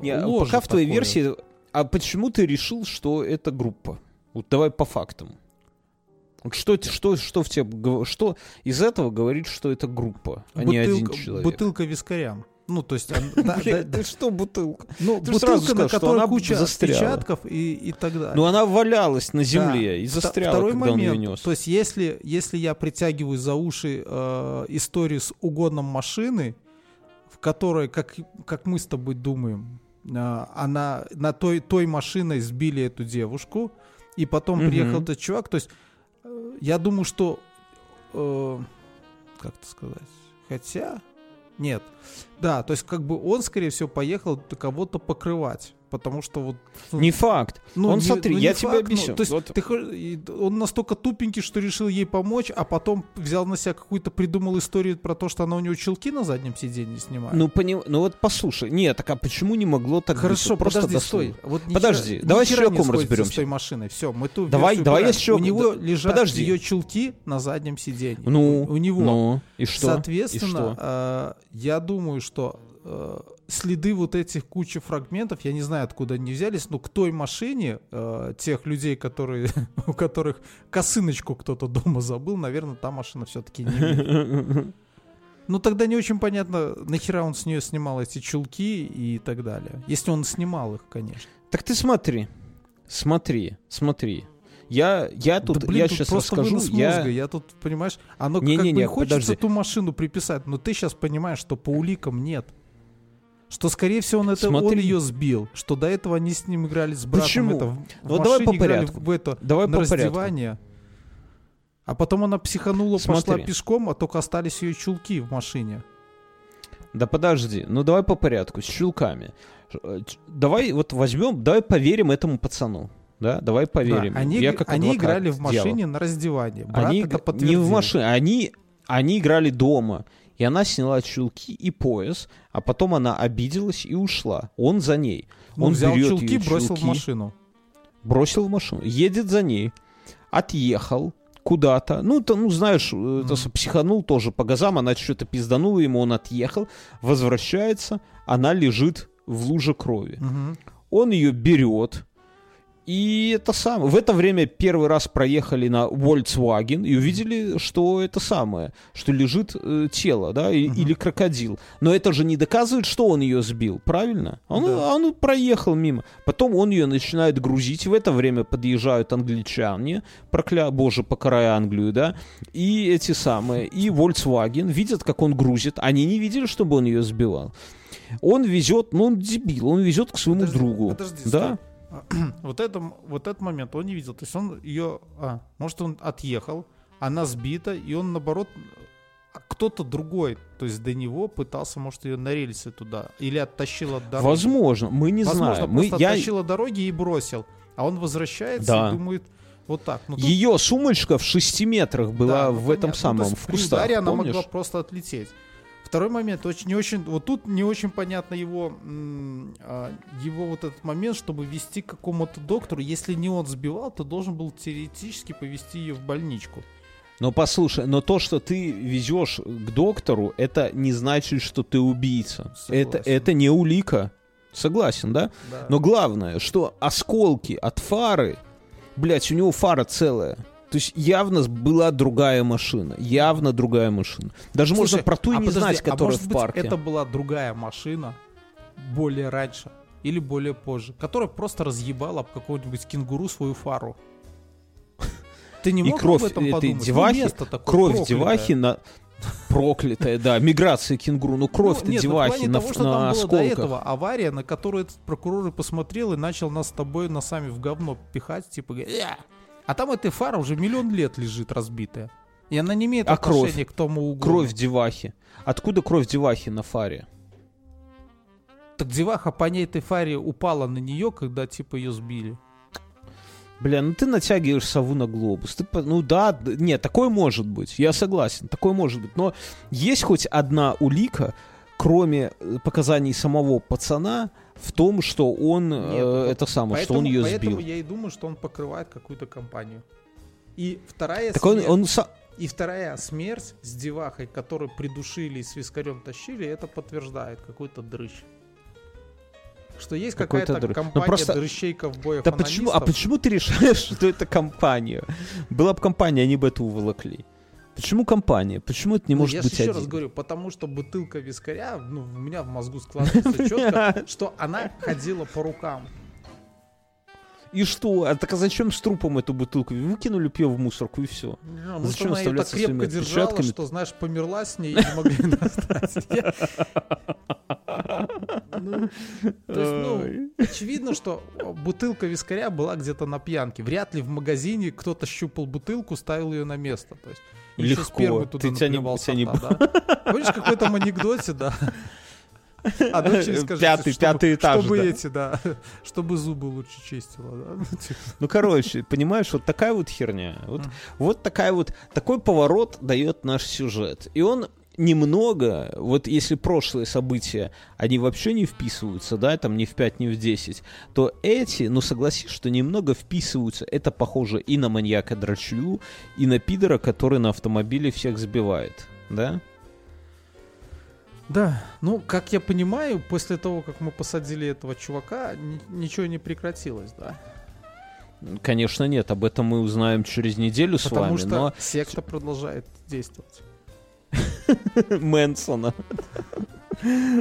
Не, пока в твоей версии а почему ты решил, что это группа? Вот давай по фактам. Вот что, что, что в тебе, что из этого говорит, что это группа, а бутылка, не один человек? Бутылка вискаря. Ну, то есть... Блин, да, что бутылка? Ну, ты бутылка, на которой куча отпечатков и, так далее. Ну, она валялась на земле и застряла, Второй момент. То есть, если, если я притягиваю за уши э, историю с угоном машины, в которой, как, как мы с тобой думаем, а, она на той, той машиной сбили эту девушку, и потом угу. приехал этот чувак. То есть э, я думаю, что... Э, как это сказать? Хотя... Нет. Да, то есть как бы он, скорее всего, поехал кого-то покрывать потому что вот... Ну, не факт. Ну, он, не, смотри, ну, я тебе факт, объясню. Ну, то есть вот. ты, он настолько тупенький, что решил ей помочь, а потом взял на себя какую-то, придумал историю про то, что она у него челки на заднем сиденье снимает. Ну, поним... ну вот послушай, нет, так а почему не могло так Хорошо, быть? Просто подожди, стой. Вот подожди, ни давай с чуваком разберемся. с той машиной. Все, мы ту Давай, давай я с У него лежат подожди. ее челки на заднем сиденье. Ну, у, у него. Ну, и что? Соответственно, и что? Э, я думаю, что э, следы вот этих кучи фрагментов, я не знаю, откуда они взялись, но к той машине э, тех людей, которые, у которых косыночку кто-то дома забыл, наверное, та машина все-таки не Ну, тогда не очень понятно, нахера он с нее снимал эти чулки и так далее. Если он снимал их, конечно. Так ты смотри, смотри, смотри. Я, я тут, да, блин, я тут сейчас просто расскажу. Я... Мозга. я тут, понимаешь, оно не, как не, бы не, хочется подожди. ту машину приписать, но ты сейчас понимаешь, что по уликам нет. Что, скорее всего, он это Смотри. он ее сбил. Что до этого они с ним играли с братом. Почему? Это, в вот давай по порядку. В это, давай на по раздевание. Порядку. А потом она психанула, Смотри. пошла пешком, а только остались ее чулки в машине. Да подожди, ну давай по порядку, с чулками. Давай вот возьмем, давай поверим этому пацану. Да, давай поверим. Да, они Я как они играли в машине делал. на раздевание. Брат они это не в машине, они, они играли дома. И она сняла чулки и пояс, а потом она обиделась и ушла. Он за ней. Ну, Он взял берет чулки, бросил чулки, в машину. Бросил в машину. Едет за ней. Отъехал куда-то. Ну, то, ну знаешь, mm-hmm. это психанул тоже по газам. Она что-то пизданула ему, он отъехал. Возвращается. Она лежит в луже крови. Mm-hmm. Он ее берет и это самое. В это время первый раз проехали на Volkswagen и увидели, что это самое, что лежит э, тело, да, и, uh-huh. или крокодил. Но это же не доказывает, что он ее сбил, правильно? Он, да. он проехал мимо. Потом он ее начинает грузить. В это время подъезжают англичане, прокля... боже, покарая Англию, да, и эти самые, и Volkswagen видят, как он грузит. Они не видели, чтобы он ее сбивал. Он везет, ну он дебил, он везет к своему подожди, другу. Подожди, да? Стой. вот, это, вот этот момент он не видел. То есть он ее... А, может, он отъехал, она сбита, и он, наоборот, а кто-то другой, то есть до него пытался, может, ее на рельсы туда или оттащил от дороги. Возможно, мы не Возможно, знаем. Возможно, мы, я... оттащил от дороги и бросил. А он возвращается да. и думает, вот так. Ну, тут... Ее сумочка в 6 метрах была да, в ну, этом понятно. самом, ну, в кустах, ударе она могла просто отлететь. Второй момент, очень не очень, вот тут не очень понятно его, а, его вот этот момент, чтобы вести к какому-то доктору, если не он сбивал, то должен был теоретически повести ее в больничку. Но послушай, но то, что ты везешь к доктору, это не значит, что ты убийца. Это, это не улика. Согласен, да? да? Но главное, что осколки от фары, блядь, у него фара целая. То есть явно была другая машина. Явно другая машина. Даже Слушай, можно про ту и а не подожди, знать, а которая а может в парке. Быть, это была другая машина более раньше или более позже, которая просто разъебала об какого-нибудь кенгуру свою фару. Ты не мог и кровь об этом подумать? девахи, ну, такое кровь проклятое. девахи на проклятая, да, миграция кенгуру, ну кровь-то ну, девахи на, того, что на осколках. До этого авария, на которую этот прокурор и посмотрел и начал нас с тобой носами в говно пихать, типа, а там эта фара уже миллион лет лежит разбитая. И она не имеет а отношения кровь? к тому углу. Кровь девахи. Откуда кровь девахи на фаре? Так деваха по ней этой фаре упала на нее, когда типа ее сбили. Бля, ну ты натягиваешь сову на глобус. Ты, ну да, нет, такое может быть. Я согласен, такое может быть. Но есть хоть одна улика, кроме э, показаний самого пацана, в том, что он Нет, э, это самое, поэтому, что он ее сбил. Поэтому я и думаю, что он покрывает какую-то компанию. И вторая так смерть, он, он и вторая смерть с девахой, которую придушили и с вискарем тащили, это подтверждает какой-то дрыщ. Что есть какая-то дры... Ну, компания ну, просто... дрыщей ковбоев да почему, А почему ты решаешь, что это компания? Была бы компания, они бы это уволокли. Почему компания? Почему это не ну, может я быть еще один? раз говорю, потому что бутылка вискаря, ну, у меня в мозгу складывается четко, что она ходила по рукам. И что? А так а зачем с трупом эту бутылку? Выкинули пье в мусорку и все. Не, зачем она ее так крепко держала, что, знаешь, померла с ней и не могли достать. Ну, то есть, ну, очевидно, что бутылка вискаря была где-то на пьянке. Вряд ли в магазине кто-то щупал бутылку, ставил ее на место. То есть, Легко. Ты тебя не, тебя не... да? Помнишь, в какой-то анекдоте, да? А дочери скажите, пятый, чтобы, пятый этаж, чтобы да. эти, да, чтобы зубы лучше чистила, да. Ну, типа. ну короче, понимаешь, вот такая вот херня, вот, mm. вот такая вот, такой поворот дает наш сюжет, и он немного, вот если прошлые события, они вообще не вписываются, да, там ни в 5, ни в 10, то эти, ну согласись, что немного вписываются. Это похоже и на маньяка драчью, и на пидора, который на автомобиле всех сбивает, да? Да, ну, как я понимаю, после того, как мы посадили этого чувака, ничего не прекратилось, да? Конечно, нет, об этом мы узнаем через неделю Потому с вами. Потому что но... секта продолжает действовать. Мэнсона.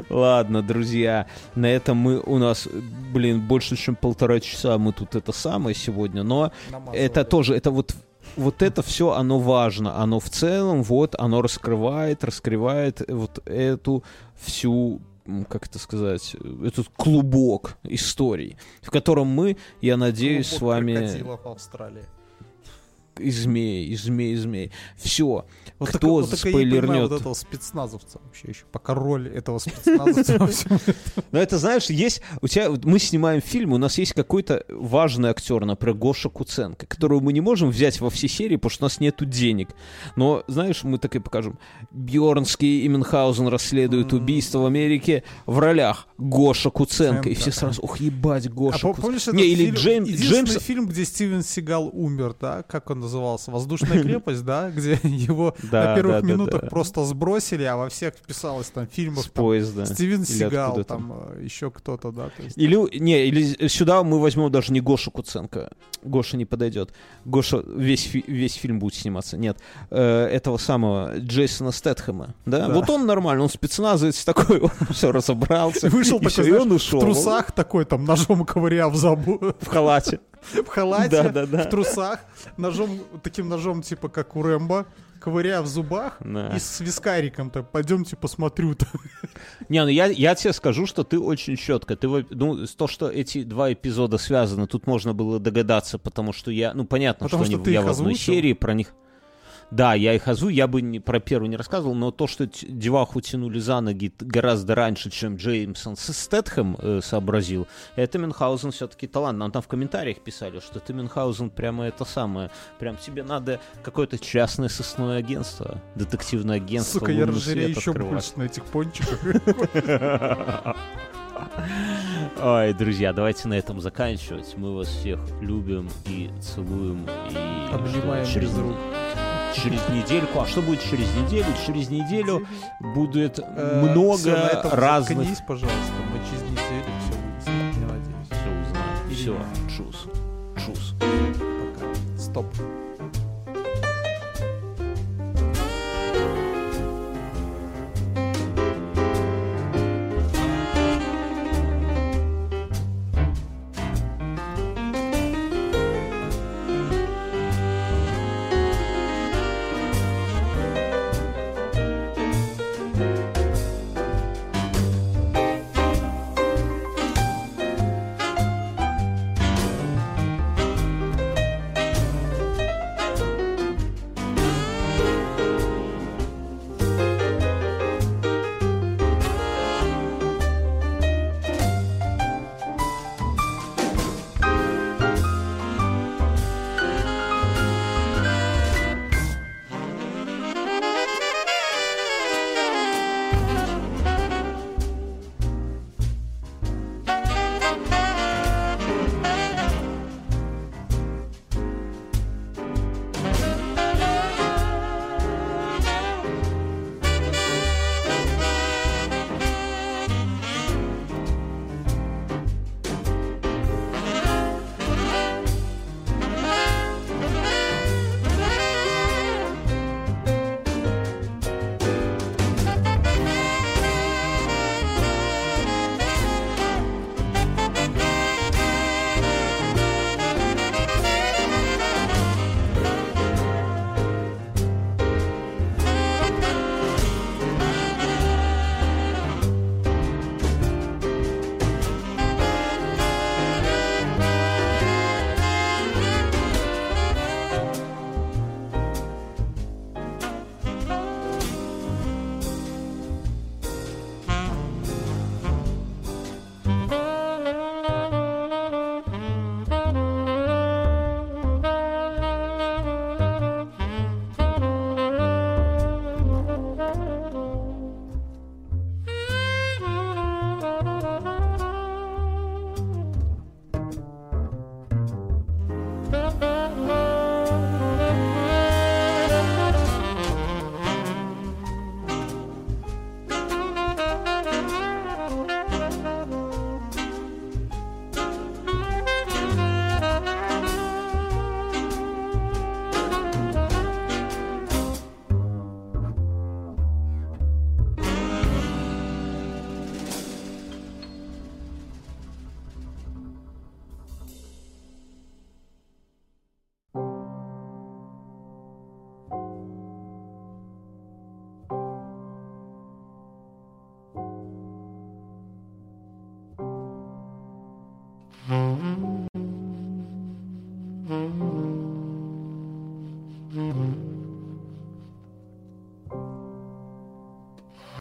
Ладно, друзья, на этом мы у нас, блин, больше чем полтора часа мы тут это самое сегодня, но Намазывали. это тоже, это вот вот это все, оно важно. Оно в целом, вот, оно раскрывает, раскрывает вот эту всю как это сказать, этот клубок историй, в котором мы, я надеюсь, клубок с вами... в Австралии и змей, и змей, и змей. Все. Вот Кто так, вот спойлернет? Я вот этого спецназовца вообще еще. Пока роль этого спецназовца Но это, знаешь, есть... У тебя... Мы снимаем фильм, у нас есть какой-то важный актер, например, Гоша Куценко, которого мы не можем взять во все серии, потому что у нас нету денег. Но, знаешь, мы так и покажем. Бьорнский и Мюнхгаузен расследуют убийство в Америке в ролях Гоша Куценко. И все сразу, ух, ебать, Гоша а Куценко. Не, или Джеймс... Единственный фильм, где Стивен Сигал умер, да? Как он назывался? «Воздушная крепость», да? Где его на первых минутах просто сбросили, а во всех писалось там фильмов. С поезда. Стивен Сигал, там э, еще кто-то, да? Или, не, или сюда мы возьмем даже не Гошу Куценко. Гоша не подойдет. Гоша весь, весь фильм будет сниматься. Нет. Э, этого самого Джейсона Стэтхэма. Да? Вот он нормально, он спецназовец такой, он все разобрался. Вышел такой, и он ушел. В трусах такой, там, ножом ковыряв в забу. В халате. В халате, да, да, да. в трусах, ножом, таким ножом, типа, как у Рэмбо, ковыряя в зубах да. и с вискариком-то. Пойдемте посмотрю-то. Не, ну я, я тебе скажу, что ты очень четко. Ты, ну, то, что эти два эпизода связаны, тут можно было догадаться, потому что я, ну, понятно, потому что, что они, я в одной серии про них... Да, я их азу, я бы не, про первую не рассказывал, но то, что деваху тянули за ноги гораздо раньше, чем Джеймсон с Стэтхэм э, сообразил, это Мюнхгаузен все-таки талант. Нам там в комментариях писали, что ты Мюнхгаузен прямо это самое, прям тебе надо какое-то частное сосное агентство, детективное агентство. Сука, я разжирею еще больше на этих пончиках. Ой, друзья, давайте на этом заканчивать. Мы вас всех любим и целуем. И Обнимаем через рук. Через недельку. А что будет через неделю? Через неделю будет э, много все, разных... Заткнись, пожалуйста. Мы через неделю все узнаем, я надеюсь. Все узнаем. Все, чус. Чус. Пока. Стоп.